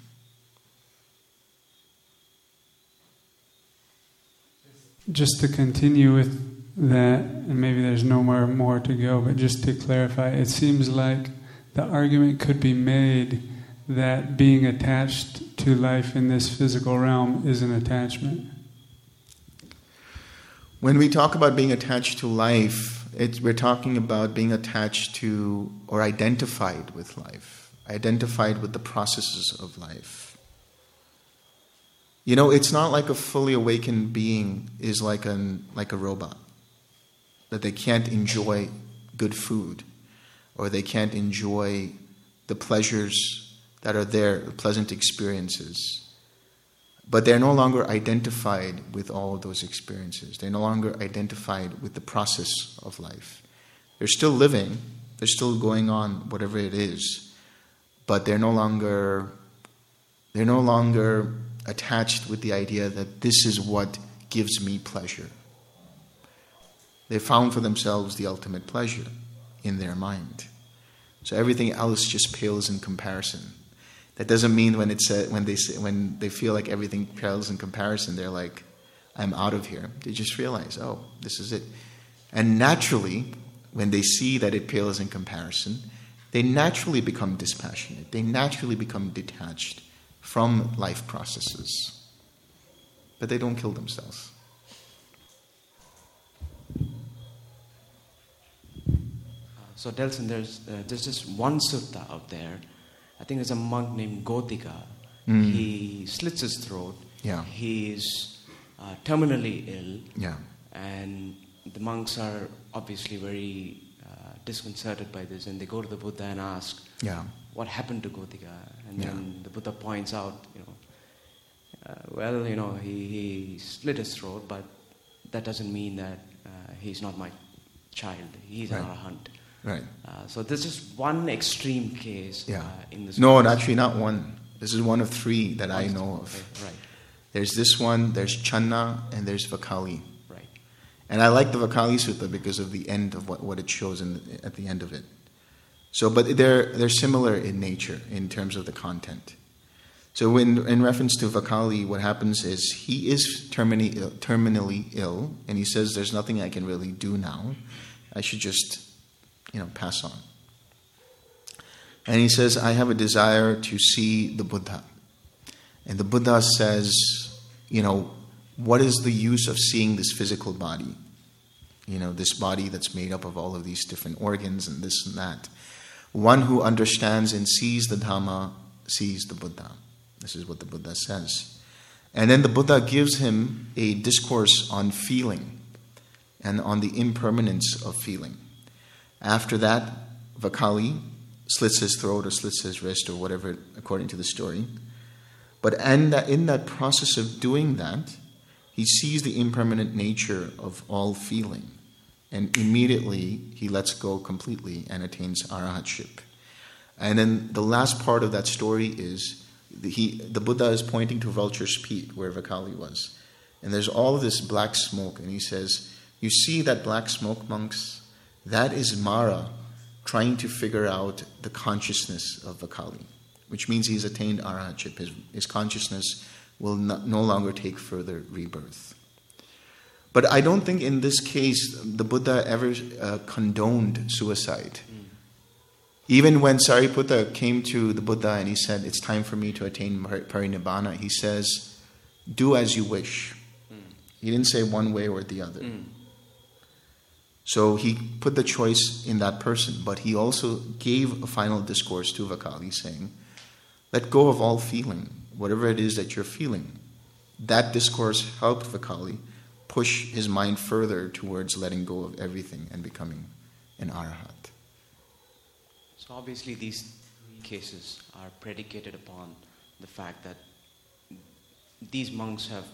Just to continue with that, and maybe there's no more more to go, but just to clarify, it seems like the argument could be made that being attached to life in this physical realm is an attachment. When we talk about being attached to life, it's, we're talking about being attached to or identified with life, identified with the processes of life. You know, it's not like a fully awakened being is like an like a robot that they can't enjoy good food or they can't enjoy the pleasures that are there, the pleasant experiences. But they're no longer identified with all of those experiences. They're no longer identified with the process of life. They're still living, they're still going on, whatever it is, but they're no longer they're no longer attached with the idea that this is what gives me pleasure. They found for themselves the ultimate pleasure in their mind. So everything else just pales in comparison. That doesn't mean when it's when they say, when they feel like everything pales in comparison, they're like, "I'm out of here." They just realize, "Oh, this is it." And naturally, when they see that it pales in comparison, they naturally become dispassionate. They naturally become detached from life processes. But they don't kill themselves. So Delson, there's uh, there's just one sutta out there. I think there's a monk named Godhika. Mm. He slits his throat. Yeah. He's uh, terminally ill. Yeah. And the monks are obviously very uh, disconcerted by this, and they go to the Buddha and ask, Yeah. "What happened to Godhika?" And Yeah. then the Buddha points out, you know, uh, well, you know, he, he slit his throat, but that doesn't mean that uh, he's not my child. He's Right. an arahant. Right. Uh, so this is one extreme case Yeah. uh, in this. No, case. actually, not one. This is one of three that I know of. Okay, right, There's this one, there's Channa, and there's Vakali. right. And I like the Vakali Sutta because of the end of what, what it shows in the, at the end of it. So, but they're, they're similar in nature in terms of the content. So, when, in reference to Vakali, what happens is he is terminally Ill, terminally ill, and he says, There's nothing I can really do now. I should just, you know, pass on. And he says, I have a desire to see the Buddha. And the Buddha says, you know, what is the use of seeing this physical body? You know, this body that's made up of all of these different organs and this and that. One who understands and sees the Dhamma sees the Buddha. This is what the Buddha says. And then the Buddha gives him a discourse on feeling and on the impermanence of feeling. After that, Vakali slits his throat or slits his wrist or whatever, according to the story. But in that, in that process of doing that, he sees the impermanent nature of all feeling. And immediately he lets go completely and attains arahatship. And then the last part of that story is the, he, the Buddha is pointing to Vulture's Peak, where Vakali was. And there's all this black smoke. And he says, You see that black smoke, monks? That is Mara trying to figure out the consciousness of Vakali, which means he's attained arahatship. His, his consciousness will not, no longer take further rebirth. But I don't think in this case the Buddha ever uh, condoned suicide. Even when Sariputta came to the Buddha and he said, It's time for me to attain par- parinibbana, he says, Do as you wish. He didn't say one way or the other. So he put the choice in that person, but he also gave a final discourse to Vakali saying, Let go of all feeling, whatever it is that you're feeling. That discourse helped Vakali push his mind further towards letting go of everything and becoming an arahat. So obviously these cases are predicated upon the fact that these monks have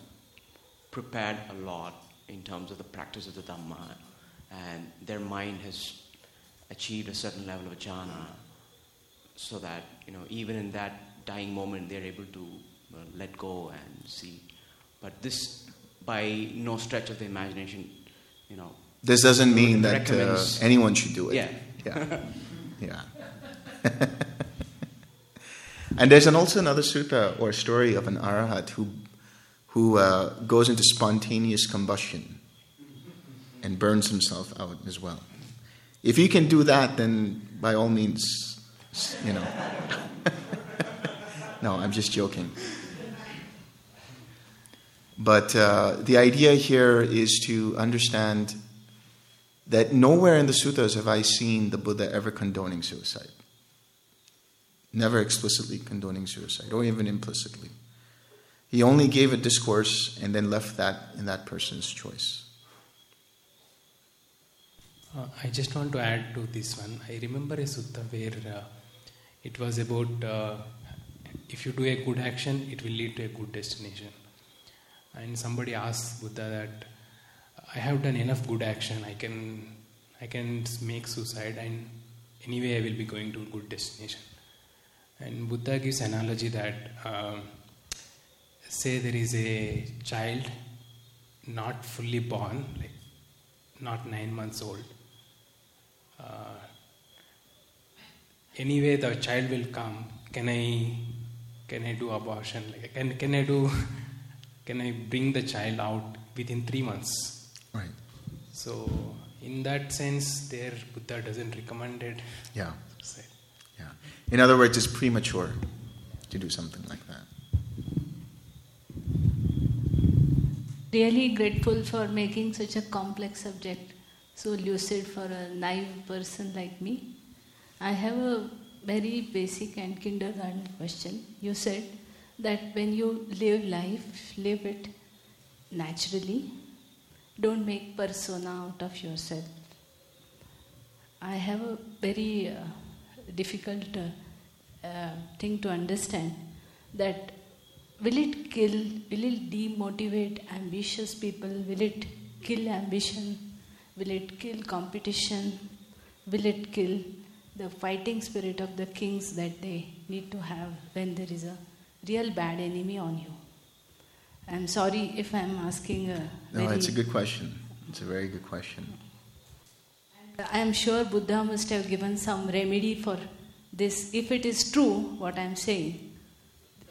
prepared a lot in terms of the practice of the Dhamma and their mind has achieved a certain level of jhana so that you know even in that dying moment they're able to uh, let go and see but this by no stretch of the imagination you know This doesn't mean that uh, anyone should do it. Yeah. Yeah. yeah. and there's an, also another sutta or story of an arahat who, who uh, goes into spontaneous combustion and burns himself out as well. If you can do that, then by all means, you know, No, I'm just joking. But uh, the idea here is to understand that nowhere in the suttas have I seen the Buddha ever condoning suicide. Never explicitly condoning suicide, or even implicitly. He only gave a discourse and then left that in that person's choice. Uh, I just want to add to this one. I remember a sutta where uh, it was about uh, if you do a good action, it will lead to a good destination. And somebody asked Buddha that I have done enough good action. I can I can make suicide, and anyway I will be going to a good destination. And Buddha gives analogy that um, say there is a child not fully born, like not nine months old. Uh, anyway, the child will come. Can I can I do abortion? Like, can can I do? Can I bring the child out within three months? Right. So, in that sense, there Buddha doesn't recommend it. Yeah. Say. Yeah. In other words, it's premature to do something like that. Really grateful for making such a complex subject so lucid for a naive person like me. I have a very basic and kindergarten question. You said that when you live life, live it naturally. Don't make persona out of yourself. I have a very uh, difficult uh, uh, thing to understand that will it kill, will it demotivate ambitious people, will it kill ambition, will it kill competition, will it kill the fighting spirit of the kings that they need to have when there is a real bad enemy on you? I'm sorry if I'm asking a No, it's a good question. It's a very good question. I am sure Buddha must have given some remedy for this. If it is true, what I am saying,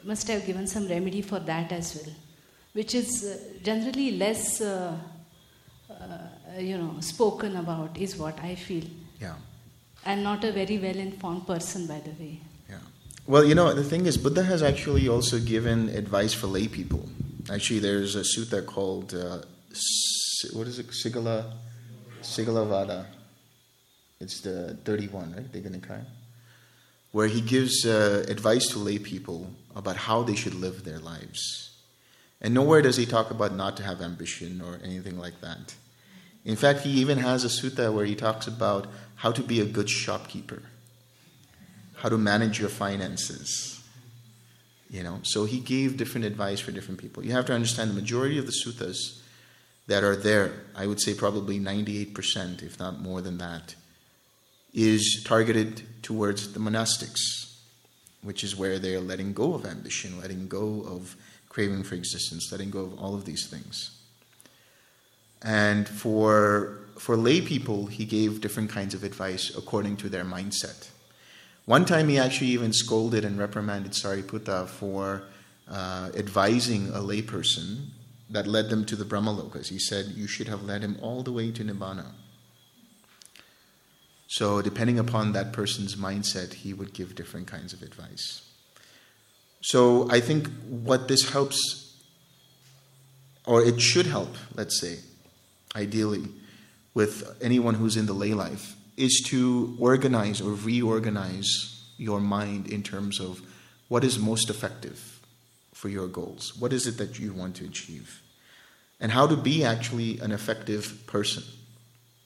must have given some remedy for that as well, which is uh, generally less, uh, you know, spoken about, is what I feel. Yeah. I'm not a very well informed person, by the way. Yeah. Well, you know, the thing is, Buddha has actually also given advice for lay people. Actually, there's a sutta called, uh, what is it, Sigala, Sigala Vada. It's the 31, right? Digha Nikaya. Where he gives uh, advice to lay people about how they should live their lives. And nowhere does he talk about not to have ambition or anything like that. In fact, he even has a sutta where he talks about how to be a good shopkeeper, how to manage your finances. You know, so he gave different advice for different people. You have to understand the majority of the suttas that are there, I would say probably 98%, if not more than that, is targeted towards the monastics, which is where they are letting go of ambition, letting go of craving for existence, letting go of all of these things. And for, for lay people, he gave different kinds of advice according to their mindset. One time he actually even scolded and reprimanded Sariputta for uh, advising a layperson that led them to the Brahmalokas. He said, You should have led him all the way to Nibbana. So, depending upon that person's mindset, he would give different kinds of advice. So, I think what this helps, or it should help, let's say, ideally, with anyone who's in the lay life, is to organize or reorganize your mind in terms of what is most effective for your goals. What is it that you want to achieve? And how to be actually an effective person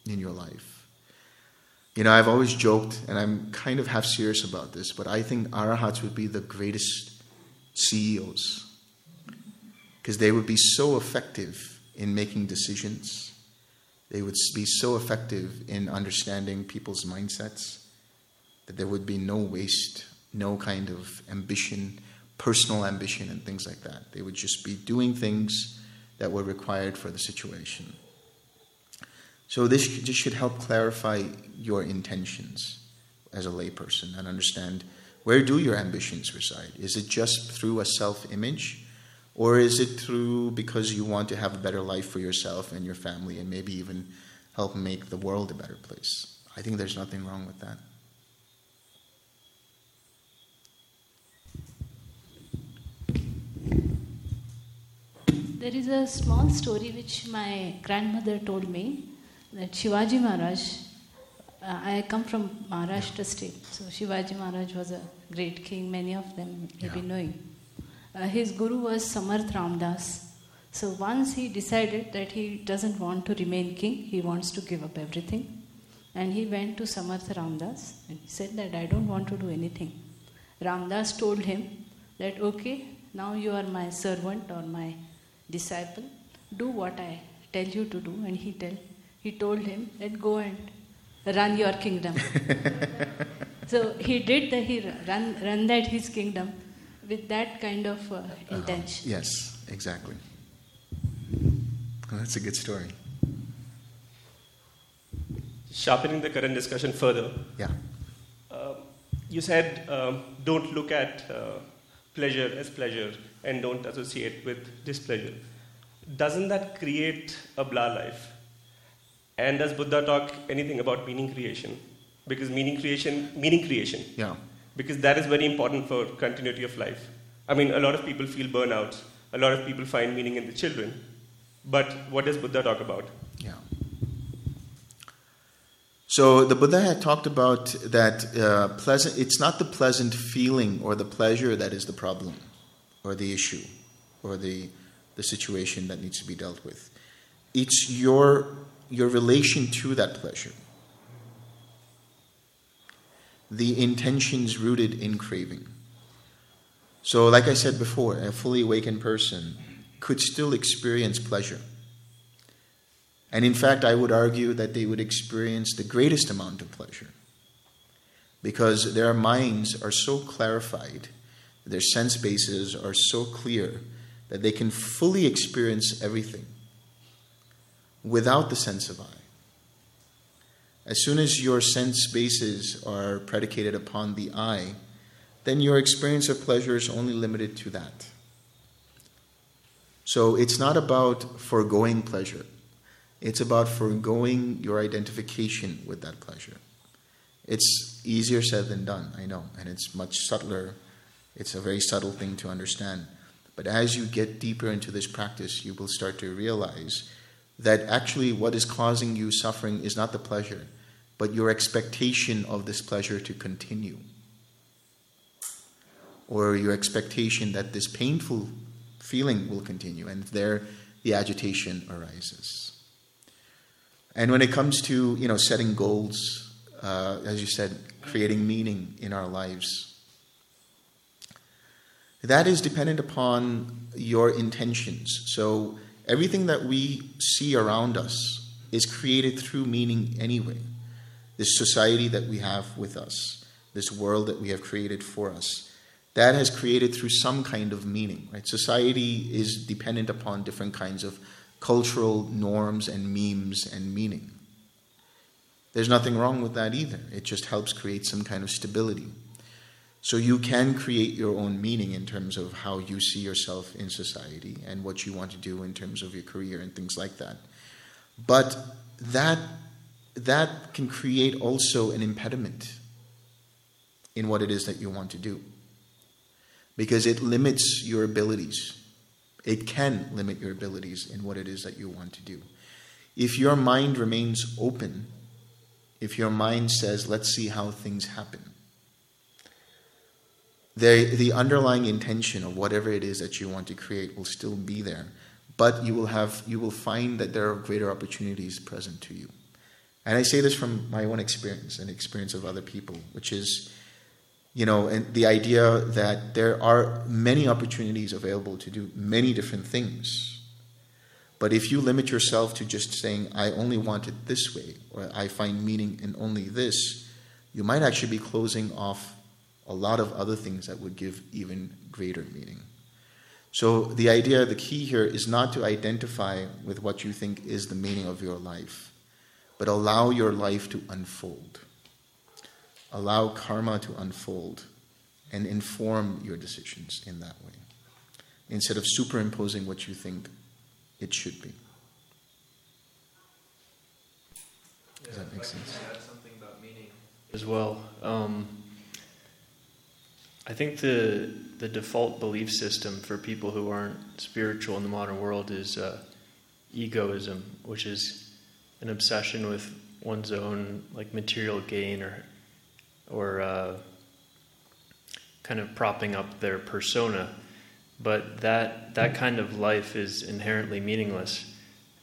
in your life. You know, I've always joked, and I'm kind of half serious about this, but I think arahats would be the greatest CEOs because they would be so effective in making decisions. They would be so effective in understanding people's mindsets that there would be no waste, no kind of ambition, personal ambition, and things like that. They would just be doing things that were required for the situation. So this should help clarify your intentions as a layperson and understand where do your ambitions reside? Is it just through a self-image? Or is it through because you want to have a better life for yourself and your family and maybe even help make the world a better place? I think there's nothing wrong with that. There is a small story which my grandmother told me that Shivaji Maharaj, uh, I come from Maharashtra yeah. state, so Shivaji Maharaj was a great king, many of them yeah. have been knowing. Uh, his guru was Samarth Ramdas. So once he decided that he doesn't want to remain king, he wants to give up everything. And he went to Samarth Ramdas and he said that I don't want to do anything. Ramdas told him that okay, now you are my servant or my disciple, do what I tell you to do. And he tell he told him that go and run your kingdom. so he did that. He run run that his kingdom with that kind of uh, intention. Yes, exactly. Well, that's a good story. Sharpening the current discussion further, Yeah. uh, you said um, don't look at uh, pleasure as pleasure and don't associate with displeasure. Doesn't that create a blah life? And does Buddha talk anything about meaning creation? Because meaning creation, meaning creation, Yeah. Because that is very important for continuity of life. I mean, a lot of people feel burnout. A lot of people find meaning in the children. But what does Buddha talk about? Yeah. So the Buddha had talked about that uh, pleasant. It's not the pleasant feeling or the pleasure that is the problem, or the issue, or the the situation that needs to be dealt with. It's your your relation to that pleasure. The intentions rooted in craving. So, like I said before, a fully awakened person could still experience pleasure. And in fact, I would argue that they would experience the greatest amount of pleasure because their minds are so clarified, their sense bases are so clear that they can fully experience everything without the sense of I. As soon as your sense bases are predicated upon the I, then your experience of pleasure is only limited to that. So it's not about foregoing pleasure. It's about foregoing your identification with that pleasure. It's easier said than done, I know, and it's much subtler. It's a very subtle thing to understand. But as you get deeper into this practice, you will start to realize that actually what is causing you suffering is not the pleasure, but your expectation of this pleasure to continue. Or your expectation that this painful feeling will continue, and there the agitation arises. And when it comes to you know setting goals, uh, as you said, creating meaning in our lives, that is dependent upon your intentions. So everything that we see around us is created through meaning anyway. This society that we have with us, this world that we have created for us, that has created through some kind of meaning. Right? Society is dependent upon different kinds of cultural norms and memes and meaning. There's nothing wrong with that either. It just helps create some kind of stability. So you can create your own meaning in terms of how you see yourself in society and what you want to do in terms of your career and things like that. But that that can create also an impediment in what it is that you want to do. Because it limits your abilities. It can limit your abilities in what it is that you want to do. If your mind remains open, if your mind says, let's see how things happen, the, the underlying intention of whatever it is that you want to create will still be there, but you will have you will find that there are greater opportunities present to you. And I say this from my own experience and experience of other people, which is, you know, and the idea that there are many opportunities available to do many different things. But if you limit yourself to just saying, I only want it this way, or I find meaning in only this, you might actually be closing off a lot of other things that would give even greater meaning. So, the idea, the key here is not to identify with what you think is the meaning of your life, but allow your life to unfold. Allow karma to unfold and inform your decisions in that way, instead of superimposing what you think it should be. Does that make sense? Add something about meaning as well. Um, I think the the default belief system for people who aren't spiritual in the modern world is uh, egoism, which is an obsession with one's own like material gain or or uh, kind of propping up their persona. But that that kind of life is inherently meaningless,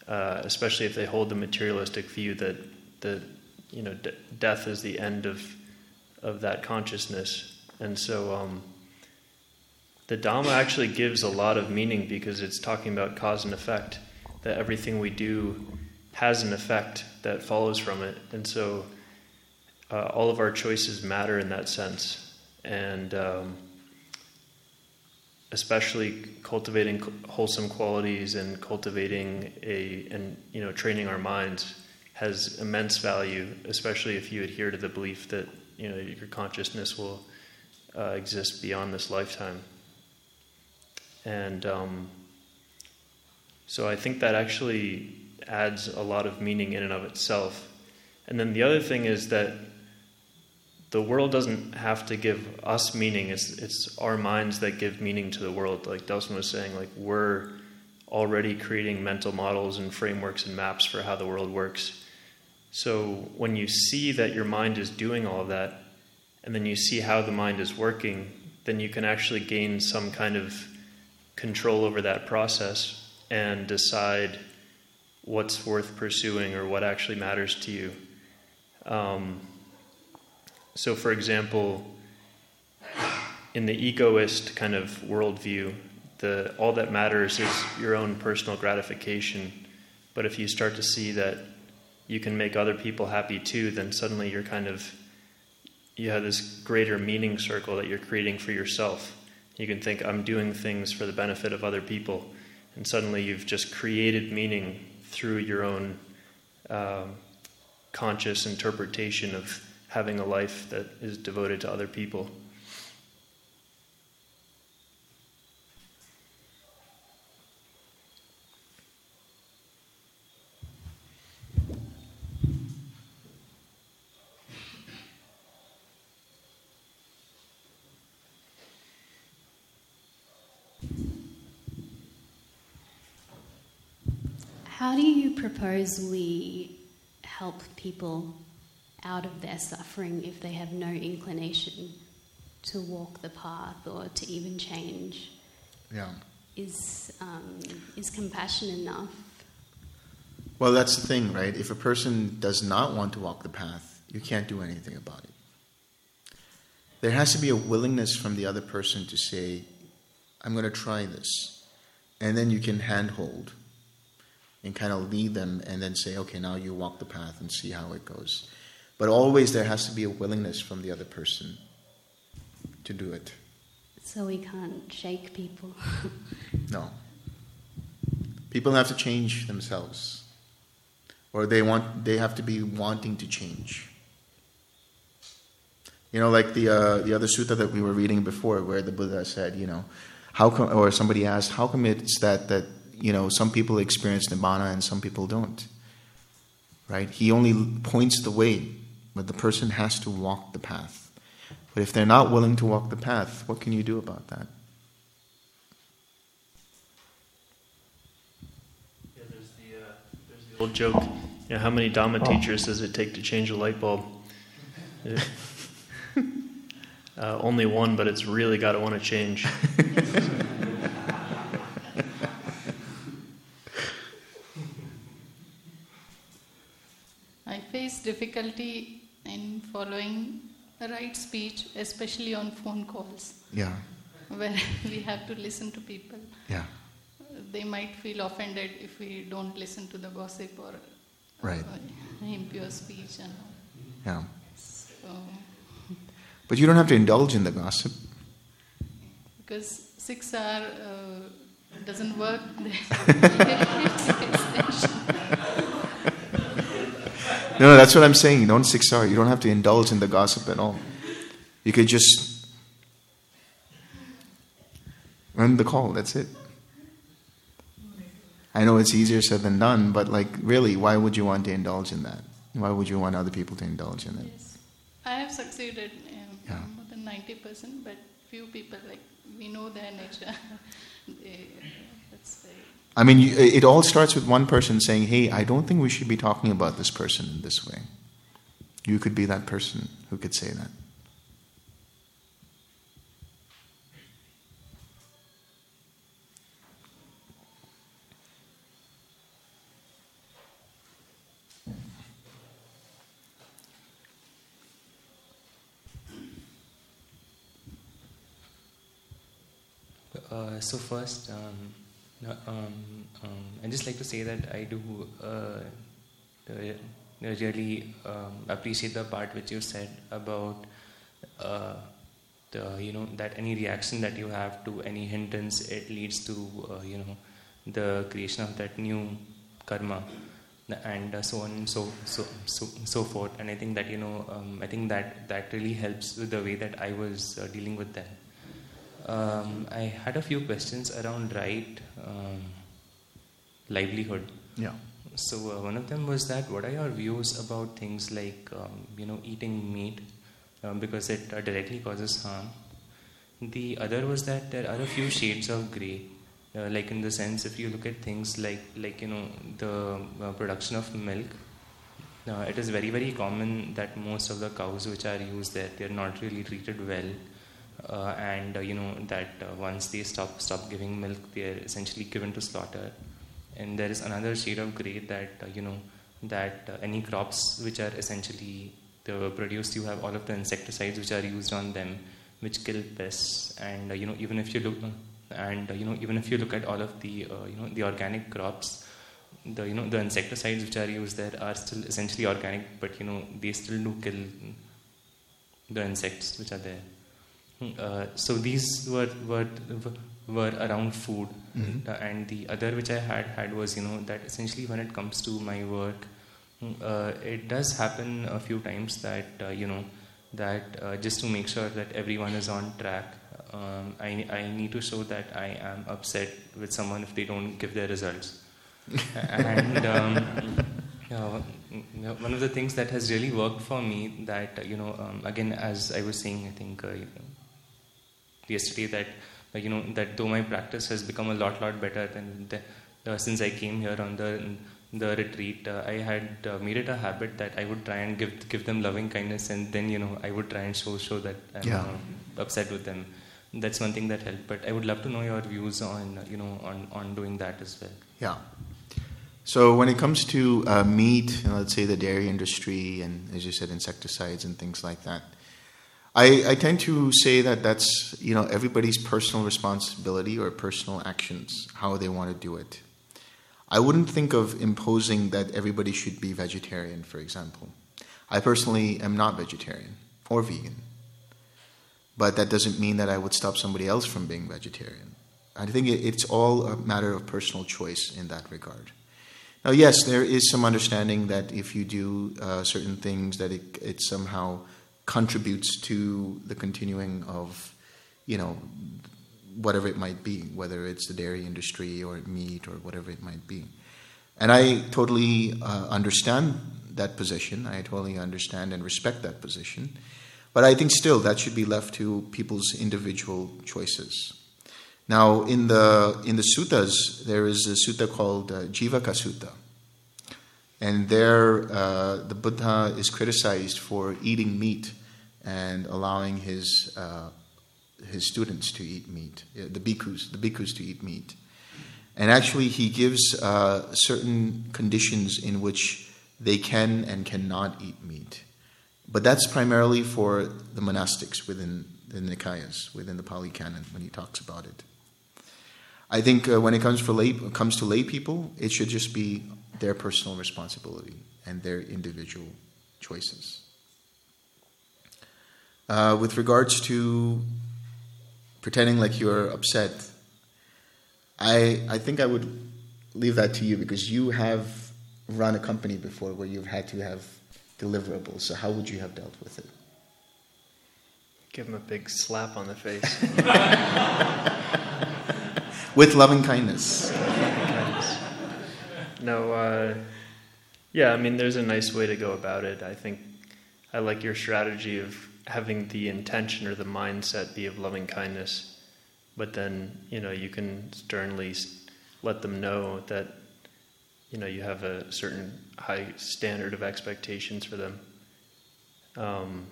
uh, especially if they hold the materialistic view that the you know de- death is the end of of that consciousness. And so um, the Dhamma actually gives a lot of meaning because it's talking about cause and effect, that everything we do has an effect that follows from it. And so uh, all of our choices matter in that sense. And um, especially cultivating wholesome qualities and cultivating a, and, you know, training our minds has immense value, especially if you adhere to the belief that, you know, your consciousness will uh, exist beyond this lifetime. And um, so I think that actually adds a lot of meaning in and of itself. And then the other thing is that the world doesn't have to give us meaning. It's, it's our minds that give meaning to the world. Like Delson was saying, like we're already creating mental models and frameworks and maps for how the world works. So when you see that your mind is doing all of that, and then you see how the mind is working, then you can actually gain some kind of control over that process and decide what's worth pursuing or what actually matters to you. Um, so, for example, in the egoist kind of worldview, the, all that matters is your own personal gratification. But if you start to see that you can make other people happy too, then suddenly you're kind of you have this greater meaning circle that you're creating for yourself. You can think, I'm doing things for the benefit of other people. And suddenly you've just created meaning through your own um, conscious interpretation of having a life that is devoted to other people. How do you propose we help people out of their suffering if they have no inclination to walk the path or to even change? Yeah. Is, um, is compassion enough? Well, that's the thing, right? If a person does not want to walk the path, you can't do anything about it. There has to be a willingness from the other person to say, I'm going to try this. And then you can handhold and kind of lead them and then say, okay, now you walk the path and see how it goes. But always there has to be a willingness from the other person to do it. So we can't shake people. no. People have to change themselves. Or they want they have to be wanting to change. You know, like the uh, the other sutta that we were reading before, where the Buddha said, you know, how come, or somebody asked, how come it's that that you know, some people experience nibbana and some people don't. Right? He only points the way, but the person has to walk the path. But if they're not willing to walk the path, what can you do about that? Yeah, there's the, uh, there's the old joke. You know, how many Dhamma oh. teachers does it take to change a light bulb? uh, only one, but it's really got to want to change. face difficulty in following the right speech, especially on phone calls. Yeah. Where we have to listen to people. Yeah. They might feel offended if we don't listen to the gossip or right. Uh, impure speech and all. Yeah. So, but you don't have to indulge in the gossip. Because 6R uh, doesn't work. No, no, that's what I'm saying. You don't 6R. You don't have to indulge in the gossip at all. You could just end the call. That's it. I know it's easier said than done, but like, really, why would you want to indulge in that? Why would you want other people to indulge in it? Yes. I have succeeded, um, yeah. but then 90%, but few people, like, we know their nature. they, I mean, it all starts with one person saying, Hey, I don't think we should be talking about this person in this way. You could be that person who could say that. Uh, so first, um, um, um, I'd just like to say that I do uh, uh, really um, appreciate the part which you said about uh, the you know that any reaction that you have to any hindrance it leads to uh, you know the creation of that new karma and uh, so on and so so so so forth and I think that you know um, I think that that really helps with the way that I was uh, dealing with that. Um, I had a few questions around right um, livelihood. Yeah. So uh, one of them was that what are your views about things like um, you know eating meat um, because it uh, directly causes harm. The other was that there are a few shades of grey, uh, like in the sense if you look at things like like you know the uh, production of milk. Uh, it is very very common that most of the cows which are used there they are not really treated well uh, and uh, you know that uh, once they stop stop giving milk, they are essentially given to slaughter. And there is another shade of grey that uh, you know that uh, any crops which are essentially the produced, you have all of the insecticides which are used on them, which kill pests. And uh, you know even if you look and you know even if you look at all of the you know the organic crops, the you know the insecticides which are used there are still essentially organic, but you know they still do kill the insects which are there. Uh, so these were were were around food, mm-hmm. uh, and the other which I had had was you know that essentially when it comes to my work, uh, it does happen a few times that uh, you know that uh, just to make sure that everyone is on track, um, I I need to show that I am upset with someone if they don't give their results, and. Um, one of the things that has really worked for me that you know um, again as I was saying I think uh, yesterday that you know that though my practice has become a lot lot better than the, uh, since I came here on the the retreat, uh, I had uh, made it a habit that I would try and give give them loving kindness, and then you know I would try and show show that I'm yeah. Uh, upset with them. That's one thing that helped. But I would love to know your views on you know on on doing that as well. Yeah. So when it comes to uh, meat, you know, let's say the dairy industry, and as you said, insecticides and things like that, I, I tend to say that that's you know everybody's personal responsibility or personal actions, how they want to do it. I wouldn't think of imposing that everybody should be vegetarian, for example. I personally am not vegetarian or vegan, but that doesn't mean that I would stop somebody else from being vegetarian. I think it's all a matter of personal choice in that regard. Now, yes, there is some understanding that if you do uh, certain things, that it, it somehow contributes to the continuing of, you know, whatever it might be, whether it's the dairy industry or meat or whatever it might be. And I totally uh, understand that position. I totally understand and respect that position. But I think still that should be left to people's individual choices. Now, in the in the suttas, there is a sutta called uh, Jivaka Sutta, and there, uh, the Buddha is criticized for eating meat and allowing his, uh, his students to eat meat, the bhikkhus, the bhikkhus to eat meat. And actually, he gives uh, certain conditions in which they can and cannot eat meat. But that's primarily for the monastics within the Nikayas, within the Pali Canon, when he talks about it. I think uh, when it comes, for lay, comes to lay people, it should just be their personal responsibility and their individual choices. Uh, with regards to pretending like you're upset, I, I think I would leave that to you because you have run a company before where you've had to have deliverables. So, how would you have dealt with it? Give him a big slap on the face. with loving kindness. No, uh, yeah, I mean, there's a nice way to go about it. I think I like your strategy of having the intention or the mindset be of loving kindness, but then you know you can sternly let them know that you know you have a certain high standard of expectations for them. Um,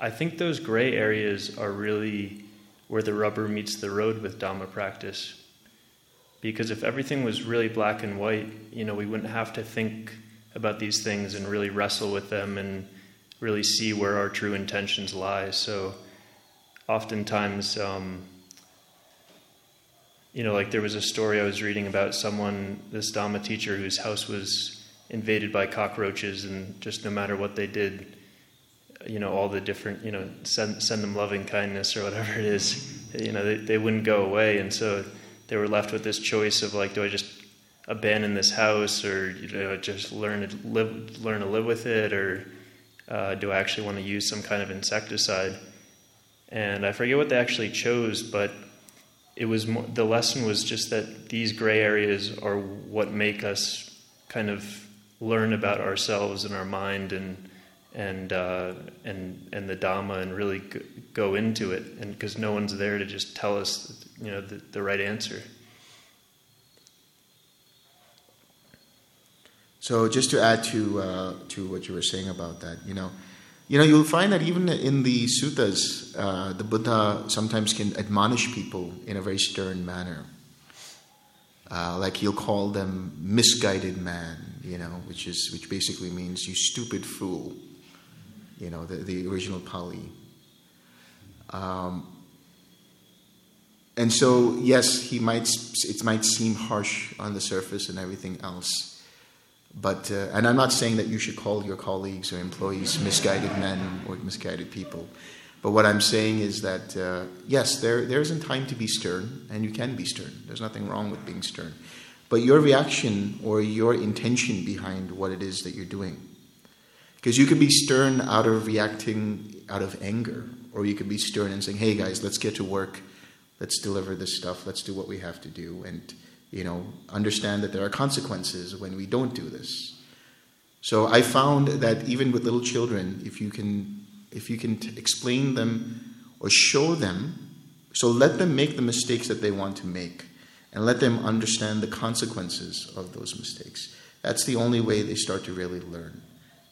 I think those gray areas are really where the rubber meets the road with Dhamma practice. Because if everything was really black and white, you know, we wouldn't have to think about these things and really wrestle with them and really see where our true intentions lie. So, oftentimes, um, you know, like there was a story I was reading about someone, this Dhamma teacher, whose house was invaded by cockroaches, and just no matter what they did, you know, all the different, you know, send, send them loving kindness or whatever it is, you know, they, they wouldn't go away. And so they were left with this choice of like, do I just abandon this house or, you know, just learn to live, learn to live with it or uh, do I actually want to use some kind of insecticide? And I forget what they actually chose, but it was more, the lesson was just that these gray areas are what make us kind of learn about ourselves and our mind and and uh, and and the Dhamma and really go into it, and because no one's there to just tell us, you know, the, the right answer. So, just to add to uh, to what you were saying about that, you know, you know, you'll find that even in the suttas, uh, the Buddha sometimes can admonish people in a very stern manner. Uh, like he'll call them misguided man, you know, which is which basically means you stupid fool you know, the, the original Pali. Um, and so, yes, he might, it might seem harsh on the surface and everything else. But, uh, and I'm not saying that you should call your colleagues or employees misguided men or misguided people. But what I'm saying is that, uh, yes, there, there isn't time to be stern, and you can be stern. There's nothing wrong with being stern. But your reaction or your intention behind what it is that you're doing because you could be stern out of reacting out of anger, or you could be stern and saying, hey guys, let's get to work, let's deliver this stuff, let's do what we have to do, and you know, understand that there are consequences when we don't do this. So I found that even with little children, if you can, if you can t- explain them or show them, so let them make the mistakes that they want to make, and let them understand the consequences of those mistakes. That's the only way they start to really learn.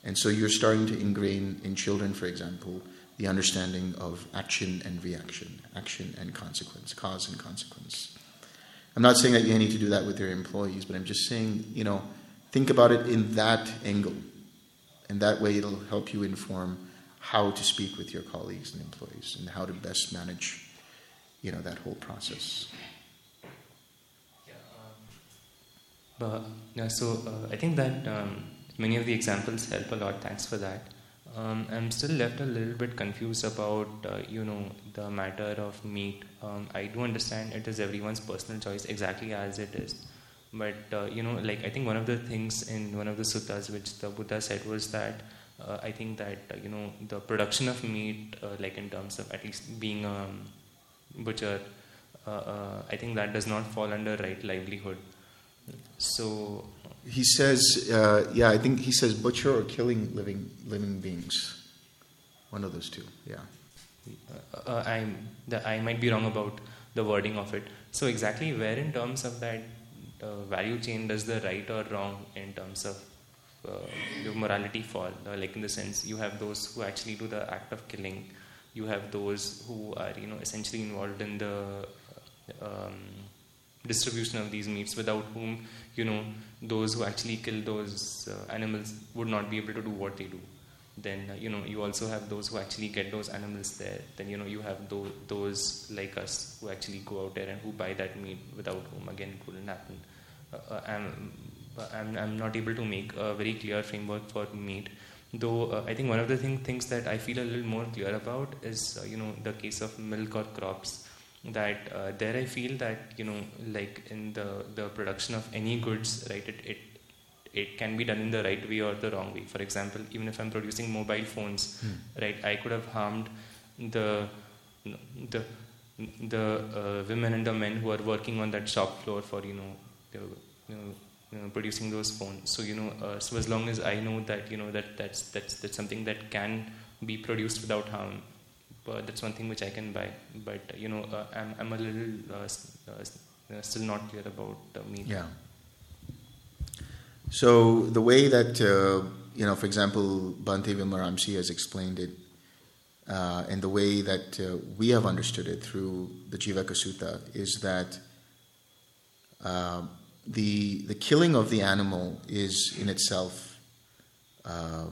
And so you're starting to ingrain in children, for example, the understanding of action and reaction, action and consequence, cause and consequence. I'm not saying that you need to do that with your employees, but I'm just saying, you know, think about it in that angle. And that way it'll help you inform how to speak with your colleagues and employees and how to best manage, you know, that whole process. Yeah, um, but, yeah, so uh, I think that um, many of the examples help a lot. Thanks for that. Um, I'm still left a little bit confused about, uh, you know, the matter of meat. Um, I do understand it is everyone's personal choice, exactly as it is. But uh, you know, like I think one of the things in one of the suttas which the Buddha said was that uh, I think that uh, you know the production of meat, uh, like in terms of at least being a butcher, uh, I think that does not fall under right livelihood. So he says, uh, yeah, I think he says butcher or killing living living beings. One of those two, yeah. Uh, uh, I'm the, I might be wrong about the wording of it. So exactly where in terms of that uh, value chain does the right or wrong in terms of uh, morality fall? Uh, like in the sense you have those who actually do the act of killing, you have those who are you know essentially involved in the um, distribution of these meats, without whom you know those who actually kill those uh, animals would not be able to do what they do. Then uh, you know you also have those who actually get those animals there. Then you know you have those, those like us who actually go out there and who buy that meat without whom again it wouldn't happen. Uh, uh I'm, I'm, I'm not able to make a very clear framework for meat. Though uh, i think one of the thing, things that i feel a little more clear about is uh, you know the case of milk or crops that uh, there I feel that you know like in the the production of any goods right it, it it can be done in the right way or the wrong way for example even if I'm producing mobile phones hmm. right I could have harmed the the the uh, women and the men who are working on that shop floor for you know, you know, you know producing those phones so you know uh, so as long as I know that you know that that's that's that's something that can be produced without harm. But that's one thing which I can buy. But you know, uh, I'm I'm a little uh, uh, still not clear about meat. Yeah. So the way that uh, you know, for example, Bhante Vimalaramsi has explained it, uh, and the way that uh, we have understood it through the Jivaka Sutta is that uh, the the killing of the animal is in itself uh,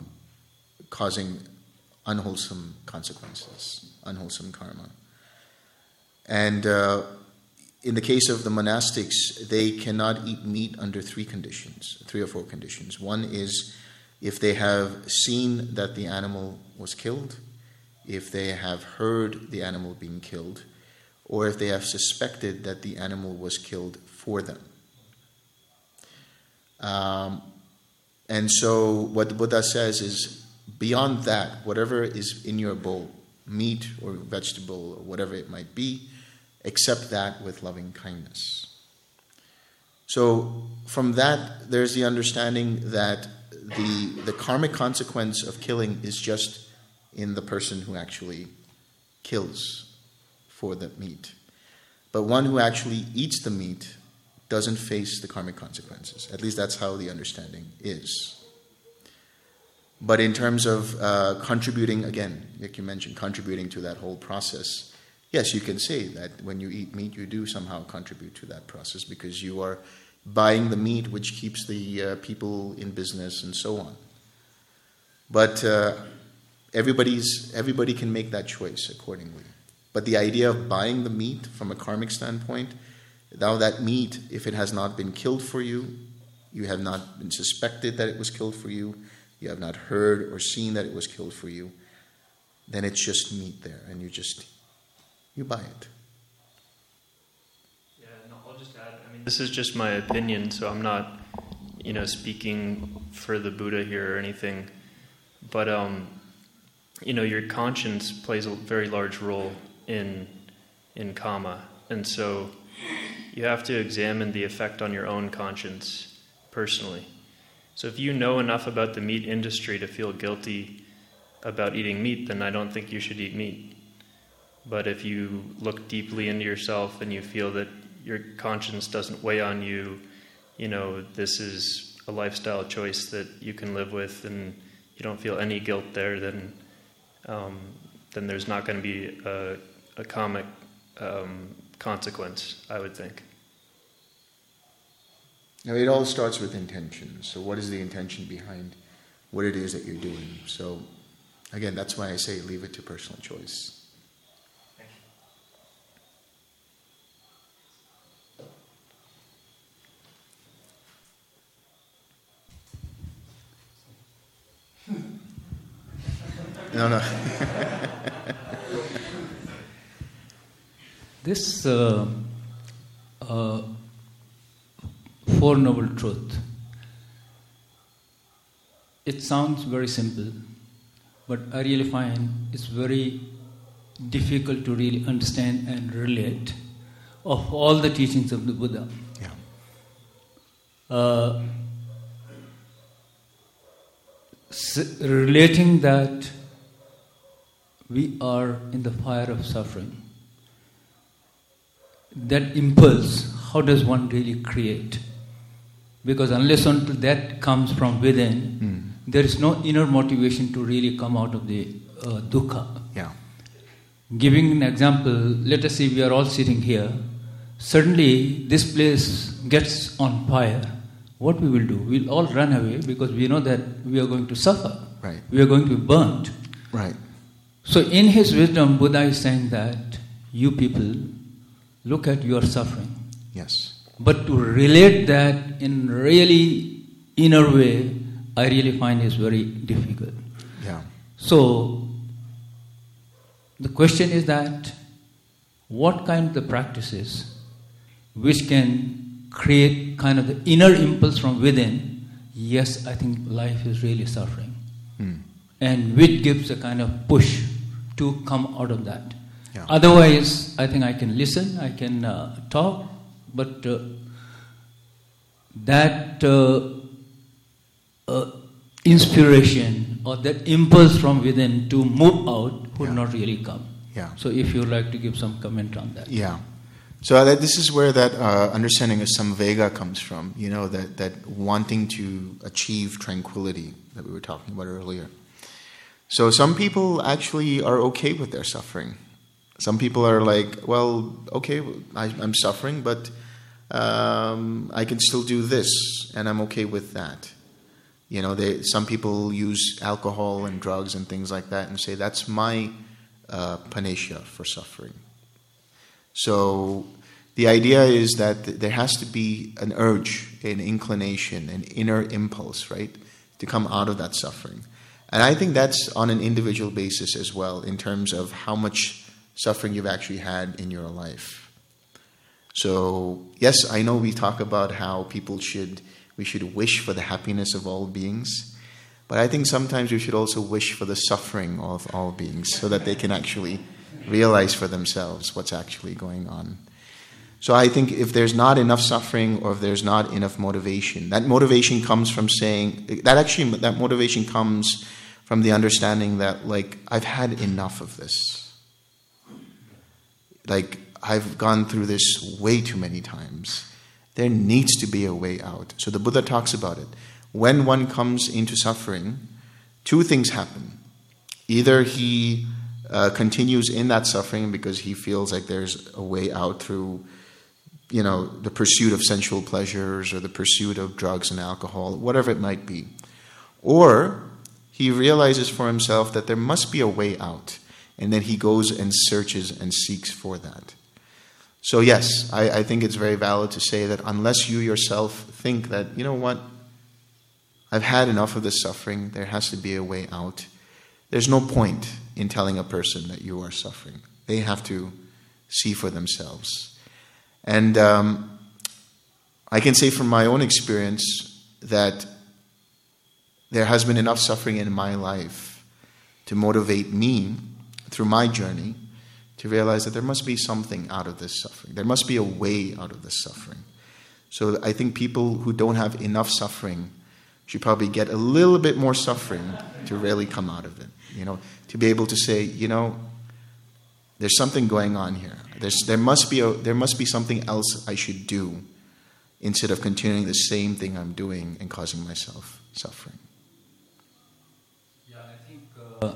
causing unwholesome consequences, unwholesome karma, and uh, in the case of the monastics, they cannot eat meat under three conditions, three or four conditions. One is if they have seen that the animal was killed, if they have heard the animal being killed, or if they have suspected that the animal was killed for them. Um, and so, what the Buddha says is beyond that, whatever is in your bowl, meat or vegetable or whatever it might be, accept that with loving kindness. So, from that, there's the understanding that the, the karmic consequence of killing is just in the person who actually kills for the meat. But one who actually eats the meat doesn't face the karmic consequences. At least that's how the understanding is. But in terms of uh, contributing, again, like you mentioned, contributing to that whole process, yes, you can say that when you eat meat, you do somehow contribute to that process because you are buying the meat which keeps the uh, people in business and so on. But uh, everybody's, everybody can make that choice accordingly. But the idea of buying the meat from a karmic standpoint, now that meat, if it has not been killed for you, you have not been suspected that it was killed for you, you have not heard or seen that it was killed for you, then it's just meat there, and you just you buy it. Yeah, no, I'll just add. I mean, this is just my opinion, so I'm not, you know, speaking for the Buddha here or anything. But um, you know, your conscience plays a very large role in in karma, and so you have to examine the effect on your own conscience personally. So if you know enough about the meat industry to feel guilty about eating meat, then I don't think you should eat meat. But if you look deeply into yourself and you feel that your conscience doesn't weigh on you, you know, this is a lifestyle choice that you can live with and you don't feel any guilt there, then, um, then there's not going to be a, a karmic um, consequence, I would think. Now, it all starts with intention. So, what is the intention behind what it is that you're doing? So, again, that's why I say leave it to personal choice. No, no. this uh, uh, Four Noble Truth, it sounds very simple, but I really find it's very difficult to really understand and relate of all the teachings of the Buddha. Yeah. Uh, relating that we are in the fire of suffering. That impulse, how does one really create? Because unless until that comes from within, mm. there is no inner motivation to really come out of the uh, dukkha. Yeah. Giving an example, let us say we are all sitting here. Suddenly, this place gets on fire. What we will do? We'll all run away because we know that we are going to suffer. Right. We are going to be burnt. Right. So, in his wisdom, Buddha is saying that you people look at your suffering. Yes. But to relate that in really inner way, I really find is very difficult. Yeah. So, the question is that what kind of the practices which can create kind of the inner impulse from within? Yes, I think life is really suffering. Hmm. And which gives a kind of push to come out of that. Yeah. Otherwise, I think I can listen, I can uh, talk, but uh, that uh, uh inspiration or that impulse from within to move out would Yeah. not really come. Yeah. So if you would like to give some comment on that. Yeah. So that, this is where that uh, understanding of samvega comes from, you know, that, that wanting to achieve tranquility that we were talking about earlier. So some people actually are okay with their suffering. Some people are like, well, okay, I, I'm suffering, but um, I can still do this, and I'm okay with that. You know, they, some people use alcohol and drugs and things like that and say that's my uh, panacea for suffering. So the idea is that there has to be an urge, an inclination, an inner impulse, right, to come out of that suffering. And I think that's on an individual basis as well, in terms of how much suffering you've actually had in your life. So, yes, I know we talk about how people should, we should wish for the happiness of all beings, but I think sometimes we should also wish for the suffering of all beings so that they can actually realize for themselves what's actually going on. So I think if there's not enough suffering or if there's not enough motivation, that motivation comes from saying that actually that motivation comes from the understanding that like I've had enough of this. Like I've gone through this way too many times. There needs to be a way out. So the Buddha talks about it. When one comes into suffering, two things happen. Either he uh, continues in that suffering because he feels like there's a way out through you know the pursuit of sensual pleasures or the pursuit of drugs and alcohol whatever it might be or he realizes for himself that there must be a way out and then he goes and searches and seeks for that so yes I, I think it's very valid to say that unless you yourself think that you know what? I've had enough of this suffering. There has to be a way out there's no point in telling a person that you are suffering. They have to see for themselves. And um, I can say from my own experience that there has been enough suffering in my life to motivate me through my journey to realize that there must be something out of this suffering. There must be a way out of this suffering. So I think people who don't have enough suffering should probably get a little bit more suffering to really come out of it. You know, to be able to say, you know, there's something going on here. There's, there, must be a, there must be something else I should do instead of continuing the same thing I'm doing and causing myself suffering. Yeah, I think uh,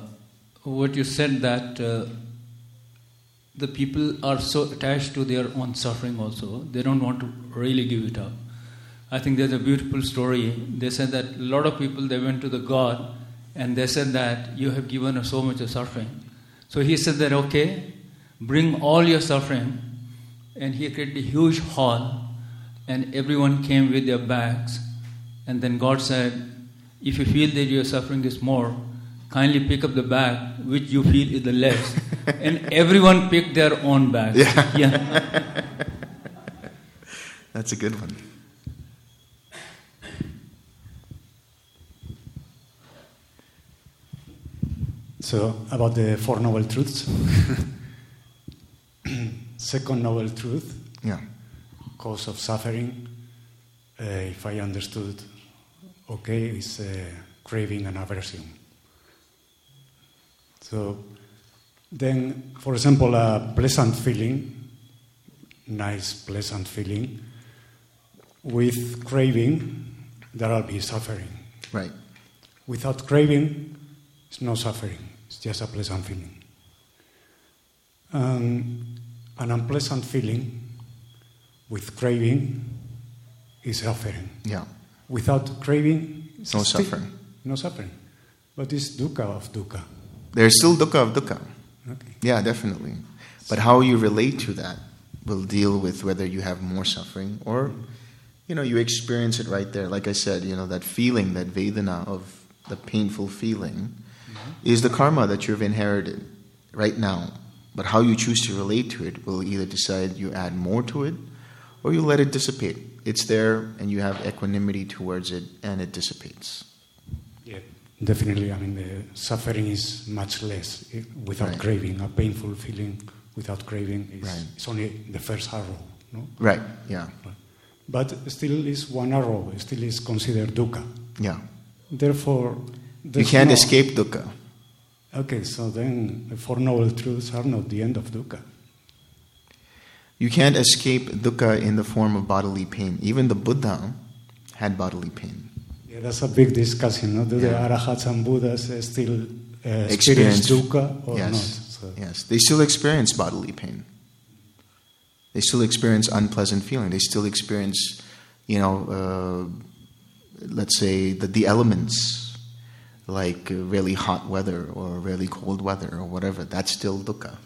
what you said that uh, the people are so attached to their own suffering also, they don't want to really give it up. I think there's a beautiful story. They said that a lot of people they went to the God and they said that you have given us so much of suffering. So he said that okay, bring all your suffering, and he created a huge hall, and everyone came with their bags, and then God said, if you feel that your suffering is more, kindly pick up the bag which you feel is the less, and everyone picked their own bag. Yeah. yeah. That's a good one. So, about the Four Noble Truths. Second Noble Truth, Yeah. cause of suffering, uh, if I understood okay, is uh, craving and aversion. So, then, for example, a pleasant feeling, nice, pleasant feeling, with craving, there will be suffering. Right. Without craving, it's no suffering, it's just a pleasant feeling. Um, an unpleasant feeling with craving is suffering. Yeah. Without craving, it's No suffering. No suffering. But it's dukkha of dukkha. There's still dukkha of dukkha. Okay. Yeah, definitely. But how you relate to that will deal with whether you have more suffering or, you know, you experience it right there. Like I said, you know, that feeling, that Vedana of the painful feeling mm-hmm. is the karma that you've inherited right now. But how you choose to relate to it will either decide you add more to it or you let it dissipate. It's there and you have equanimity towards it and it dissipates. Definitely. I mean, the suffering is much less eh, without Right. craving. A painful feeling without craving is Right. it's only the first arrow, no? Right, yeah. But still is one arrow. Still is considered dukkha. Yeah. Therefore, You can't no- escape dukkha. Okay, so then the Four Noble Truths are not the end of dukkha. You can't escape dukkha in the form of bodily pain. Even the Buddha had bodily pain. That's a big discussion. No? Do Yeah. the Arahats and Buddhas still uh, experience Experience- dukkha or yes, not? So, Yes, they still experience bodily pain. They still experience unpleasant feeling. They still experience, you know, uh, let's say the, the elements, like uh, really hot weather or really cold weather or whatever. That's still dukkha.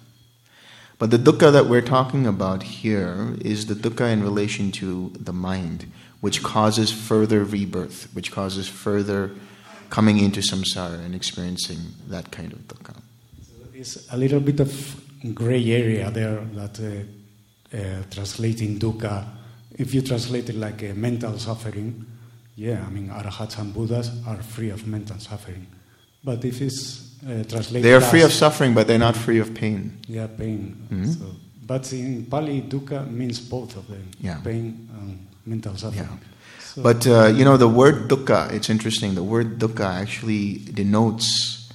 But the dukkha that we're talking about here is the dukkha in relation to the mind, which causes further rebirth, which causes further coming into samsara and experiencing that kind of dukkha. So it's a little bit of gray area there that uh, uh, translating dukkha, if you translate it like a mental suffering, yeah, I mean, Arahats and Buddhas are free of mental suffering. But if it's uh, translated They are free as- of suffering, but they're not free of pain. Yeah, pain. Mhm. So, but in Pali, dukkha means both of them Yeah. pain and mental suffering. So- But uh, you know, the word dukkha, it's interesting. The word dukkha actually denotes,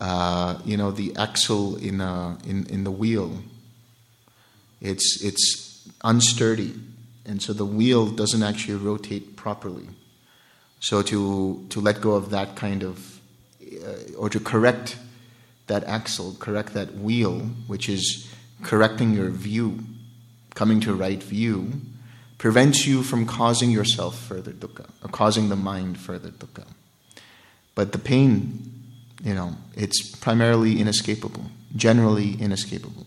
uh, you know, the axle in, a, in, in the wheel. It's, it's unsturdy, and so the wheel doesn't actually rotate properly. So to, to let go of that kind of, uh, or to correct that axle, correct that wheel, which is correcting your view, coming to right view, prevents you from causing yourself further dukkha, or causing the mind further dukkha. But the pain, you know, it's primarily inescapable, generally inescapable.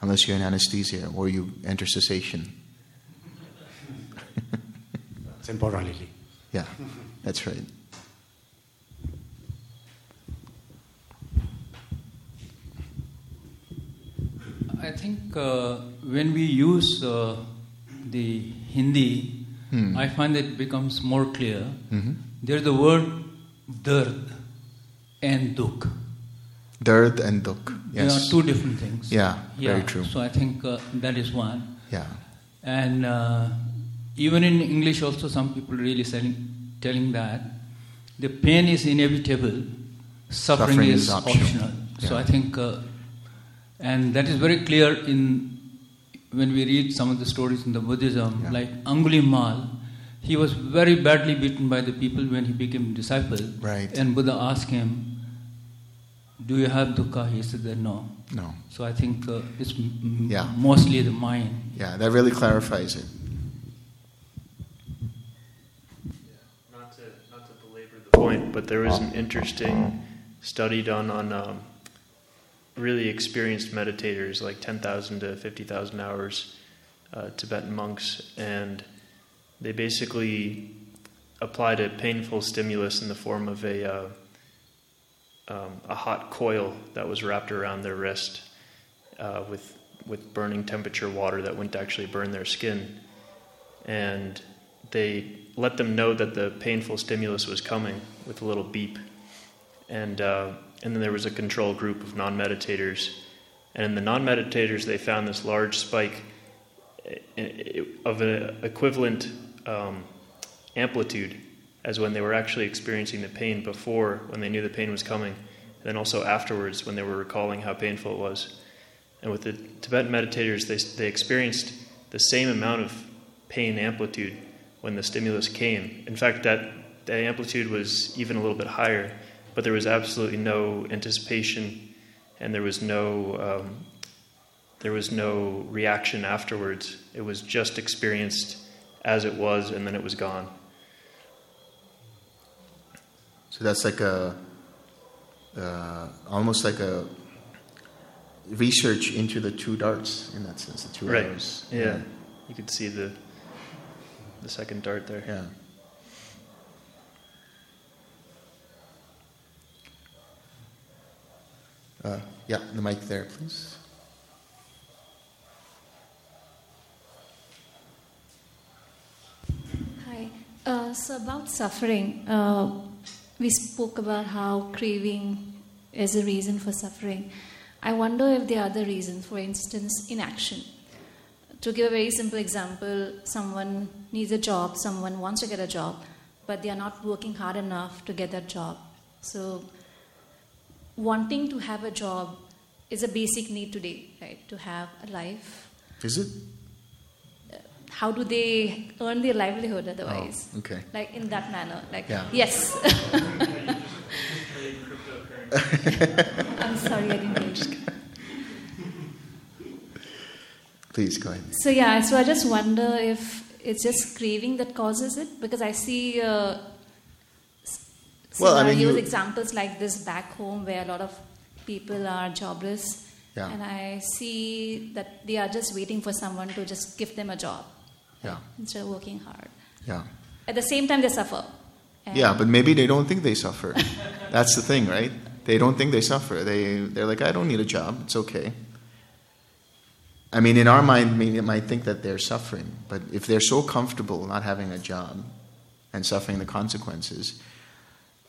Unless you're in anesthesia or you enter cessation. Temporarily. Yeah, that's right. I think uh, when we use uh, the Hindi, Hmm. I find it becomes more clear. Mhm. There's the word dard and dukh. Dard and dukh. They Yes. are two different things. Yeah, very true. So I think uh, that is one. Yeah. And uh, even in English, also, some people really selling, telling that the pain is inevitable, suffering, Suffering is, is optional. optional. So I think, uh, and that is very clear in when we read some of the stories in the Buddhism, like Angulimal. He was very badly beaten by the people when he became disciple. Right. And Buddha asked him, "Do you have dukkha?" He said that no. No. So I think uh, it's m- m- Yeah. mostly the mind. Yeah, that really clarifies it. Not to, not to belabor the point, but there was an interesting study done on um, really experienced meditators, like 10,000 to 50,000 hours, uh, Tibetan monks, and they basically applied a painful stimulus in the form of a, uh, um, a hot coil that was wrapped around their wrist uh, with, with burning temperature water that wouldn't actually burn their skin. And they let them know that the painful stimulus was coming with a little beep. And, uh, and then there was a control group of non meditators. And in the non meditators, they found this large spike i- i- of an equivalent um, amplitude as when they were actually experiencing the pain before, when they knew the pain was coming, and then also afterwards when they were recalling how painful it was. And with the Tibetan meditators, they, they experienced the same amount of pain amplitude when the stimulus came. In fact, that, that amplitude was even a little bit higher, but there was absolutely no anticipation and there was no, um, there was no reaction afterwards. It was just experienced as it was and then it was gone. So that's like a, uh, almost like a research into the two darts in that sense, the two right. arrows. Yeah. You could see the, the second dart there. Yeah. Uh, yeah, the mic there, please. Hi. Uh, so about suffering, uh, we spoke about how craving is a reason for suffering. I wonder if there are other reasons, for instance, inaction. To give a very simple example, someone needs a job, someone wants to get a job, but they are not working hard enough to get that job. So, wanting to have a job is a basic need today, right? To have a life. Is it? How do they earn their livelihood otherwise? Oh, okay. Like in that manner. Like Yeah. yes. I'm sorry, I didn't hear you. Please go ahead. So yeah, so I just wonder if it's just craving that causes it because I see uh, s- Well, I mean, you- examples like this back home where a lot of people are jobless, Yeah. and I see that they are just waiting for someone to just give them a job Yeah. instead of working hard. Yeah. At the same time, they suffer. Yeah, but maybe they don't think they suffer. That's the thing, right? They don't think they suffer. They they're like, I don't need a job. It's okay. I mean, in our mind, we might think that they're suffering, but if they're so comfortable not having a job and suffering the consequences,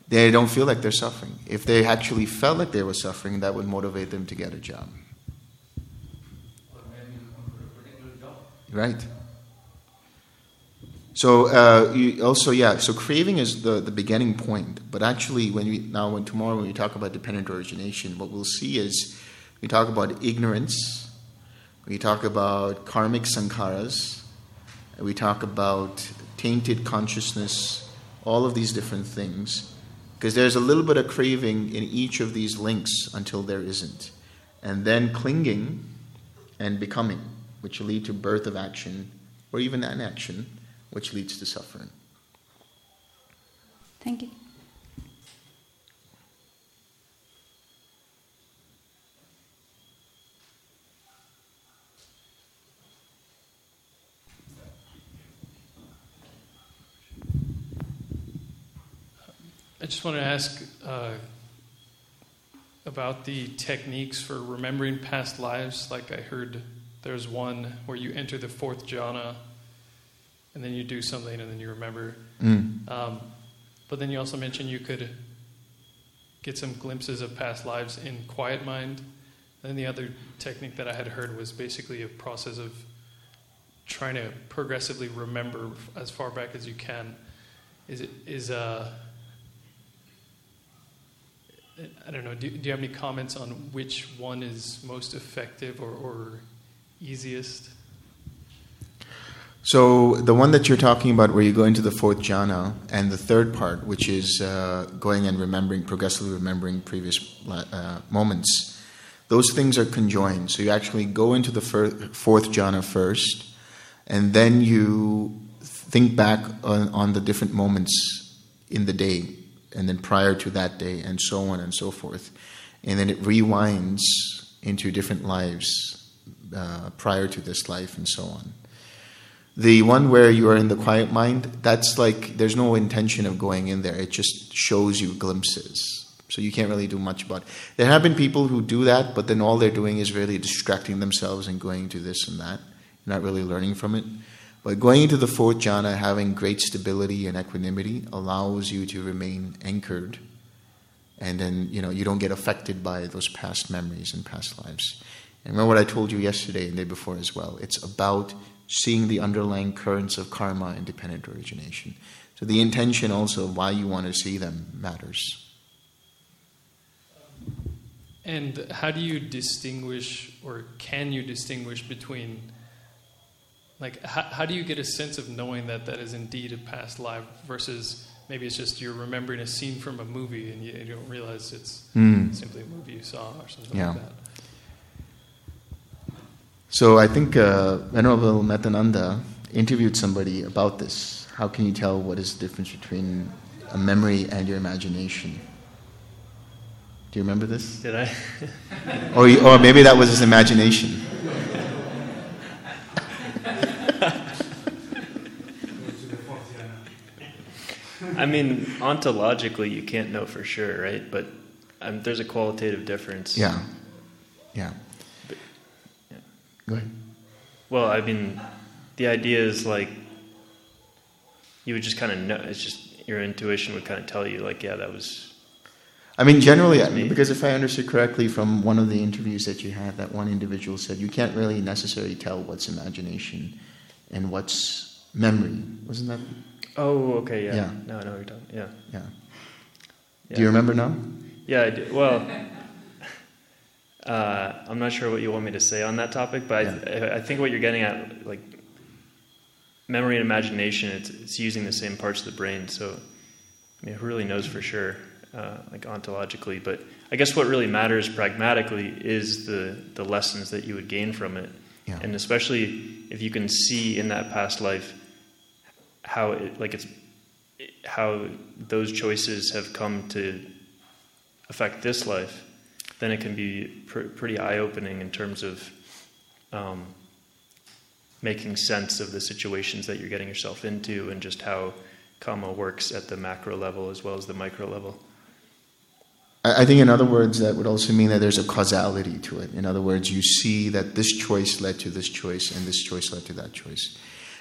they don't feel like they're suffering. If they actually felt like they were suffering, that would motivate them to get a job. Right. So uh, also, yeah. So craving is the, the beginning point, but actually, when we now when tomorrow when we talk about dependent origination, what we'll see is we talk about ignorance, we talk about karmic sankharas, we talk about tainted consciousness, all of these different things, because there's a little bit of craving in each of these links until there isn't, and then clinging and becoming, which lead to birth of action or even inaction which leads to suffering. Thank you. Just want to ask uh, about the techniques for remembering past lives. Like I heard there's one where you enter the fourth jhana and then you do something and then you remember. Mm. Um, but then you also mentioned you could get some glimpses of past lives in quiet mind. And then the other technique that I had heard was basically a process of trying to progressively remember as far back as you can. Is it is uh I don't know. Do, do you have any comments on which one is most effective or, or easiest? So the one that you're talking about, where you go into the fourth jhana, and the third part, which is uh, going and remembering, progressively remembering previous uh, moments, those things are conjoined. So you actually go into the fir- fourth jhana first, and then you think back on, on the different moments in the day, and then prior to that day, and so on and so forth, and then it rewinds into different lives uh, prior to this life, and so on. The one where you are in the quiet mind, that's like there's no intention of going in there. It just shows you glimpses. So you can't really do much about it. There have been people who do that, but then all they're doing is really distracting themselves and going to this and that, not really learning from it. But going into the fourth jhana, having great stability and equanimity, allows you to remain anchored, and then you know you don't get affected by those past memories and past lives. And remember what I told you yesterday and the day before as well. It's about seeing the underlying currents of karma and dependent origination. So the intention also of why you want to see them matters. And how do you distinguish, or can you distinguish between, like, how, how do you get a sense of knowing that that is indeed a past life versus maybe it's just you're remembering a scene from a movie and you, you don't realize it's Mm. simply a movie you saw or something Yeah. like that? So I think uh, Venerable Metananda interviewed somebody about this. How can you tell what is the difference between a memory and your imagination? Do you remember this? Did I? or, you- or maybe that was his imagination. I mean, ontologically, you can't know for sure, right? But um, there's a qualitative difference. Yeah. Yeah. Go ahead. Well, I mean, the idea is like you would just kind of know. It's just your intuition would kind of tell you, like, yeah, that was. I mean, generally, That's me. because if I understood correctly from one of the interviews that you had, that one individual said you can't really necessarily tell what's imagination and what's memory. Wasn't that? Oh, okay, yeah. Yeah. No, I know you're talking. Yeah. Yeah. Yeah. Do you remember now? Yeah, I do. Well, uh, I'm not sure what you want me to say on that topic, but I, I think what you're getting at, like memory and imagination, it's, it's using the same parts of the brain. So, I mean, who really knows for sure, uh, like ontologically? But I guess what really matters pragmatically is the the lessons that you would gain from it, Yeah. and especially if you can see in that past life how it, like it's how those choices have come to affect this life, then it can be pr- pretty eye opening in terms of um, making sense of the situations that you're getting yourself into and just how karma works at the macro level as well as the micro level. I I think, in other words, that would also mean that there's a causality to it. In other words, you see that this choice led to this choice, and this choice led to that choice.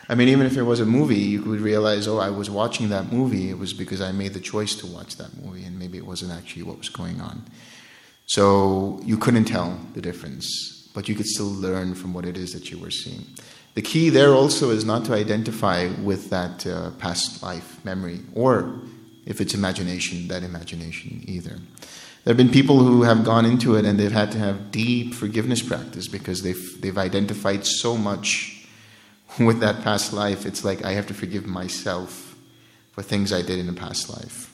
I mean, even if it was a movie, you would realize, oh, I was watching that movie. It was because I made the choice to watch that movie, and maybe it wasn't actually what was going on. So you couldn't tell the difference, but you could still learn from what it is that you were seeing. The key there also is not to identify with that uh, past life memory, or if it's imagination, that imagination either. There have been people who have gone into it and they've had to have deep forgiveness practice because they've, they've identified so much with that past life. It's like I have to forgive myself for things I did in a past life.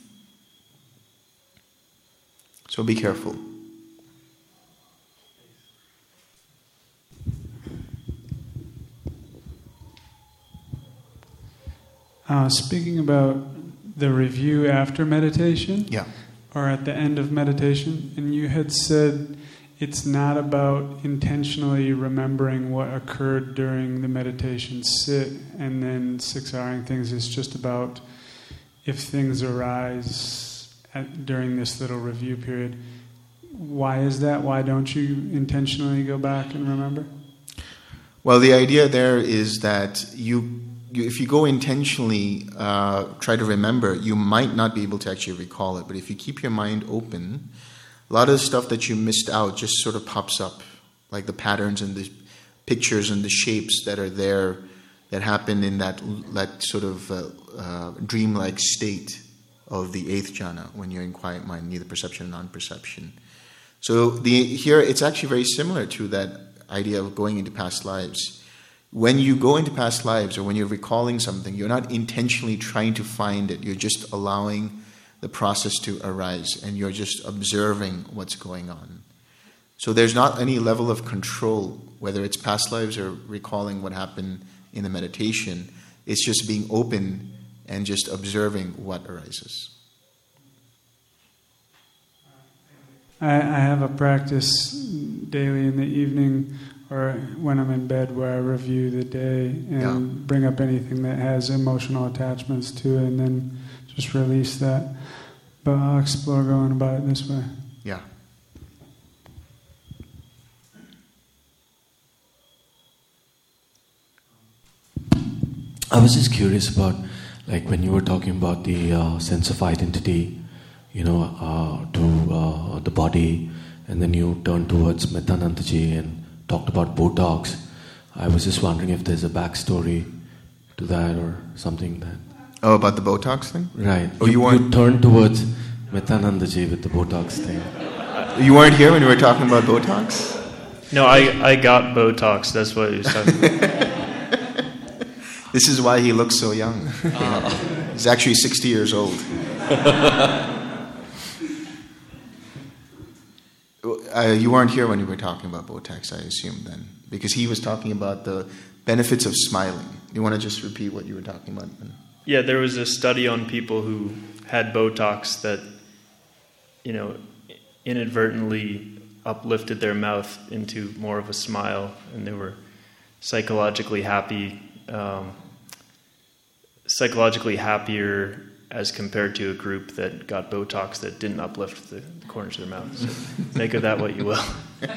So be careful. Uh, speaking about the review after meditation, Yeah. or at the end of meditation, and you had said it's not about intentionally remembering what occurred during the meditation sit and then 6R-ing things. It's just about if things arise at, during this little review period. Why is that? Why don't you intentionally go back and remember? Well, the idea there is that you, you if you go intentionally uh, try to remember, you might not be able to actually recall it. But if you keep your mind open, a lot of the stuff that you missed out just sort of pops up, like the patterns and the pictures and the shapes that are there that happen in that that sort of uh, uh, dreamlike state of the eighth jhana when you're in quiet mind, neither perception nor non-perception. So the here it's actually very similar to that idea of going into past lives. When you go into past lives or when you're recalling something, you're not intentionally trying to find it. You're just allowing the process to arise and you're just observing what's going on. So there's not any level of control, whether it's past lives or recalling what happened in the meditation. It's just being open and just observing what arises. I, I have a practice daily in the evening or when I'm in bed where I review the day and Yeah. bring up anything that has emotional attachments to it and then just release that. But I'll explore going about it this way. Yeah. I was just curious about, like, when you were talking about the uh, sense of identity, you know, uh, to uh, the body, and then you turned towards Metanandaji and talked about Botox. I was just wondering if there's a backstory to that or something that. Oh, about the Botox thing? Right. Oh, you weren't- You turned towards Metanandaji with the Botox thing. You weren't here when we were talking about Botox? No, I, I got Botox. That's what he was talking about. This is why he looks so young. He's actually 60 years old. Uh, you weren't here when we were talking about Botox, I assume, then, because he was talking about the benefits of smiling. You want to just repeat what you were talking about? Then? Yeah, there was a study on people who had Botox that, you know, inadvertently uplifted their mouth into more of a smile, and they were psychologically happy, um, psychologically happier as compared to a group that got Botox that didn't uplift the, the corners of their mouth. So make of that what you will.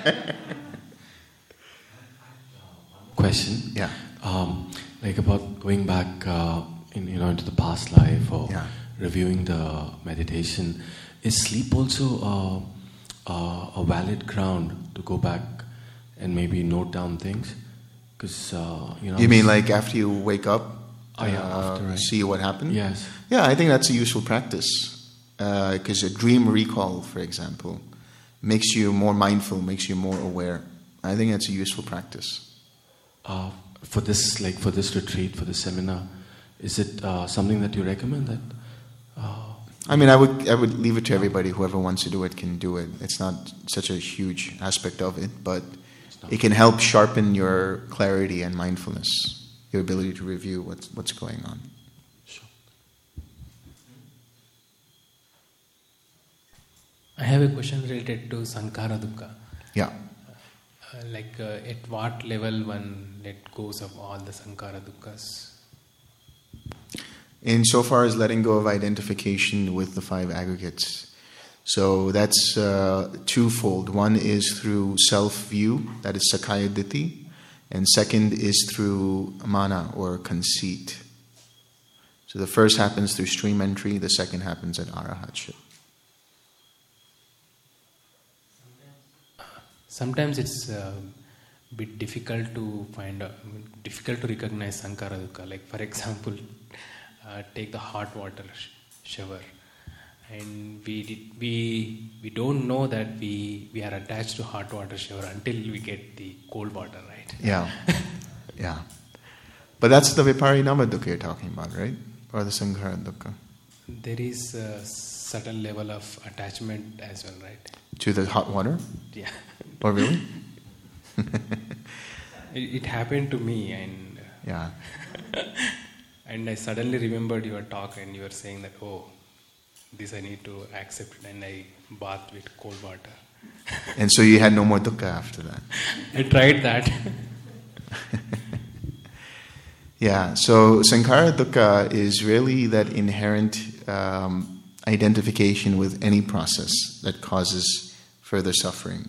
Question. Yeah. Um, like about going back, uh, in, you know, into the past life or Yeah. reviewing the meditation. Is sleep also uh, uh, a valid ground to go back and maybe note down things? Because uh, you know. You mean like after you wake up? Oh, yeah, uh, after I- see what happened. Yes. Yeah, I think that's a useful practice. Because a dream recall, for example, makes you more mindful, makes you more aware. I think that's a useful practice. Uh, for this, like for this retreat, for the seminar, is it uh, something that you recommend? That I mean, I would I would leave it to everybody. Whoever wants to do it can do it. It's not such a huge aspect of it, but it can help sharpen your clarity and mindfulness, your ability to review what's what's going on. I have a question related to Sankhara Dukkha. Yeah. Uh, like, uh, at what level one let goes of all the Sankhara Dukkhas? Insofar as letting go of identification with the five aggregates. So that's uh, twofold. One is through self view, that is Sakkaya Ditthi, and second is through mana or conceit. So the first happens through stream entry, the second happens at arahatship. Sometimes it's a bit difficult to find, difficult to recognize Sankhara Dukkha. Like, for example, uh, take the hot water sh- shower. And we, did, we, we don't know that we, we are attached to hot water shower until we get the cold water, right? Yeah. yeah. But that's the Viparinama dukkha you're talking about, right? Or the Sankhara dukkha. There is a certain level of attachment as well, right? To the hot water? Yeah. Oh, really? It, it happened to me, and Yeah. And I suddenly remembered your talk, and you were saying that, oh, this I need to accept, and I bathed with cold water. And so you had no more dukkha after that. I tried that. Yeah, so Sankhara Dukkha is really that inherent um, identification with any process that causes further suffering.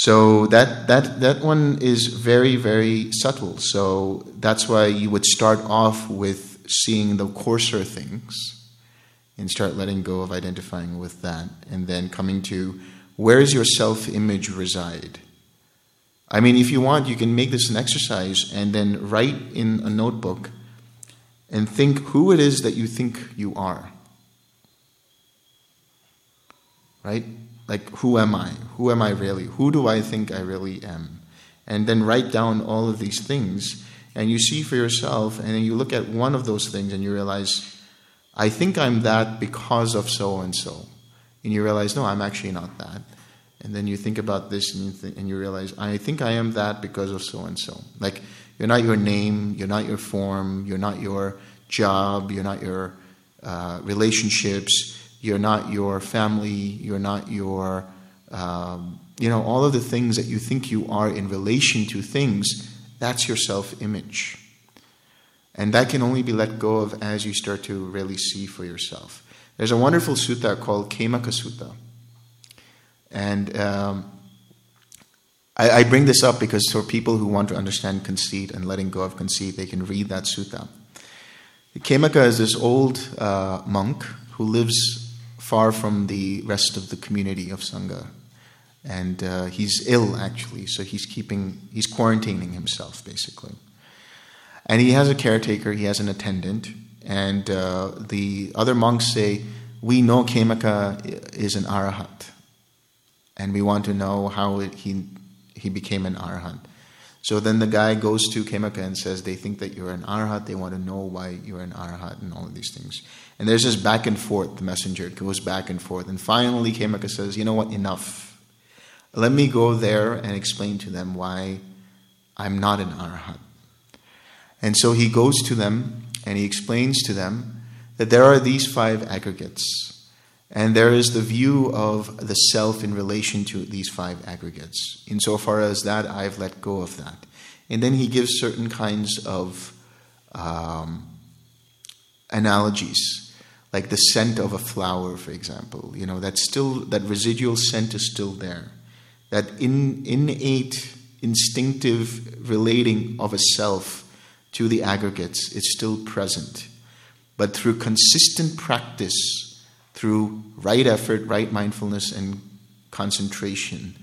So that, that, that one is very, very subtle. So that's why you would start off with seeing the coarser things and start letting go of identifying with that, and then coming to where does your self image reside? I mean, if you want, you can make this an exercise and then write in a notebook and think who it is that you think you are. Right? Like, who am I? Who am I really? Who do I think I really am? And then write down all of these things, and you see for yourself, and then you look at one of those things and you realize, I think I'm that because of so and so. And you realize, no, I'm actually not that. And then you think about this and you, think, and you realize, I think I am that because of so and so. Like, you're not your name, you're not your form, you're not your job, you're not your uh, relationships, you're not your family, you're not your, um, you know, all of the things that you think you are in relation to things, that's your self image. And that can only be let go of as you start to really see for yourself. There's a wonderful sutta called Khemaka Sutta. And um, I, I, bring this up because for people who want to understand conceit and letting go of conceit, they can read that sutta. Khemaka is this old uh, monk who lives far from the rest of the community of Sangha. And uh, he's ill, actually, so he's keeping, he's quarantining himself, basically. And he has a caretaker, he has an attendant, and uh, the other monks say, We know Khemaka is an arahat and we want to know how it, he he became an arhat. So then the guy goes to Khemaka and says they think that you're an arhat. They want to know why you're an arhat and all of these things. And there's this back and forth. The messenger goes back and forth, and finally Khemaka says, "You know what? Enough. Let me go there and explain to them why I'm not an arhat." And so he goes to them and he explains to them that there are these five aggregates. And there is the view of the self in relation to these five aggregates. Insofar as that, I've let go of that. And then he gives certain kinds of um, analogies, like the scent of a flower, for example. You know, that still that residual scent is still there. That in, innate, instinctive relating of a self to the aggregates is still present. But through consistent practice, through right effort, right mindfulness, and concentration,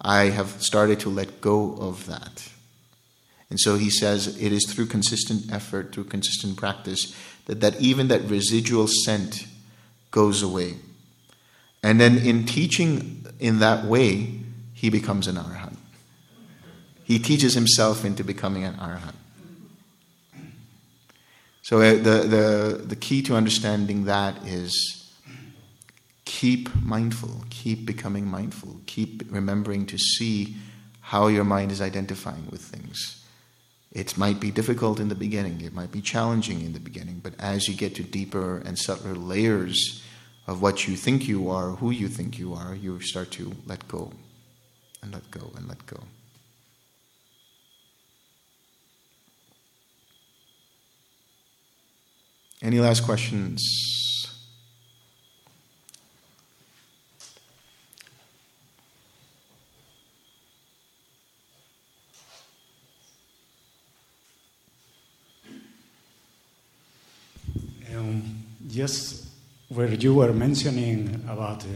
I have started to let go of that. And so he says it is through consistent effort, through consistent practice, that, that even that residual scent goes away. And then in teaching in that way, he becomes an arhat. He teaches himself into becoming an arhat. So uh, the, the, the key to understanding that is keep mindful, keep becoming mindful, keep remembering to see how your mind is identifying with things. It might be difficult in the beginning, it might be challenging in the beginning, but as you get to deeper and subtler layers of what you think you are, who you think you are, you start to let go and let go and let go. Any last questions? Um, just where you were mentioning about uh,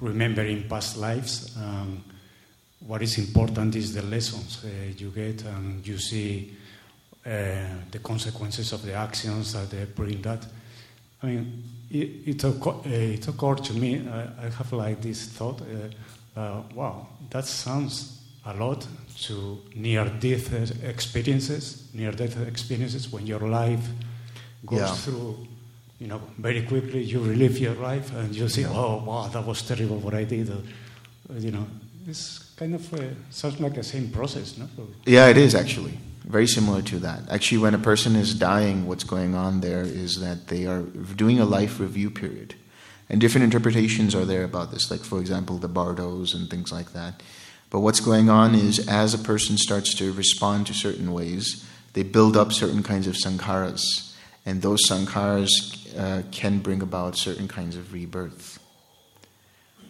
remembering past lives, um, what is important is the lessons uh, you get and you see uh, the consequences of the actions that they bring that. I mean, it, it, occur, uh, it occurred to me, I, I have like this thought, uh, wow, that sounds a lot to near-death experiences, near-death experiences when your life goes Yeah. through, you know, very quickly. You relive your life and you say, "Oh, wow, that was terrible what I did." Or, you know, it's kind of uh, sounds like the same process, no? Yeah, it is actually very similar to that. Actually, when a person is dying, what's going on there is that they are doing a life review period. And different interpretations are there about this, like, for example, the bardos and things like that. But what's going on is as a person starts to respond to certain ways, they build up certain kinds of sankharas. And those sankharas uh, can bring about certain kinds of rebirth.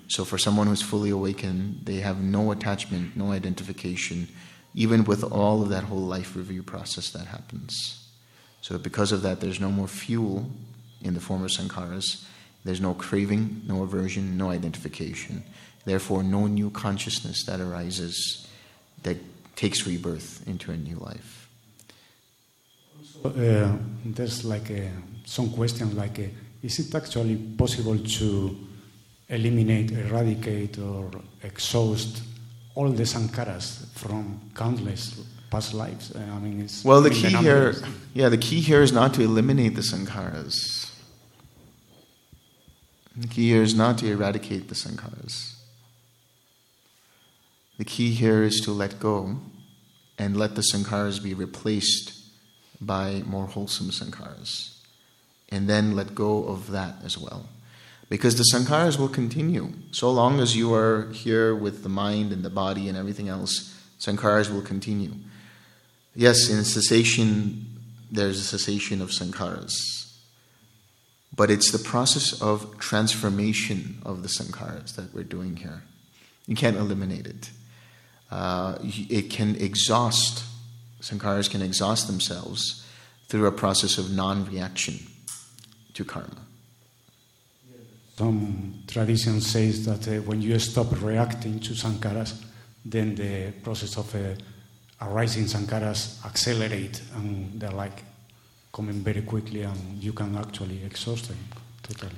So, for someone who's fully awakened, they have no attachment, no identification, even with all of that whole life review process that happens. So, because of that, there's no more fuel in the form of sankharas. There's no craving, no aversion, no identification. Therefore, no new consciousness that arises that takes rebirth into a new life. Uh, there's like a, some question like, uh, is it actually possible to eliminate, eradicate, or exhaust all the sankharas from countless past lives? Uh, I mean, it's Well, the key numbers. here, yeah, the key here is not to eliminate the sankharas. The key here is not to eradicate the sankharas. The key here is to let go and let the sankharas be replaced by more wholesome sankharas. And then let go of that as well. Because the sankharas will continue. So long as you are here with the mind and the body and everything else, sankharas will continue. Yes, in cessation, there's a cessation of sankharas. But it's the process of transformation of the sankharas that we're doing here. You can't eliminate it. Uh, it can exhaust, sankharas can exhaust themselves through a process of non reaction to karma. Some tradition says that uh, when you stop reacting to sankharas, then the process of uh, arising sankharas accelerate and they're like coming very quickly and you can actually exhaust them totally.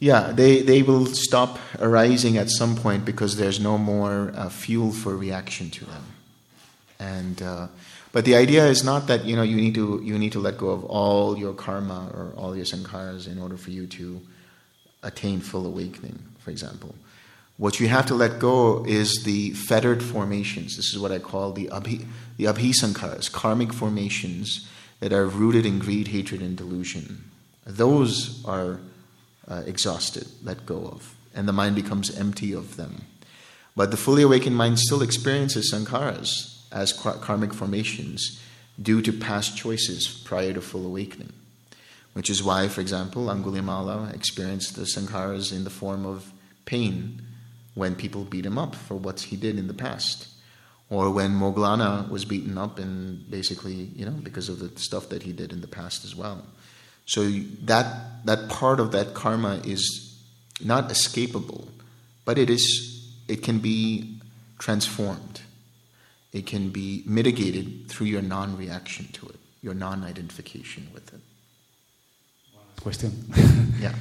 Yeah, they, they will stop arising at some point because there's no more uh, fuel for reaction to them. And uh, but the idea is not that you know you need to you need to let go of all your karma or all your sankharas in order for you to attain full awakening. For example, what you have to let go is the fettered formations. This is what I call the abhi, the karmic formations that are rooted in greed, hatred, and delusion. Those are uh, exhausted, let go of, and the mind becomes empty of them. But the fully awakened mind still experiences sankharas as kar- karmic formations due to past choices prior to full awakening. Which is why, for example, Angulimala experienced the sankharas in the form of pain when people beat him up for what he did in the past. Or when Moggallana was beaten up and basically, you know, because of the stuff that he did in the past as well. So that that part of that karma is not escapable, but it is it can be transformed. It can be mitigated through your non reaction to it, your non identification with it. Question. yeah.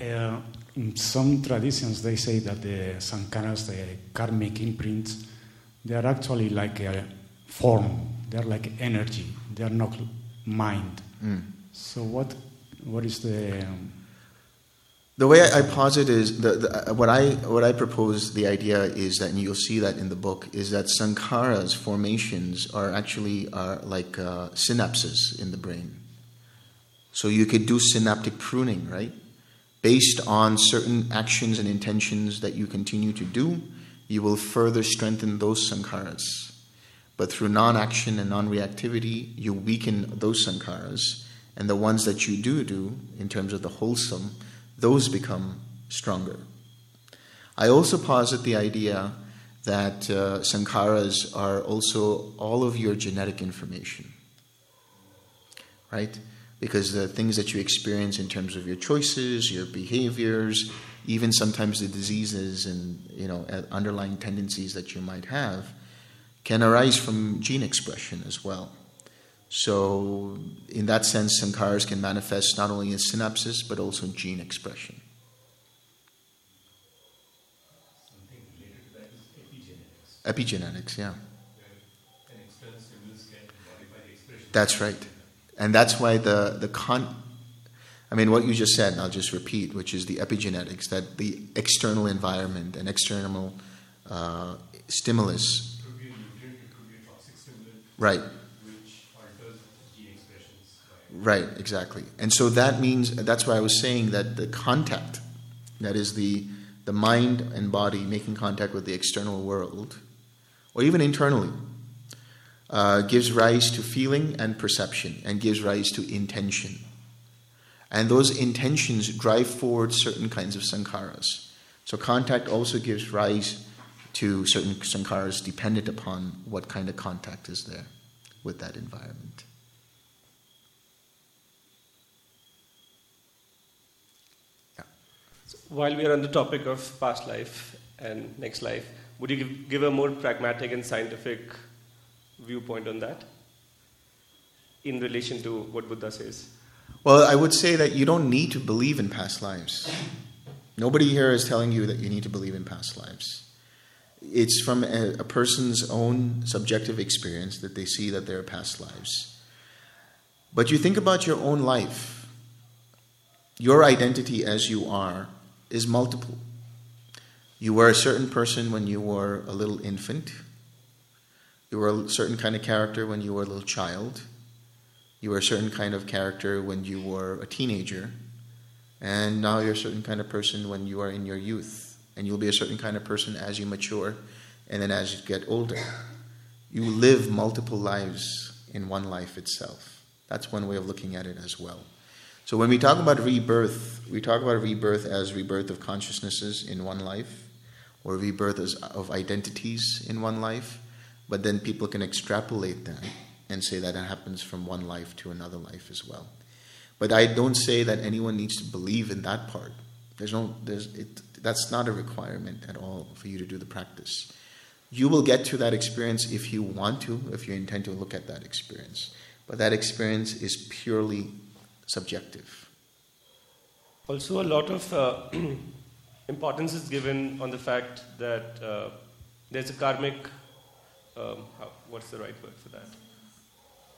Uh, in some traditions, they say that the sankharas, the karmic imprints, they are actually like a form. They are like energy. They are not mind. Mm. So what? What is the? Um, the way I posit is the, the, what I what I propose. The idea is that, and you'll see that in the book, is that sankharas formations are actually are like uh, synapses in the brain. So you could do synaptic pruning, right? Based on certain actions and intentions that you continue to do, you will further strengthen those sankharas. But through non action and non reactivity, you weaken those sankharas. And the ones that you do do, in terms of the wholesome, those become stronger. I also posit the idea that uh, sankharas are also all of your genetic information. Right? Because the things that you experience in terms of your choices, your behaviors, even sometimes the diseases and you know underlying tendencies that you might have can arise from gene expression as well. So, in that sense, sankharas can manifest not only in synapses but also in gene expression. Epigenetics, yeah. That's right. And that's why the, the con. I mean, what you just said, and I'll just repeat, which is the epigenetics, that the external environment and external uh, stimulus. Right. Right, exactly. And so that means, that's why I was saying that the contact, that is the, the mind and body making contact with the external world, or even internally, uh, gives rise to feeling and perception and gives rise to intention. And those intentions drive forward certain kinds of sankharas. So contact also gives rise to certain sankharas dependent upon what kind of contact is there with that environment. While we are on the topic of past life and next life, would you give, give a more pragmatic and scientific viewpoint on that in relation to what Buddha says? Well, I would say that you don't need to believe in past lives. Nobody here is telling you that you need to believe in past lives. It's from a, a person's own subjective experience that they see that there are past lives. But you think about your own life, your identity as you are is multiple. You were a certain person when you were a little infant. You were a certain kind of character when you were a little child. You were a certain kind of character when you were a teenager. And now you're a certain kind of person when you are in your youth. And you'll be a certain kind of person as you mature and then as you get older. You live multiple lives in one life itself. That's one way of looking at it as well. So when we talk about rebirth, we talk about rebirth as rebirth of consciousnesses in one life, or rebirth as, of identities in one life. But then people can extrapolate that and say that it happens from one life to another life as well. But I don't say that anyone needs to believe in that part. There's no, there's, it, that's not a requirement at all for you to do the practice. You will get to that experience if you want to, if you intend to look at that experience. But that experience is purely subjective. Also, a lot of uh, importance is given on the fact that uh, there's a karmic, um, how, what's the right word for that?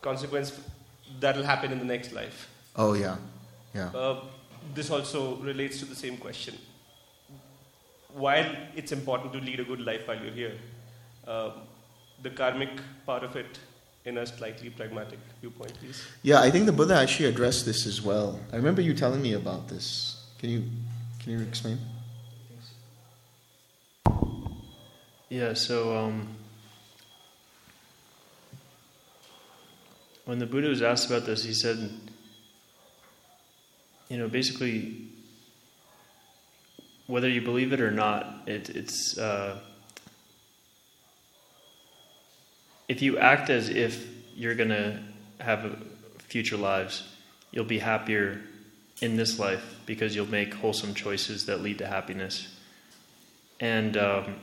Consequence that will happen in the next life. Oh, yeah. Yeah. Uh, this also relates to the same question. While it's important to lead a good life while you're here, um, the karmic part of it in a slightly pragmatic viewpoint, please? Yeah, I think the Buddha actually addressed this as well. I remember you telling me about this. Can you can you explain? Yeah, so um, when the Buddha was asked about this, he said, you know, basically, whether you believe it or not, it, it's uh, if you act as if you're going to have future lives, you'll be happier in this life because you'll make wholesome choices that lead to happiness. And um,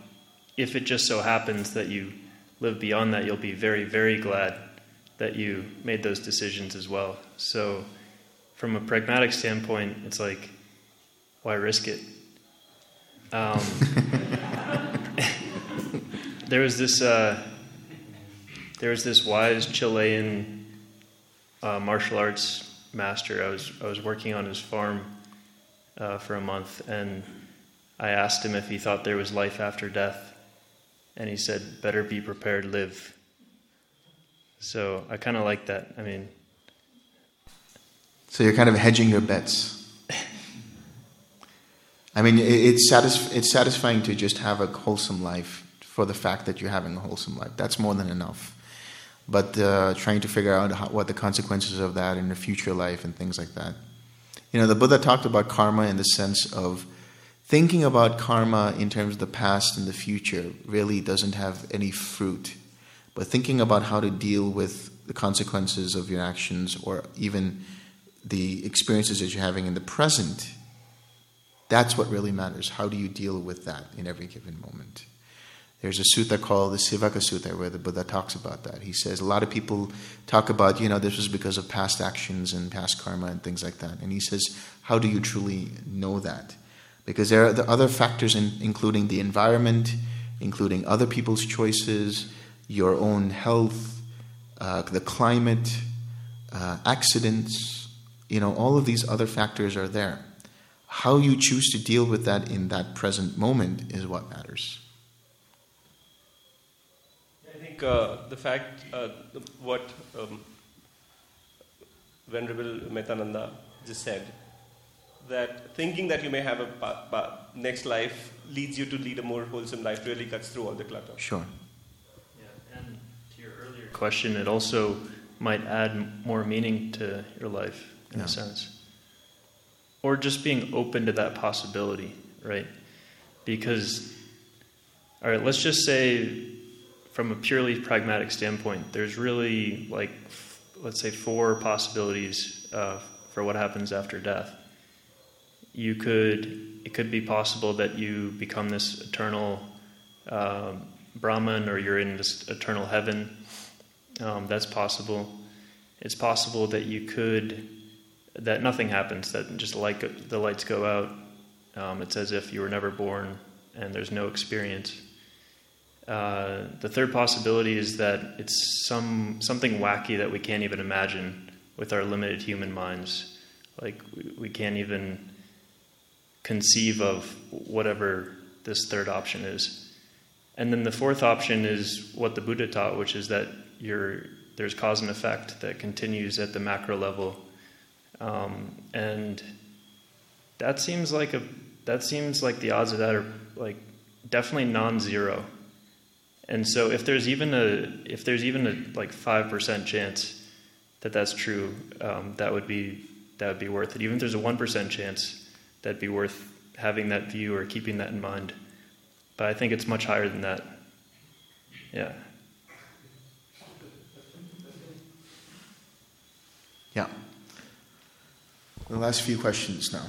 if it just so happens that you live beyond that, you'll be very, very glad that you made those decisions as well. So, from a pragmatic standpoint, it's like, why risk it? Um, there was this uh, there was this wise Chilean uh, martial arts master. I was I was working on his farm uh, for a month, and I asked him if he thought there was life after death, and he said, "Better be prepared, live." So I kind of like that. I mean, so you're kind of hedging your bets. I mean, it's, satisf- it's satisfying to just have a wholesome life for the fact that you're having a wholesome life. That's more than enough. But uh, trying to figure out how, what the consequences of that in the future life and things like that. You know, the Buddha talked about karma in the sense of thinking about karma in terms of the past and the future really doesn't have any fruit. But thinking about how to deal with the consequences of your actions or even the experiences that you're having in the present that's what really matters. How do you deal with that in every given moment? There's a sutta called the Sivaka Sutta where the Buddha talks about that. He says a lot of people talk about, you know, this was because of past actions and past karma and things like that. And he says, how do you truly know that? Because there are the other factors, in, including the environment, including other people's choices, your own health, uh, the climate, uh, accidents, you know, all of these other factors are there. How you choose to deal with that in that present moment is what matters. I think uh, the fact, uh, what um, Venerable Metananda just said, that thinking that you may have a pa- pa- next life leads you to lead a more wholesome life really cuts through all the clutter. Sure. Yeah, and to your earlier question, it also might add more meaning to your life in yeah. a sense or just being open to that possibility, right? Because, all right, let's just say from a purely pragmatic standpoint, there's really like, let's say, four possibilities uh, for what happens after death. You could, it could be possible that you become this eternal uh, Brahman or you're in this eternal heaven. Um, that's possible. It's possible that you could that nothing happens, that just light, the lights go out. Um, it's as if you were never born and there's no experience. Uh, the third possibility is that it's some something wacky that we can't even imagine with our limited human minds. Like we, we can't even conceive of whatever this third option is. And then the fourth option is what the Buddha taught, which is that there's cause and effect that continues at the macro level um, and that seems like a that seems like the odds of that are like definitely non-zero. And so if there's even a if there's even a like five percent chance that that's true, um, that would be that would be worth it. Even if there's a one percent chance, that'd be worth having that view or keeping that in mind. But I think it's much higher than that. Yeah. Yeah. The last few questions now.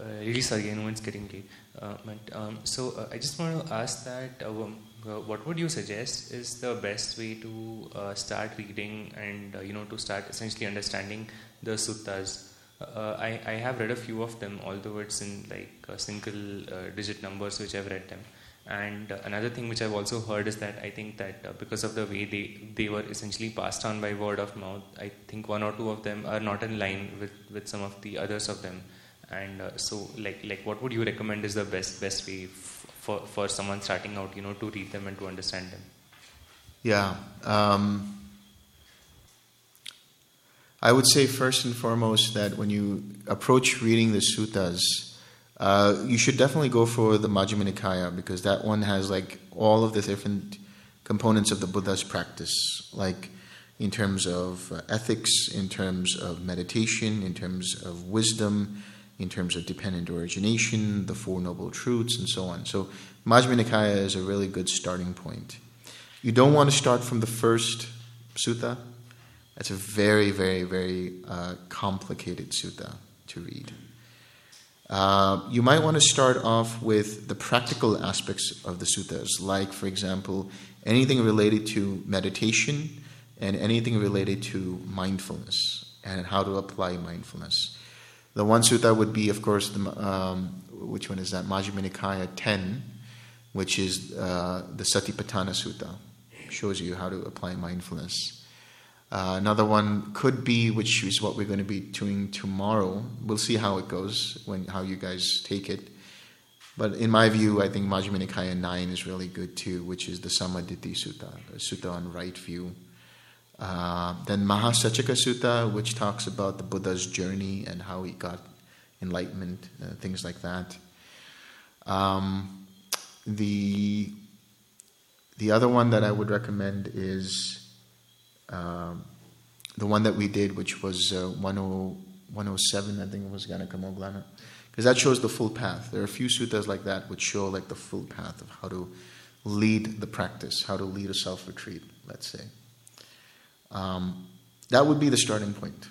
Uh, really sorry, I know it's getting late. Uh, um, so uh, I just want to ask that uh, um, uh, what would you suggest is the best way to uh, start reading and you know to start essentially understanding the suttas? I, I have read a few of them, although it's in like single digit numbers, which I've read them. And another thing which I've also heard is that I think that because of the way they, they were essentially passed on by word of mouth, I think one or two of them are not in line with, with some of the others of them. And uh, so, like, like, what would you recommend is the best best way f- for for someone starting out, you know, to read them and to understand them? Yeah, um, I would say first and foremost that when you approach reading the suttas, uh, you should definitely go for the Majjhima Nikaya because that one has like all of the different components of the Buddha's practice, like in terms of uh, ethics, in terms of meditation, in terms of wisdom, in terms of dependent origination, the Four Noble Truths, and so on. So, Majjhima Nikaya is a really good starting point. You don't want to start from the first sutta. That's a very, very, very uh, complicated sutta to read. Uh, you might want to start off with the practical aspects of the suttas, like, for example, anything related to meditation and anything related to mindfulness and how to apply mindfulness. The one sutta would be, of course, the, um, which one is that? Majjhima Nikaya 10, which is uh, the Satipatthana Sutta. Shows you how to apply mindfulness. Uh, another one could be, which is what we're going to be doing tomorrow. We'll see how it goes, when how you guys take it. But in my view, I think Majjhima Nikaya 9 is really good too, which is the Sammaditthi Sutta, a sutta on right view. Uh, then Mahasaccaka Sutta, which talks about the Buddha's journey and how he got enlightenment, uh, things like that. Um, the the other one that I would recommend is um, the one that we did, which was uh, 107, I think it was Ganaka Moggallana, because that shows the full path. There are a few suttas like that which show like the full path of how to lead the practice, how to lead a self retreat, let's say. Um, that would be the starting point.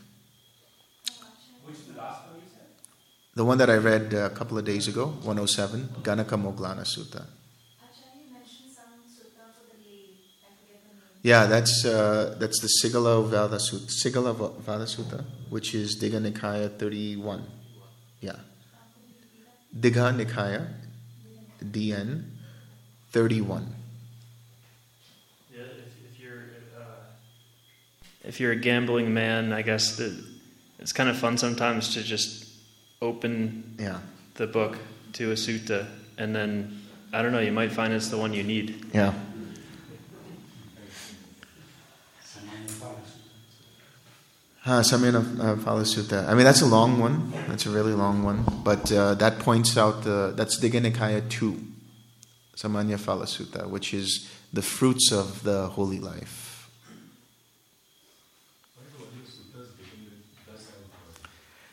The one that I read a couple of days ago, 107, Ganaka Moggallana Sutta. Yeah, that's uh, that's the Sigala Vada Sutta, Sigala Vada Sutta, which is Digha Nikaya 31. Yeah. Digha Nikaya, DN 31. Yeah, if, if you're uh, if you're a gambling man, I guess that it's kind of fun sometimes to just open yeah. the book to a sutta, and then I don't know, you might find it's the one you need. Yeah. Uh, Samanya Phala Sutta. I mean, that's a long one. That's a really long one. But uh, that points out the, that's Dighanikaya 2, Samanya Phala Sutta, which is the fruits of the holy life.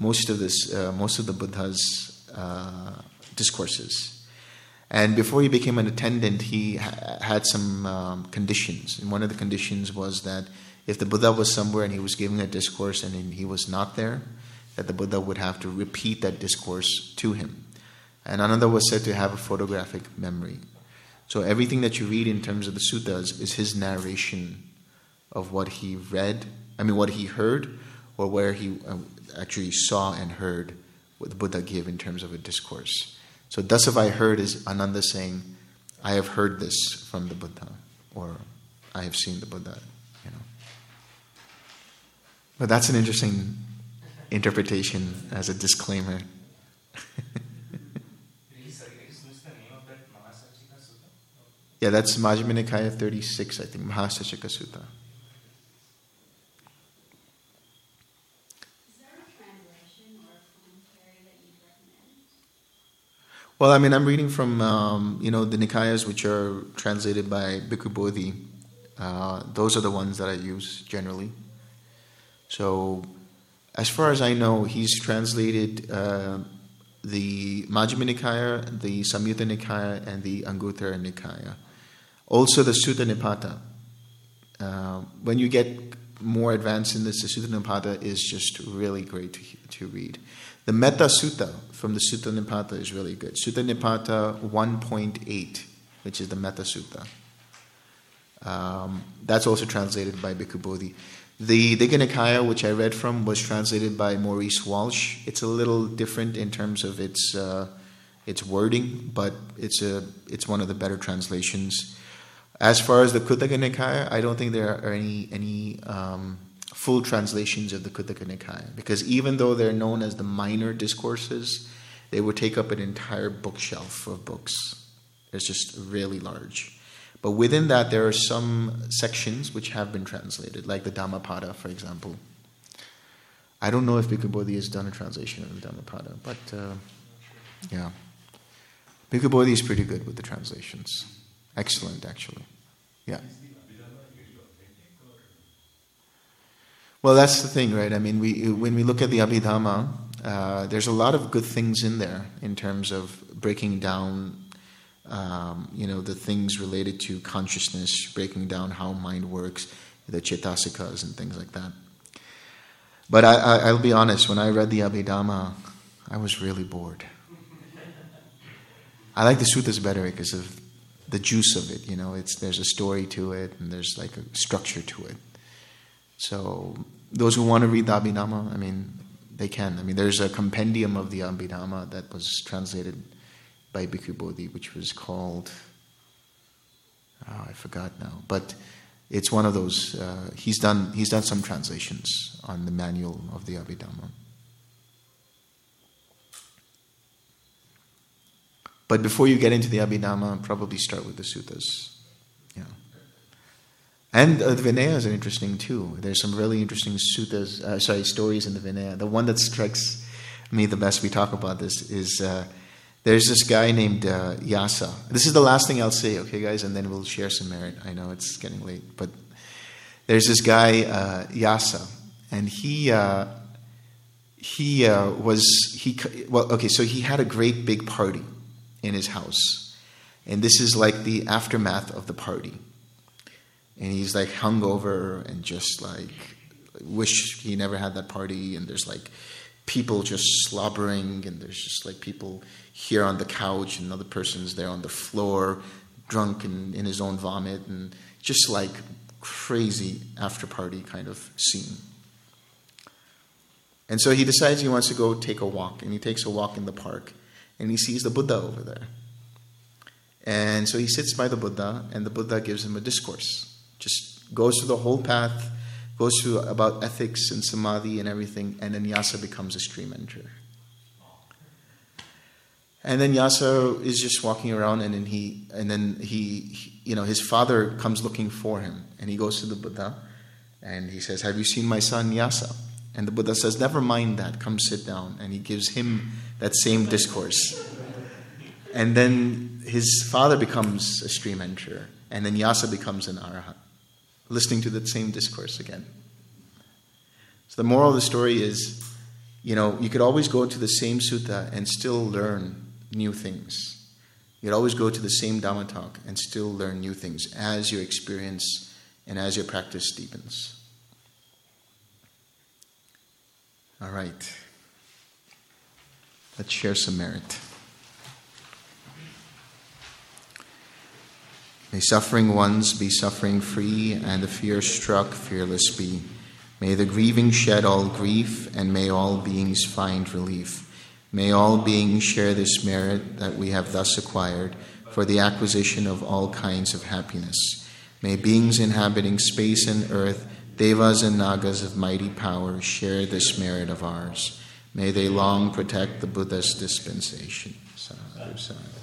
most of this, uh, most of the Buddha's uh, discourses, and before he became an attendant, he ha- had some um, conditions, and one of the conditions was that if the Buddha was somewhere and he was giving a discourse and he was not there, that the Buddha would have to repeat that discourse to him. And Ananda was said to have a photographic memory. So everything that you read in terms of the suttas is his narration of what he read, I mean, what he heard, or where he uh, actually saw and heard what the Buddha gave in terms of a discourse. So, thus have I heard is Ananda saying, I have heard this from the Buddha, or I have seen the Buddha, you know. But that's an interesting interpretation as a disclaimer. Yeah, that's Majjhima Nikaya 36, I think, Mahasaccaka Sutta. Well, I mean, I'm reading from um, you know the Nikayas which are translated by Bhikkhu Bodhi. Uh, those are the ones that I use generally. So, as far as I know, he's translated uh, the Majjhima Nikaya, the Samyutta Nikaya, and the Anguttara Nikaya. Also, the Sutta Nipata. Uh, when you get more advanced in this, the Sutta Nipata is just really great to, to read. The Metta Sutta from the Sutta Nipata is really good. Sutta Nipata 1.8, which is the Metta Sutta. Um, that's also translated by Bhikkhu Bodhi. The Digha Nikaya, which I read from, was translated by Maurice Walsh. It's a little different in terms of its uh, its wording, but it's a it's one of the better translations. As far as the Khuddaka Nikaya, I don't think there are any any um, full translations of the Khuddaka Nikaya because even though they're known as the minor discourses, they would take up an entire bookshelf of books. It's just really large. But within that, there are some sections which have been translated, like the Dhammapada, for example. I don't know if Bhikkhu Bodhi has done a translation of the Dhammapada, but uh, Yeah. Bhikkhu Bodhi is pretty good with the translations. Excellent, actually. Yeah. Well, that's the thing, right? I mean, we, when we look at the Abhidhamma, uh, there's a lot of good things in there in terms of breaking down, um, you know, the things related to consciousness, breaking down how mind works, the cetasikas and things like that. But I, will be honest, when I read the Abhidhamma, I was really bored. I like the suttas better because of the juice of it. You know, it's there's a story to it and there's like a structure to it. So those who want to read the Abhidhamma, I mean, they can. I mean, there's a compendium of the Abhidhamma that was translated by Bhikkhu Bodhi, which was called, oh, I forgot now, but it's one of those. Uh, he's done he's done some translations on the manual of the Abhidhamma. But before you get into the Abhidhamma, probably start with the suttas. And uh, the Vinayas are interesting too. There's some really interesting suttas, uh, sorry, stories in the Vinaya. The one that strikes me the best, we talk about this, is uh, there's this guy named uh, Yasa. This is the last thing I'll say, okay, guys, and then we'll share some merit. I know it's getting late, but there's this guy, uh, Yasa, and he. Uh, he was he well okay so he had a great big party in his house and this is like the aftermath of the party and he's like hungover and just like wish he never had that party. And there's like people just slobbering. And there's just like people here on the couch and another person's there on the floor drunk and in his own vomit. And just like crazy after party kind of scene. And so he decides he wants to go take a walk. And he takes a walk in the park. And he sees the buddha over there. And so he sits by the buddha. And the buddha gives him a discourse just goes through the whole path, goes through about ethics and samadhi and everything, and then Yasa becomes a stream enter. And then Yasa is just walking around, and then he, and then he, he, you know, his father comes looking for him, and he goes to the Buddha, and he says, "Have you seen my son Yasa?" And the Buddha says, "Never mind that. Come sit down." And he gives him that same discourse. And then his father becomes a stream enterer, and then Yasa becomes an arahant listening to the same discourse again. So the moral of the story is, you know, you could always go to the same sutta and still learn new things. You could always go to the same Dhamma talk and still learn new things as your experience and as your practice deepens. All right. Let's share some merit. May suffering ones be suffering free, and the fear struck fearless be. May the grieving shed all grief, and may all beings find relief. May all beings share this merit that we have thus acquired for the acquisition of all kinds of happiness. May beings inhabiting space and earth, devas and nagas of mighty power, share this merit of ours. May they long protect the Buddha's dispensation. Sadhu, sadhu.